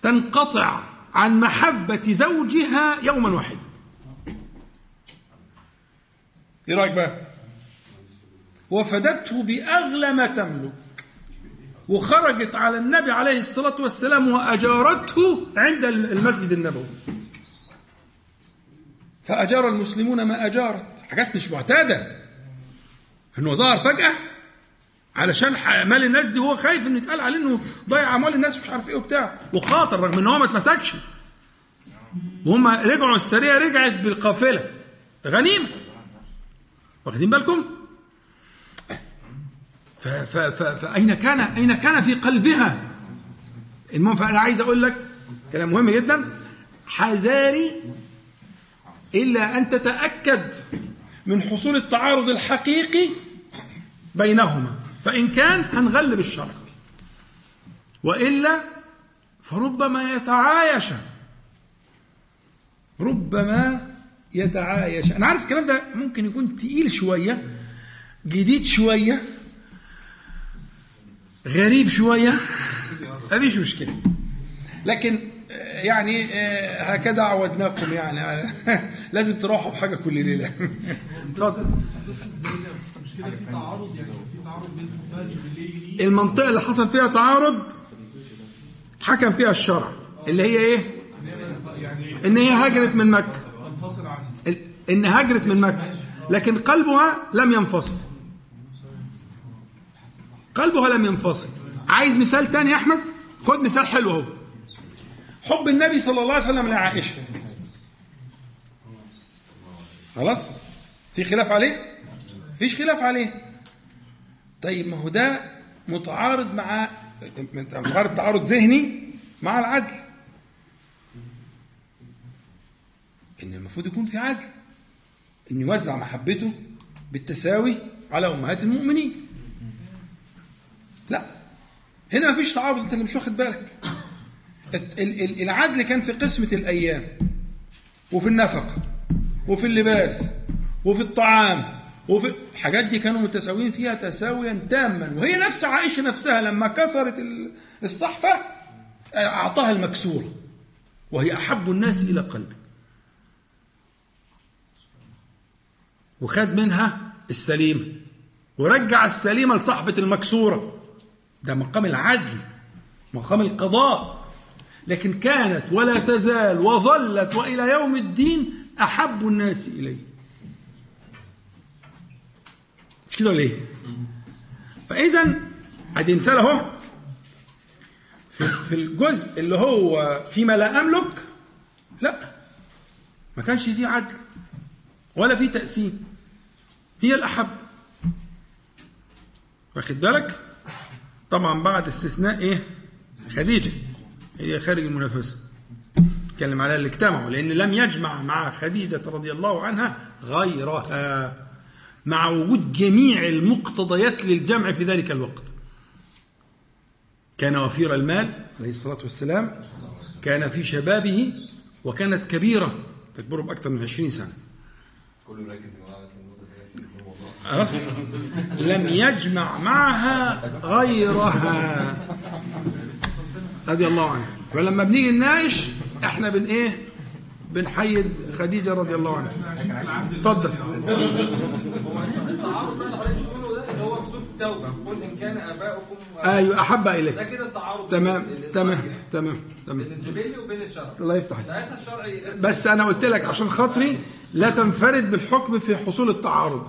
تنقطع عن محبة زوجها يوما واحدا. إيه رأيك بقى؟ وفدته باغلى ما تملك وخرجت على النبي عليه الصلاة والسلام وأجارته عند المسجد النبوي. فأجار المسلمون ما أجارت. حاجات مش معتادة. انه ظهر فجأة علشان مال الناس دي هو خايف إنه يتقال عليه إنه ضيع اموال الناس مش عارف إيه وبتاع. وخاطر رغم إن هو ما اتمسكش. وهم رجعوا السرية رجعت بالقافلة. غنيمة. واخدين بالكم؟ فأين كان أين كان في قلبها؟ المهم فأنا عايز أقول لك كلام مهم جدا حذاري إلا أن تتأكد من حصول التعارض الحقيقي بينهما فإن كان هنغلب الشرع وإلا فربما يتعايش ربما يتعايش. أنا عارف الكلام ده ممكن يكون تقيل شوية جديد شوية غريب شوية. مفيش مشكلة. لكن آه، يعني آه، هكذا عودناكم يعني. لازم تروحوا بحاجة كل ليلة. اتفضل. يعني المنطقة اللي حصل فيها تعارض حكم فيها الشرع اللي هي إيه؟ يعني إن هي هاجرت من مكة. ان هاجرت من مكة. لكن قلبها لم ينفصل. قلبها لم ينفصل. عايز مثال تاني يا أحمد؟ خد مثال حلو أهو. حب النبي صلى الله عليه وسلم لعائشة. خلاص؟ في خلاف عليه؟ فيش خلاف عليه. طيب ما هو ده متعارض مع متعارض تعارض ذهني مع العدل. إن المفروض يكون في عدل. إن يوزع محبته بالتساوي على أمهات المؤمنين. لا. هنا مفيش تعارض أنت اللي مش واخد بالك. ال- ال- ال- العدل كان في قسمة الأيام وفي النفقة وفي اللباس وفي الطعام وفي الحاجات دي كانوا متساويين فيها تساويا تاما. وهي نفس عائشة نفسها لما كسرت ال- الصحفة أعطاها المكسورة. وهي أحب الناس إلى قلبي. وخد منها السليمة ورجع السليمة لصاحبة المكسورة. ده مقام العدل مقام القضاء. لكن كانت ولا تزال وظلت وإلى يوم الدين أحب الناس إليه. مش كده ولا إيه؟ فاذا ادي مثال أهو. في الجزء اللي هو فيما لا أملك لا. ما كانش فيه عدل ولا فيه تقسيم هي الأحب. واخد بالك؟ طبعا بعد استثناء إيه؟ خديجة. هي خارج المنافسة. اتكلم على اللي اجتمعوا لأن لم يجمع مع خديجة رضي الله عنها غيرها. مع وجود جميع المقتضيات للجمع في ذلك الوقت. كان وفير المال عليه الصلاة والسلام. كان في شبابه وكانت كبيرة تكبره باكثر من 20 سنة. كله معاه بس النقطة دي في الموضوع. خلاص لم يجمع معها غيرها. رضي الله عنها فلما بنيجي نناقش إحنا بن إيه؟ بنحيد خديجة رضي الله عنها. اتفضل. ده التوبه قل ان كان اباؤكم أيوه أحب ده اليه كده التعارض تمام تمام. تمام تمام. بين وبين الشرع الله يفتح. ساعتها الشرع يأذن. بس أنا قلت لك عشان خاطري لا تنفرد بالحكم في حصول التعارض.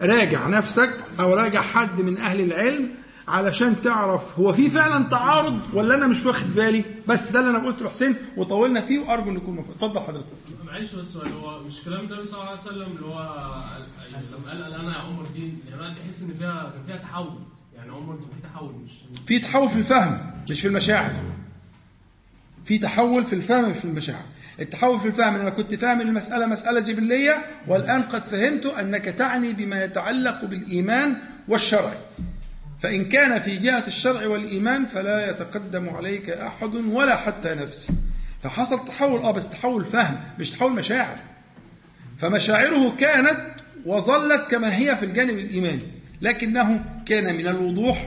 راجع نفسك أو راجع حد من أهل العلم علشان تعرف هو في فعلا تعارض ولا أنا مش واخد بالي؟ بس ده اللي أنا قلته لحسين وطولنا فيه وأرجو ان يكون مفهوم اتفضل حضرتك. معلش بس هو مش كلام النبي صلى الله عليه وسلم اللي هو قال قال أنا يا عمر دي يعني تحس إن فيها كان فيها تحول. يعني عمر في تحول مش في تحول في الفهم مش في المشاعر. في تحول في الفهم مش في المشاعر. التحول في الفهم أنا كنت فاهم ان المسألة مسألة جبلية والآن قد فهمت أنك تعني بما يتعلق بالإيمان والشرع. فإن كان في جهة الشرع والإيمان فلا يتقدم عليك أحد ولا حتى نفسي فحصل تحول آه بس تحول فهم مش تحول مشاعر. فمشاعره كانت وظلت كما هي في الجانب الإيماني لكنه كان من الوضوح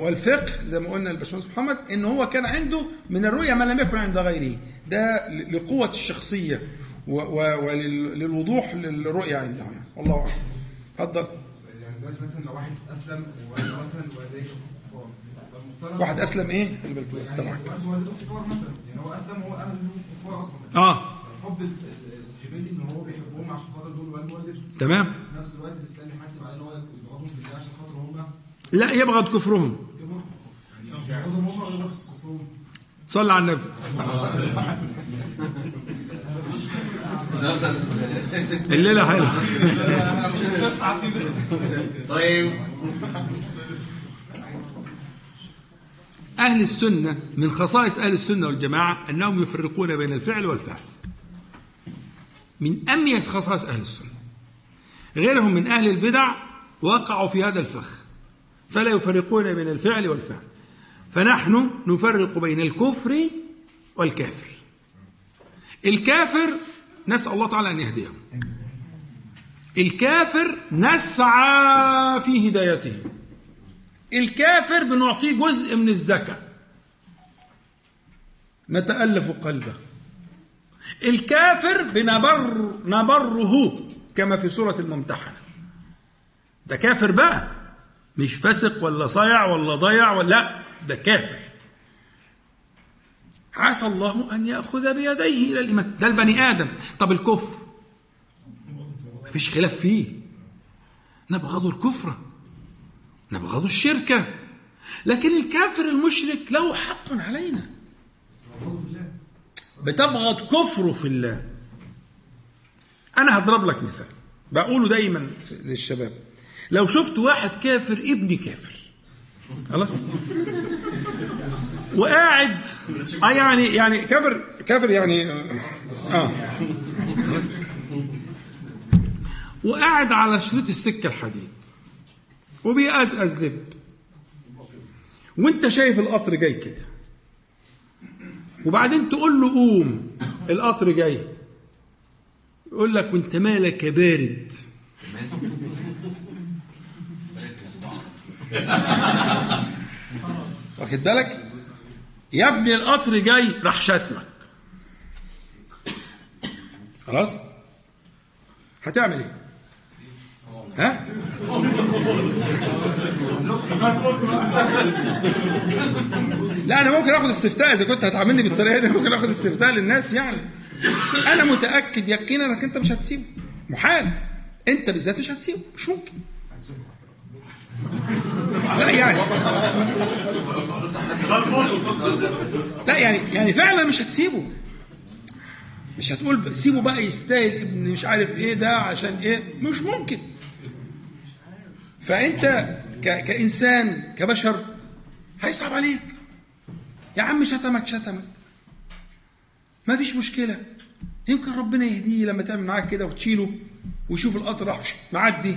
والفقه زي ما قلنا الباشمهندس محمد إن هو كان عنده من الرؤية ما لم يكن عند غيره. ده ل- لقوة الشخصية وللوضوح للرؤية عنده يعني. والله اعلم اتفضل. يعني دلوقتي مثلا لو واحد أسلم وقال مثلا والديه كفار. واحد أسلم إيه؟ خلي بالك. يعني طبعا كفار مثلا. يعني هو أسلم وهو اهله كفار أصلا. آه. الحب ال- ال- الجبلي إن هو بيحبهم عشان خاطر دول والد والدته تمام. في نفس الوقت الاسلام يحتم عليه إن هو يبغضهم في الله عشان خاطر هم لا يبغض كفرهم. يبغضهم. هم ولا يبغض كفرهم صلى على النبي. الليلة حلوة. طيب. أهل السنة من خصائص أهل السنة والجماعة أنهم يفرقون بين الفعل والفعل. من أميز خصائص أهل السنة. غيرهم من أهل البدع وقعوا في هذا الفخ. فلا يفرقون بين الفعل والفعل. فنحن نفرق بين الكفر والكافر. الكافر نسأل الله تعالى أن يهديه. الكافر نسعى في هدايته. الكافر بنعطيه جزء من الزكاة. نتألف قلبه. الكافر بنبر نبره كما في سورة الممتحنة. ده كافر بقى. مش فاسق ولا صايع ولا ضيع ولا لا. ده كافر. عسى الله أن يأخذ بيديه إلى الإيمان. ده البني آدم. طب الكفر؟ مفيش خلاف فيه. نبغض الكفر. نبغض الشركة. لكن الكافر المشرك له حق علينا. بتبغض كفره في الله. أنا هضرب لك مثال. بقوله دايما للشباب. لو شفت واحد كافر ابني كافر. خلاص. وقاعد آه يعني يعني كافر كافر يعني آه. خلاص وقاعد على شريط السكة الحديد. وبيقزقز لب. وانت شايف القطر جاي كده. وبعدين تقول له قوم القطر جاي. يقول لك وانت مالك يا بارد؟ واخد بالك؟ يا ابني القطر جاي راح شتمك خلاص؟ هتعمل إيه؟ ها؟ لا أنا ممكن آخد استفتاء إذا كنت هتعاملني بالطريقة دي ممكن آخد استفتاء للناس يعني. أنا متأكد يقينا إنك أنت مش هتسيبه. محال. أنت بالذات مش هتسيبه. مش ممكن. لا يعني. لا يعني يعني فعلا مش هتسيبه. مش هتقول سيبه بقى يستاهل ابن مش عارف إيه ده عشان إيه. مش ممكن. فأنت. كإنسان كبشر هيصعب عليك. يا عم شتمك شتمك. ما فيش مشكلة. يمكن ربنا يهديه لما تعمل معاه كده وتشيله ويشوف القطر راح معدي.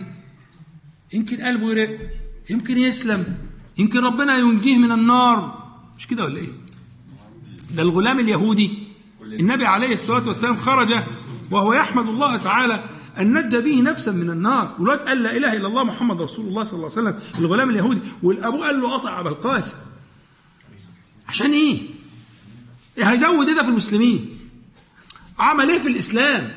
يمكن قلبه يرق. يمكن يسلم. يمكن ربنا ينجيه من النار. مش كده ولا إيه؟ ده الغلام اليهودي. النبي عليه الصلاة والسلام خرج وهو يحمد الله تعالى أن نجى به نفسا من النار. والواد قال لا إله إلا الله محمد رسول الله صلى الله عليه وسلم. الغلام اليهودي. والأبو قال له قطع أبا القاسم. عشان إيه؟ إيه هيزود إيه ده في المسلمين؟ عمل إيه في الإسلام؟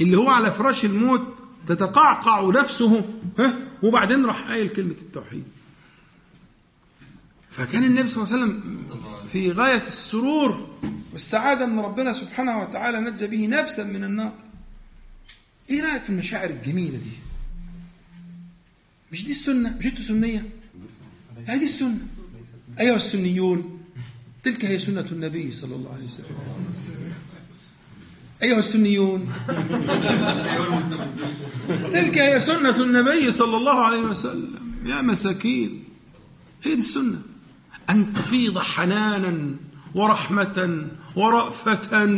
اللي هو على فراش الموت تتقعقع نفسه. ها؟ وبعدين راح قايل كلمة التوحيد. فكان النبي صلى الله عليه وسلم في غاية السرور والسعادة أن ربنا سبحانه وتعالى نجى به نفسا من النار. إيه رأيك في المشاعر الجميلة دي؟ مش دي السنة؟ مش أنتوا سنية هذه السنة. أيها السنيون تلك هي سنة النبي صلى الله عليه وسلم. أيها السنيون. تلك هي سنة النبي صلى الله عليه وسلم. يا مساكين هي دي السنة. أن تفيض حنانا ورحمة ورأفة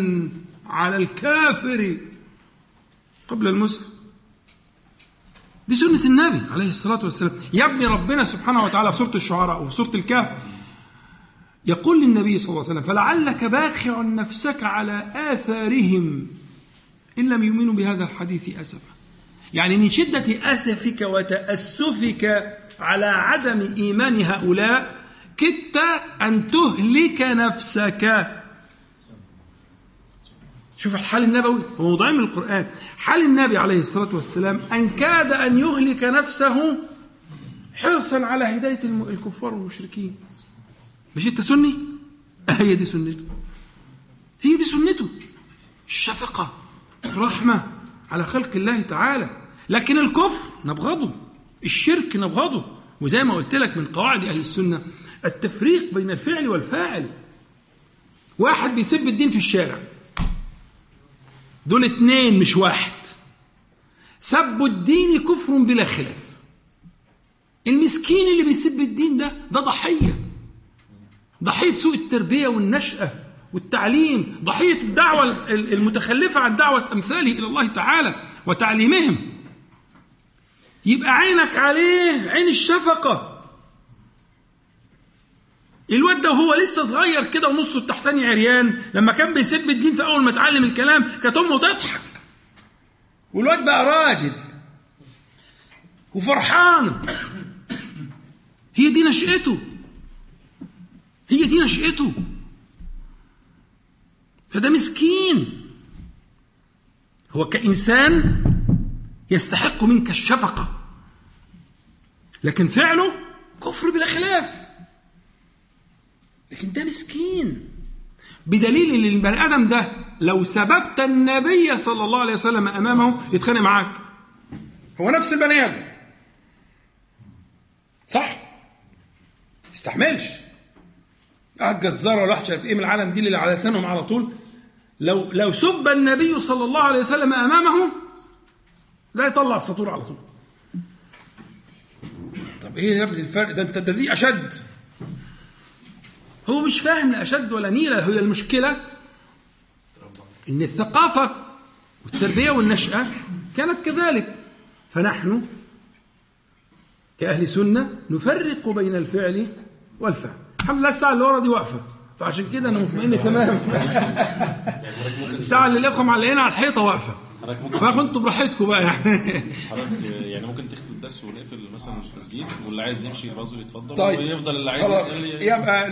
على الكافر قبل المسلم. دي سنة النبي عليه الصلاة والسلام. يا ابن ربنا سبحانه وتعالى في سورة الشعراء وفي سورة الكهف يقول للنبي صلى الله عليه وسلم فلعلك باخع نفسك على آثارهم إن لم يؤمنوا بهذا الحديث أسفا. يعني من شدة أسفك وتأسفك على عدم إيمان هؤلاء كدت أن تهلك نفسك. شوف الحال النبوي في موضوعين من القرآن. حال النبي عليه الصلاة والسلام أن كاد أن يهلك نفسه حرصا على هداية الكفار والمشركين. مش أنت سني؟ آه، هي دي سنته هي دي سنته الشفقة رحمة على خلق الله تعالى. لكن الكفر نبغضه الشرك نبغضه. وزي ما قلت لك من قواعد أهل السنة التفريق بين الفعل والفاعل. واحد بيسب الدين في الشارع. دول اتنين مش واحد. سب الدين كفر بلا خلاف. المسكين اللي بيسب الدين ده ده ضحية. ضحية سوء التربية والنشأة والتعليم ضحية الدعوة ال- المتخلفة عن دعوة أمثاله إلى الله تعالى وتعليمهم. يبقى عينك عليه عين الشفقة. الواد ده وهو لسه صغير كده ونصه التحتاني عريان لما كان بيسب الدين في أول ما اتعلم الكلام كانت أمه تضحك. والواد بقى راجل وفرحان. هي دي نشأته. هي دي نشأته. فده مسكين. هو كإنسان يستحق منك الشفقة. لكن فعله كفر بلا خلاف. لكن ده مسكين. بدليل إن البني آدم ده لو سببت النبي صلى الله عليه وسلم أمامه يتخانق معاك. هو نفس البني آدم. صح؟ يستحملش. قاعد جزاره واحد شايف إيه من العالم دي اللي على لسانهم على طول. لو لو سب النبي صلى الله عليه وسلم أمامه لا يطلع السطور على طول. طب إيه يا ابني الفرق؟ ده أنت ده أشد. هو مش فاهم لا أشد ولا نيلة. هي المشكلة إن الثقافة والتربية والنشأة كانت كذلك. فنحن كأهل سنة نفرق بين الفعل والفعل. الحمد لله الساعة اللي ورا دي واقفة. فعشان كده أنا مطمئن تمام. الساعة اللي الاخوه معلقينها على الحيطة واقفة. فكنتوا براحتكم بقى يعني. يعني ممكن تختم الدرس ونقفل مثلا التسجيل واللي عايز يمشي برضه يتفضل طيب ويفضل اللي عايز خلاص. يبقى